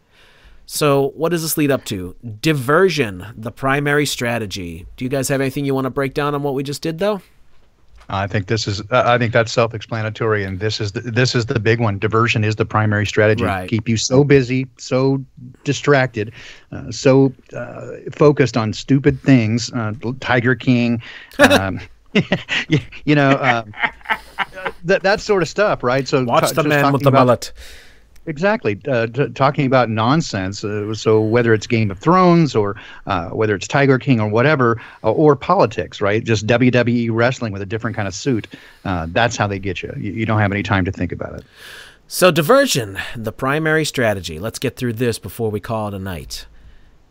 So, what does this lead up to? Diversion, the primary strategy. Do you guys have anything you want to break down on what we just did, though? I think this is. Uh, I think that's self-explanatory, and this is the, this is the big one. Diversion is the primary strategy. Right. Keep you so busy, so distracted, uh, so uh, focused on stupid things. Uh, Tiger King, [laughs] um, you, [laughs] you know, um, that that sort of stuff, right? So Watch ta- the man with the about- mullet. Exactly. Uh, t- talking about nonsense. Uh, so whether it's Game of Thrones or uh, whether it's Tiger King or whatever, uh, or politics, right? Just WWE wrestling with a different kind of suit. Uh, that's how they get you. you. You don't have any time to think about it. So, diversion, the primary strategy. Let's get through this before we call it a night.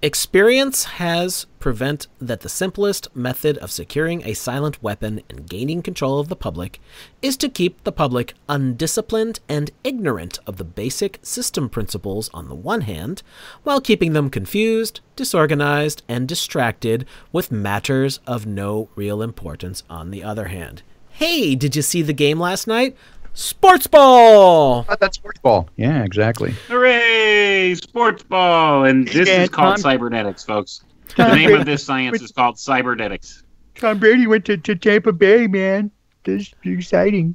Experience has prevent that the simplest method of securing a silent weapon and gaining control of the public is to keep the public undisciplined and ignorant of the basic system principles on the one hand, while keeping them confused, disorganized, and distracted with matters of no real importance on the other hand. Hey, did you see the game last night? Sports ball! But that's sports ball. Yeah, exactly. Hooray! Sports ball! And this Yeah, is called Tom- cybernetics, folks. The name of this science is called cybernetics. Tom Brady went to, to Tampa Bay, man. This is exciting.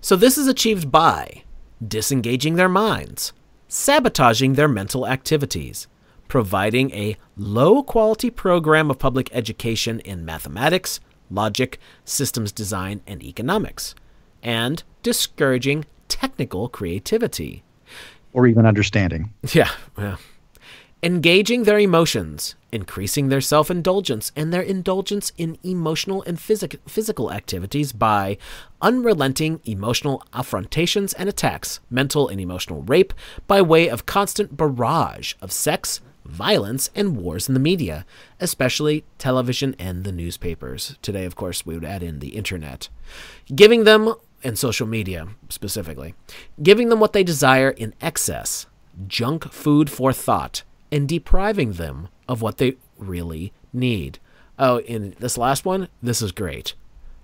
So, this is achieved by disengaging their minds, sabotaging their mental activities, providing a low quality program of public education in mathematics, logic, systems design, and economics, and discouraging technical creativity. Or even understanding. Yeah, well. Engaging their emotions, increasing their self indulgence and their indulgence in emotional and physic- physical activities by unrelenting emotional affrontations and attacks, mental and emotional rape, by way of constant barrage of sex, violence, and wars in the media, especially television and the newspapers. Today, of course, we would add in the internet. Giving them, and social media specifically, giving them what they desire in excess, junk food for thought, and depriving them of what they really need. Oh, in this last one, this is great.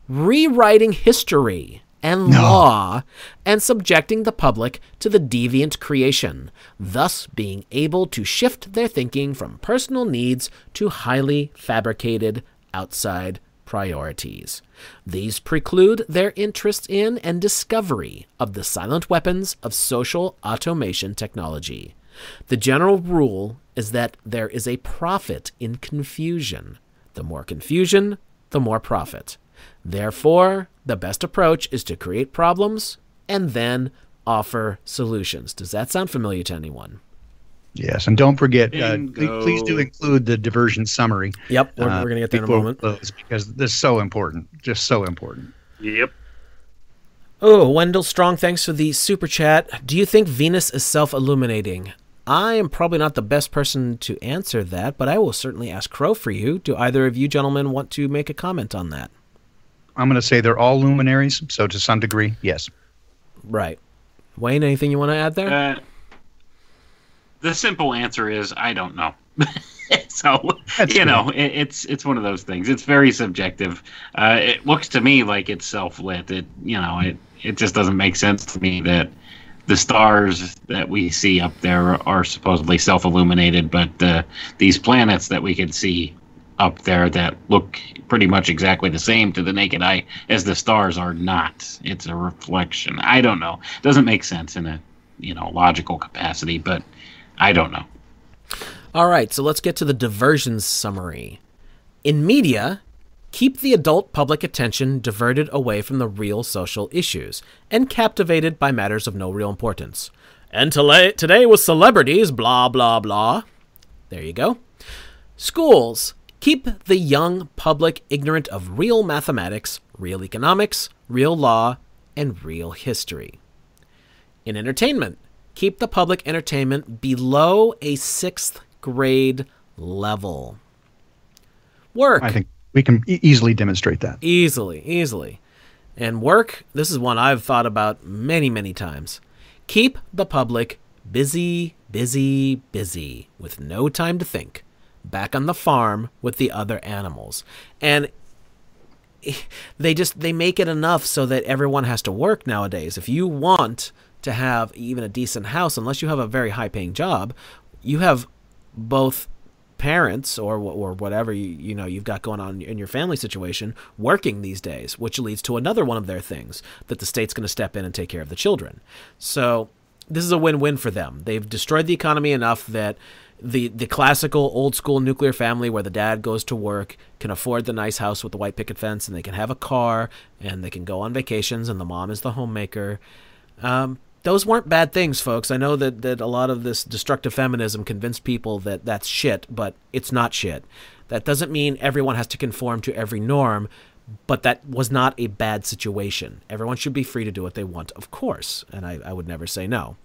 rewriting history and No. law and subjecting the public to the deviant creation, thus being able to shift their thinking from personal needs to highly fabricated outside priorities. These preclude their interest in and discovery of the silent weapons of social automation technology. The general rule is that there is a profit in confusion. The more confusion, the more profit. Therefore, the best approach is to create problems and then offer solutions. Does that sound familiar to anyone? Yes, and don't forget, uh, please, please do include the diversion summary. Yep, we're, uh, we're going to get there in a moment. close, because this is so important, just so important. Yep. Oh, Wendell Strong, thanks for the super chat. Do you think Venus is self illuminating? I am probably not the best person to answer that, but I will certainly ask Crow for you. Do either of you gentlemen want to make a comment on that? I'm going to say they're all luminaries, so to some degree, yes. Right. Wayne, anything you want to add there? Uh, the simple answer is I don't know. [laughs] so That's you know, it, it's it's one of those things. It's very subjective. Uh, it looks to me like it's self lit. It you know it it just doesn't make sense to me that the stars that we see up there are supposedly self illuminated, but uh, these planets that we can see up there that look pretty much exactly the same to the naked eye as the stars are not. It's a reflection. I don't know. It Doesn't make sense in a you know logical capacity, but I don't know. All right, so let's get to the diversions summary. In media, keep the adult public attention diverted away from the real social issues and captivated by matters of no real importance. And today, today with celebrities, blah, blah, blah. There you go. Schools, keep the young public ignorant of real mathematics, real economics, real law, and real history. In entertainment, keep the public entertainment below a sixth grade level. Work. I think we can e- easily demonstrate that. Easily, easily. And work, this is one I've thought about many, many times. Keep the public busy, busy, busy, with no time to think, back on the farm with the other animals. And [laughs] they just they make it enough so that everyone has to work nowadays. If you want to have even a decent house, unless you have a very high paying job, you have both parents or or whatever you you know you've got going on in your family situation working these days, which leads to another one of their things that the state's going to step in and take care of the children. So this is a win-win for them. They've destroyed the economy enough that the the classical old school nuclear family where the dad goes to work can afford the nice house with the white picket fence and they can have a car and they can go on vacations and the mom is the homemaker. Um, those weren't bad things, folks. I know that, that a lot of this destructive feminism convinced people that that's shit, but it's not shit. That doesn't mean everyone has to conform to every norm, but that was not a bad situation. Everyone should be free to do what they want, of course, and I, I would never say no.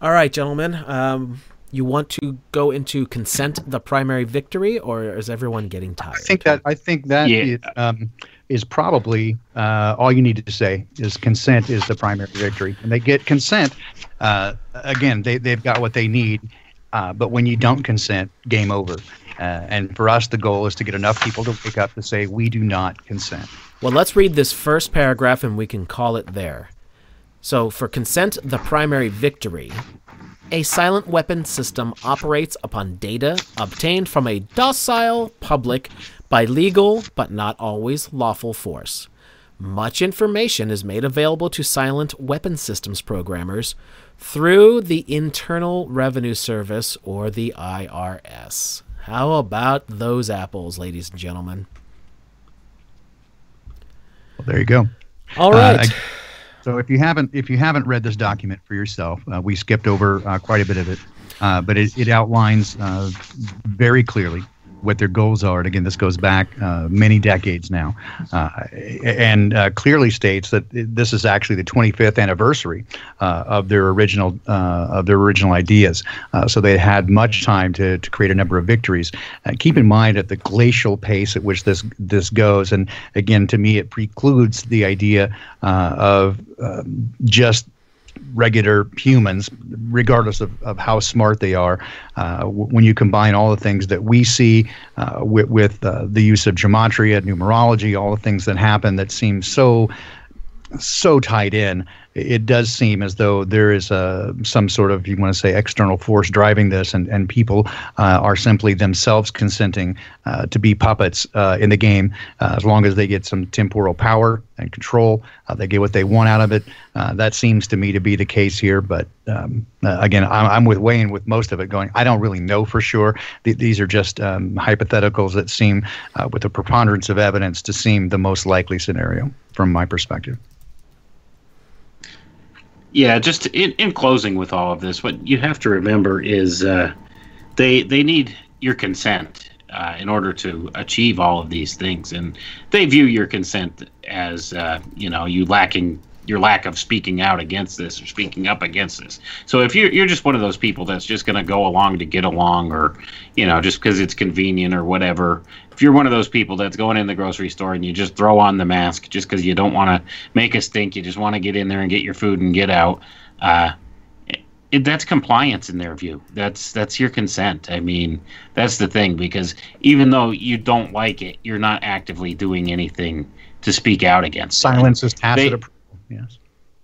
All right, gentlemen. Um, you want to go into consent the primary victory, or is everyone getting tired? I think that I think that Yeah. is, um, is probably uh, all you need to say is consent is the primary victory, and they get consent. Uh, again, they they've got what they need, uh, but when you don't consent, game over. Uh, and for us, the goal is to get enough people to wake up to say we do not consent. Well, let's read this first paragraph and we can call it there. So, for consent, the primary victory, a silent weapon system operates upon data obtained from a docile public by legal but not always lawful force. Much information is made available to silent weapon systems programmers through the Internal Revenue Service or the IRS. How about those apples, ladies and gentlemen? Well, there you go. All right. Uh. So if you haven't if you haven't read this document for yourself, uh, we skipped over uh, quite a bit of it, uh, but it, it outlines uh, very clearly what their goals are. And again, this goes back uh, many decades now, uh, and uh, clearly states that this is actually the 25th anniversary uh, of their original uh, of their original ideas. Uh, so they had much time to, to create a number of victories. Keep in mind at the glacial pace at which this this goes, and again, to me, it precludes the idea of um, just regular humans, regardless of, of how smart they are. Uh, w- when you combine all the things that we see uh, with, with uh, the use of gematria, numerology, all the things that happen that seem so so tied in, it does seem as though there is a, some sort of, you want to say, external force driving this, and, and people uh, are simply themselves consenting uh, to be puppets uh, in the game uh, as long as they get some temporal power and control. Uh, they get what they want out of it. Uh, that seems to me to be the case here. But um, again, I'm, I'm, with Wayne with most of it going, I don't really know for sure. Th- these are just um, hypotheticals that seem, with a preponderance of evidence, to seem the most likely scenario from my perspective. Yeah, just in, in closing with all of this, what you have to remember is uh, they they need your consent uh, in order to achieve all of these things, and they view your consent as uh, you know you lacking your lack of speaking out against this or speaking up against this. So if you're you're just one of those people that's just going to go along to get along, or you know just because it's convenient or whatever. If you're one of those people that's going in the grocery store and you just throw on the mask just because you don't want to make a stink, you just want to get in there and get your food and get out. Uh, it, that's compliance in their view. That's that's your consent. I mean, that's the thing because even though you don't like it, you're not actively doing anything to speak out against. Silence it. is tacit approval. Yes.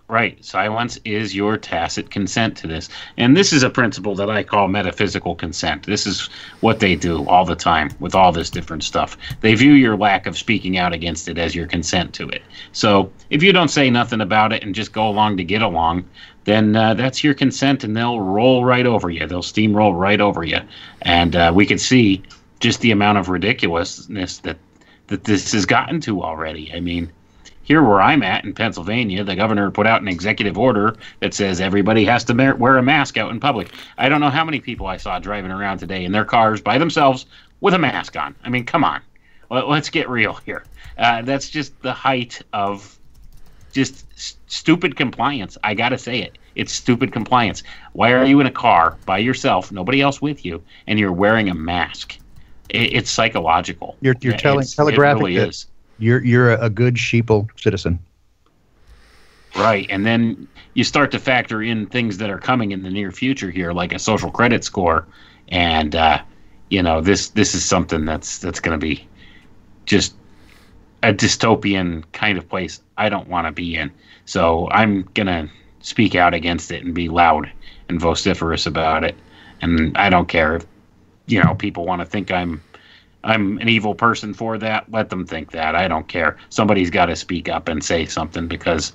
Right. Silence is your tacit consent to this. And this is a principle that I call metaphysical consent. This is what they do all the time with all this different stuff. They view your lack of speaking out against it as your consent to it. So if you don't say nothing about it and just go along to get along, then uh, that's your consent and they'll roll right over you. They'll steamroll right over you. And uh, we can see just the amount of ridiculousness that, that this has gotten to already. I mean, here where I'm at in Pennsylvania, the governor put out an executive order that says everybody has to wear a mask out in public. I don't know how many people I saw driving around today in their cars by themselves with a mask on. I mean, come on. Let's get real here. Uh, that's just the height of just stupid compliance. I got to say it. It's stupid compliance. Why are you in a car by yourself, nobody else with you, and you're wearing a mask? It, it's psychological. You're, you're telling telegraphing it really is you're you're a good sheeple citizen. Right, and then you start to factor in things that are coming in the near future here, like a social credit score, and uh, you know this this is something that's that's going to be just a dystopian kind of place I don't want to be in. So I'm gonna speak out against it and be loud and vociferous about it. And I don't care if you know people want to think I'm I'm an evil person for that. Let them think that. I don't care. Somebody's got to speak up and say something because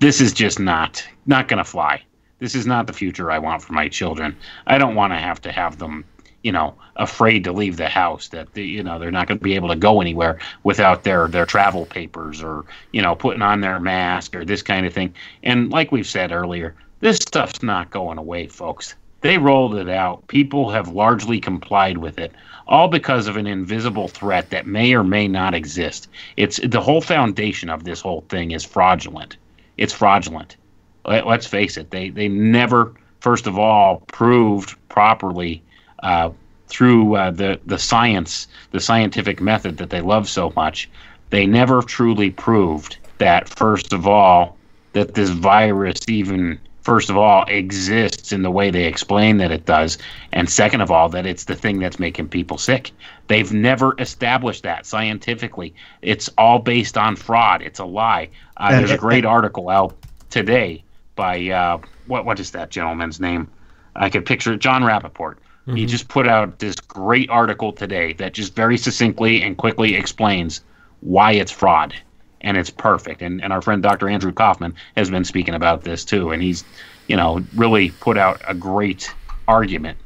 this is just not not going to fly. This is not the future I want for my children. I don't want to have to have them, you know, afraid to leave the house that they, you know they're not going to be able to go anywhere without their their travel papers or you know putting on their mask or this kind of thing. And like we've said earlier, this stuff's not going away, folks. They rolled it out. People have largely complied with it all because of an invisible threat that may or may not exist. It's the whole foundation of this whole thing is fraudulent. It's fraudulent. Let, us face it. They they never, first of all, proved properly uh, through uh, the the science, the scientific method that they love so much. They never truly proved that, first of all, that this virus even first of all, exists in the way they explain that it does, and second of all, that it's the thing that's making people sick. They've never established that scientifically. It's all based on fraud. It's a lie. Uh, there's a great article out today by uh, what what is that gentleman's name? I could picture it, Jon Rappoport. Mm-hmm. He just put out this great article today that just very succinctly and quickly explains why it's fraud and it's perfect. And and our friend Dr. Andrew Kaufman has been speaking about this too, and he's you know really put out a great argument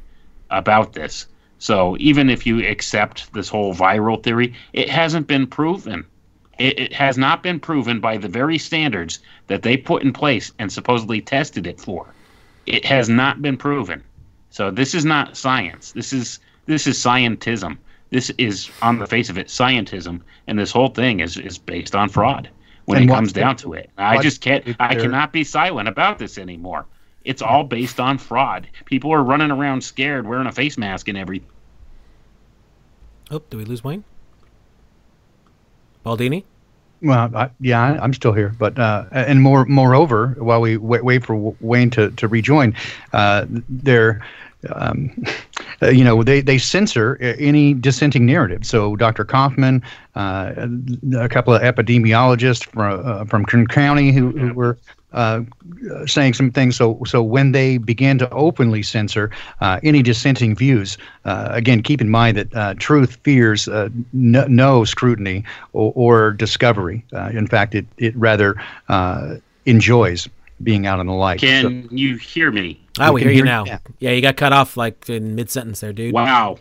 about this. So even if you accept this whole viral theory, it hasn't been proven. It, it has not been proven by the very standards that they put in place and supposedly tested it for. It has not been proven. So this is not science. This is this is scientism this is on the face of it scientism, and this whole thing is is based on fraud when and it comes down to it. I just can't. I cannot be silent about this anymore. It's all based on fraud. People are running around scared, wearing a face mask and everything. Oh, do we lose Wayne? Baldini? Well, I, yeah, I, I'm still here, but uh, and more moreover, while we wait, wait for Wayne to to rejoin, uh, there. Um, uh, you know, they, they censor any dissenting narrative. So Dr. Kaufman, uh, a couple of epidemiologists from uh, from Kern County who, who were uh, saying some things. So, so when they began to openly censor uh, any dissenting views, uh, again, keep in mind that uh, truth fears uh, no, no, scrutiny or, or discovery. Uh, in fact, it it rather enjoys being out in the light. Can so, you hear me? Oh, we hear you now. Yeah. yeah, you got cut off like in mid sentence there, dude. Wow.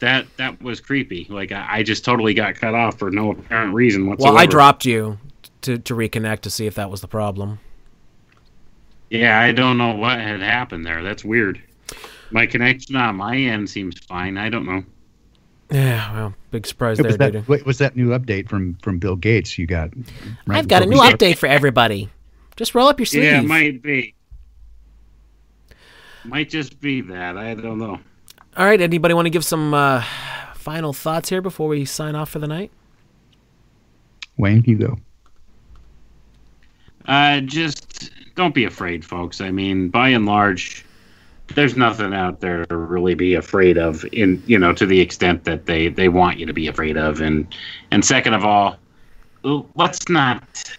That that was creepy. Like I, I, just totally got cut off for no apparent reason whatsoever. Well, I dropped you to, to reconnect to see if that was the problem. Yeah, I don't know what had happened there. That's weird. My connection on my end seems fine. I don't know. Yeah, well, big surprise there, was that, dude. Was that new update from from Bill Gates you got? Right I've got a new update for everybody. Just roll up your sleeves. Yeah, it might be. Might just be that. I don't know. All right. Anybody want to give some uh, final thoughts here before we sign off for the night? Wayne, you go. Uh, just don't be afraid, folks. I mean, by and large, there's nothing out there to really be afraid of. In you know, to the extent that they they want you to be afraid of, and and second of all, let's not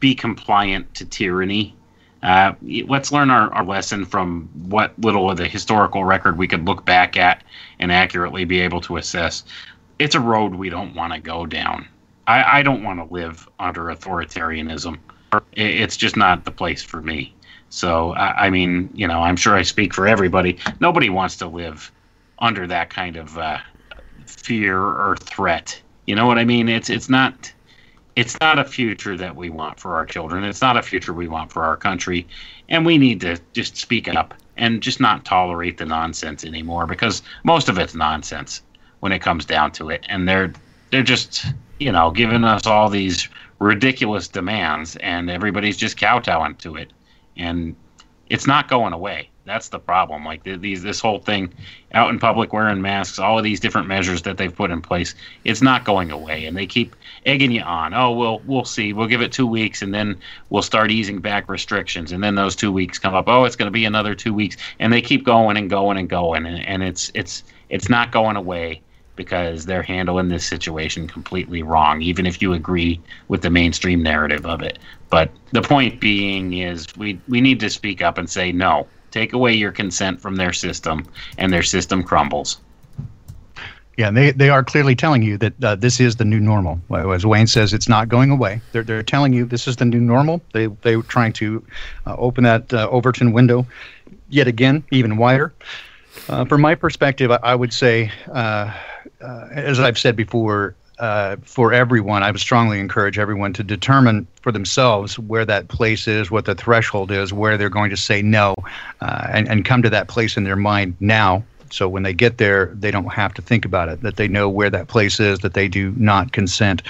be compliant to tyranny. Uh, let's learn our, our lesson from what little of the historical record we could look back at and accurately be able to assess. It's a road we don't want to go down. I, I don't want to live under authoritarianism it's just not the place for me. So I, I, mean, you know, I'm sure I speak for everybody. Nobody wants to live under that kind of uh, fear or threat. You know what I mean? It's it's not it's not a future that we want for our children. It's not a future we want for our country, and we need to just speak up and just not tolerate the nonsense anymore because most of it's nonsense when it comes down to it. And they're they're just you know giving us all these ridiculous demands, and everybody's just kowtowing to it, and it's not going away. That's the problem. Like these, this whole thing, out in public wearing masks, all of these different measures that they've put in place, it's not going away, and they keep egging you on. Oh, well, we'll see. We'll give it two weeks, and then we'll start easing back restrictions, and then those two weeks come up. Oh, it's going to be another two weeks, and they keep going and going and going, and, and it's it's it's not going away because they're handling this situation completely wrong, even if you agree with the mainstream narrative of it. But the point being is we, we need to speak up and say, no, take away your consent from their system, and their system crumbles. Yeah, they, they are clearly telling you that uh, this is the new normal. As Wayne says, it's not going away. They're, they're telling you this is the new normal. They, they're trying to uh, open that uh, Overton window yet again, even wider. Uh, from my perspective, I, I would say uh, uh, as I've said before, for everyone, I would strongly encourage everyone to determine for themselves where that place is, what the threshold is, where they're going to say no, and, and come to that place in their mind now. So when they get there, they don't have to think about it, that they know where that place is, that they do not consent.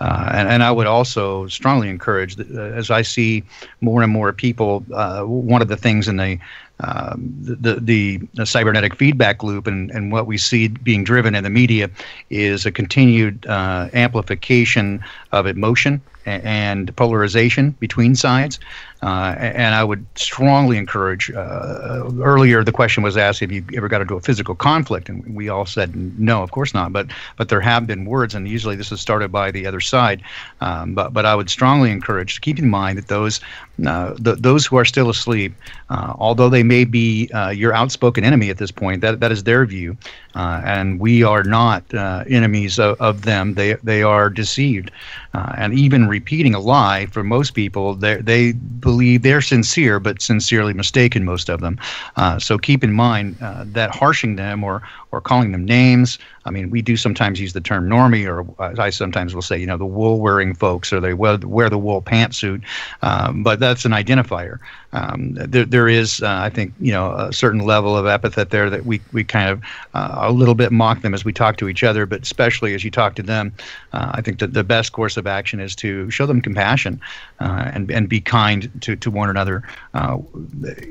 Uh, and, and I would also strongly encourage, that, uh, as I see more and more people, uh, one of the things in the um, the, the, the cybernetic feedback loop and, and what we see being driven in the media is a continued uh, amplification of emotion and polarization between sides. Uh, and I would strongly encourage. Uh, earlier, the question was asked if you ever got into a physical conflict, and we all said no, of course not. But but there have been words, and usually this is started by the other side. Um, but but I would strongly encourage to keep in mind that those uh, the, those who are still asleep, uh, although they may be uh, your outspoken enemy at this point, that that is their view, uh, and we are not enemies of, of, them. They they are deceived, and even repeating a lie for most people, they they believe they're sincere, but sincerely mistaken, most of them. Uh, so keep in mind uh, that harshing them or, or calling them names, I mean, we do sometimes use the term normie, or I sometimes will say, you know, the wool wearing folks, or they wear, wear the wool pantsuit, um, but that's an identifier. Um, there, there is, uh, I think, you know, a certain level of epithet there that we, we kind of uh, a little bit mock them as we talk to each other, but especially as you talk to them, uh, I think that the best course of action is to show them compassion uh, and, and be kind to, to one another. Uh,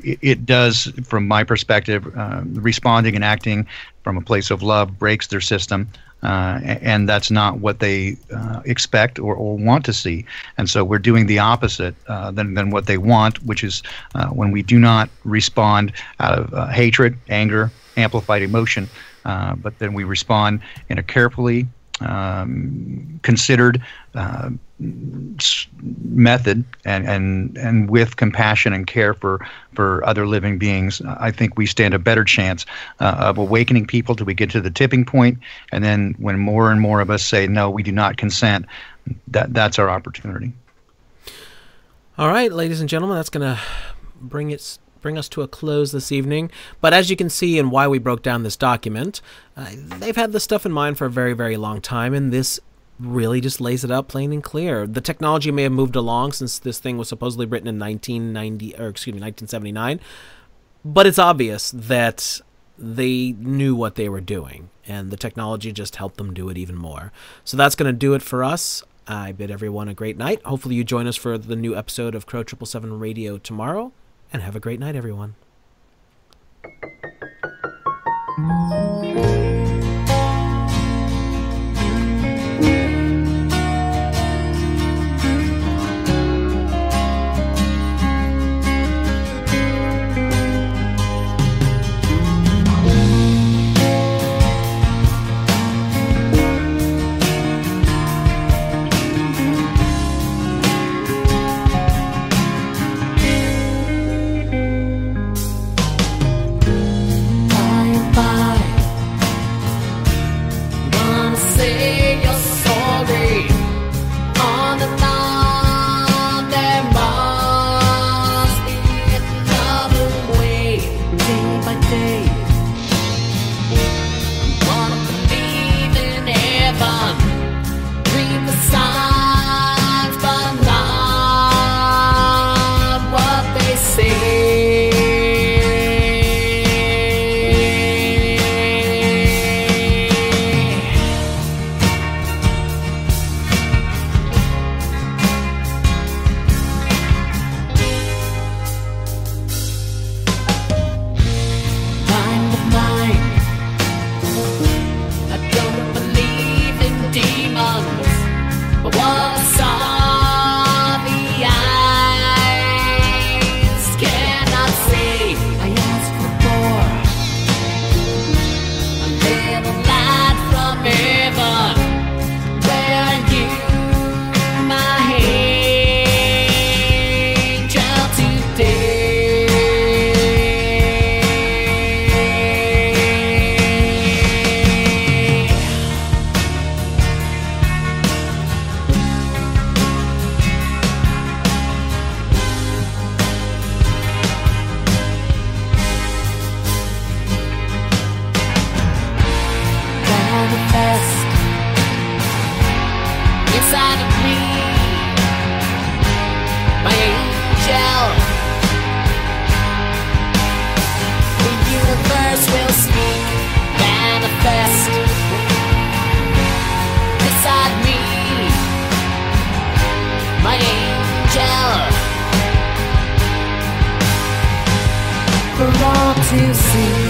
it, does, from my perspective, uh, responding and acting from a place of love breaks their system. Uh, and that's not what they uh, expect or, or, want to see. And so we're doing the opposite uh, than, than what they want, which is uh, when we do not respond out of uh, hatred, anger, amplified emotion, uh, but then we respond in a carefully um, considered method and, and and with compassion and care for for other living beings, I think we stand a better chance uh, of awakening people till we get to the tipping point. and then when more and more of us say no, we do not consent, that that's our opportunity. All right, ladies and gentlemen, that's going to bring it bring us to a close this evening. But as you can see, and why we broke down this document, uh, they've had this stuff in mind for a very, very long time, and this really just lays it out plain and clear. The technology may have moved along since this thing was supposedly written in 1990 or excuse me 1979, but it's obvious that they knew what they were doing and the technology just helped them do it even more. So that's going to do it for us. I bid everyone a great night. Hopefully you join us for the new episode of Crow 777 Radio tomorrow and have a great night everyone. Will speak,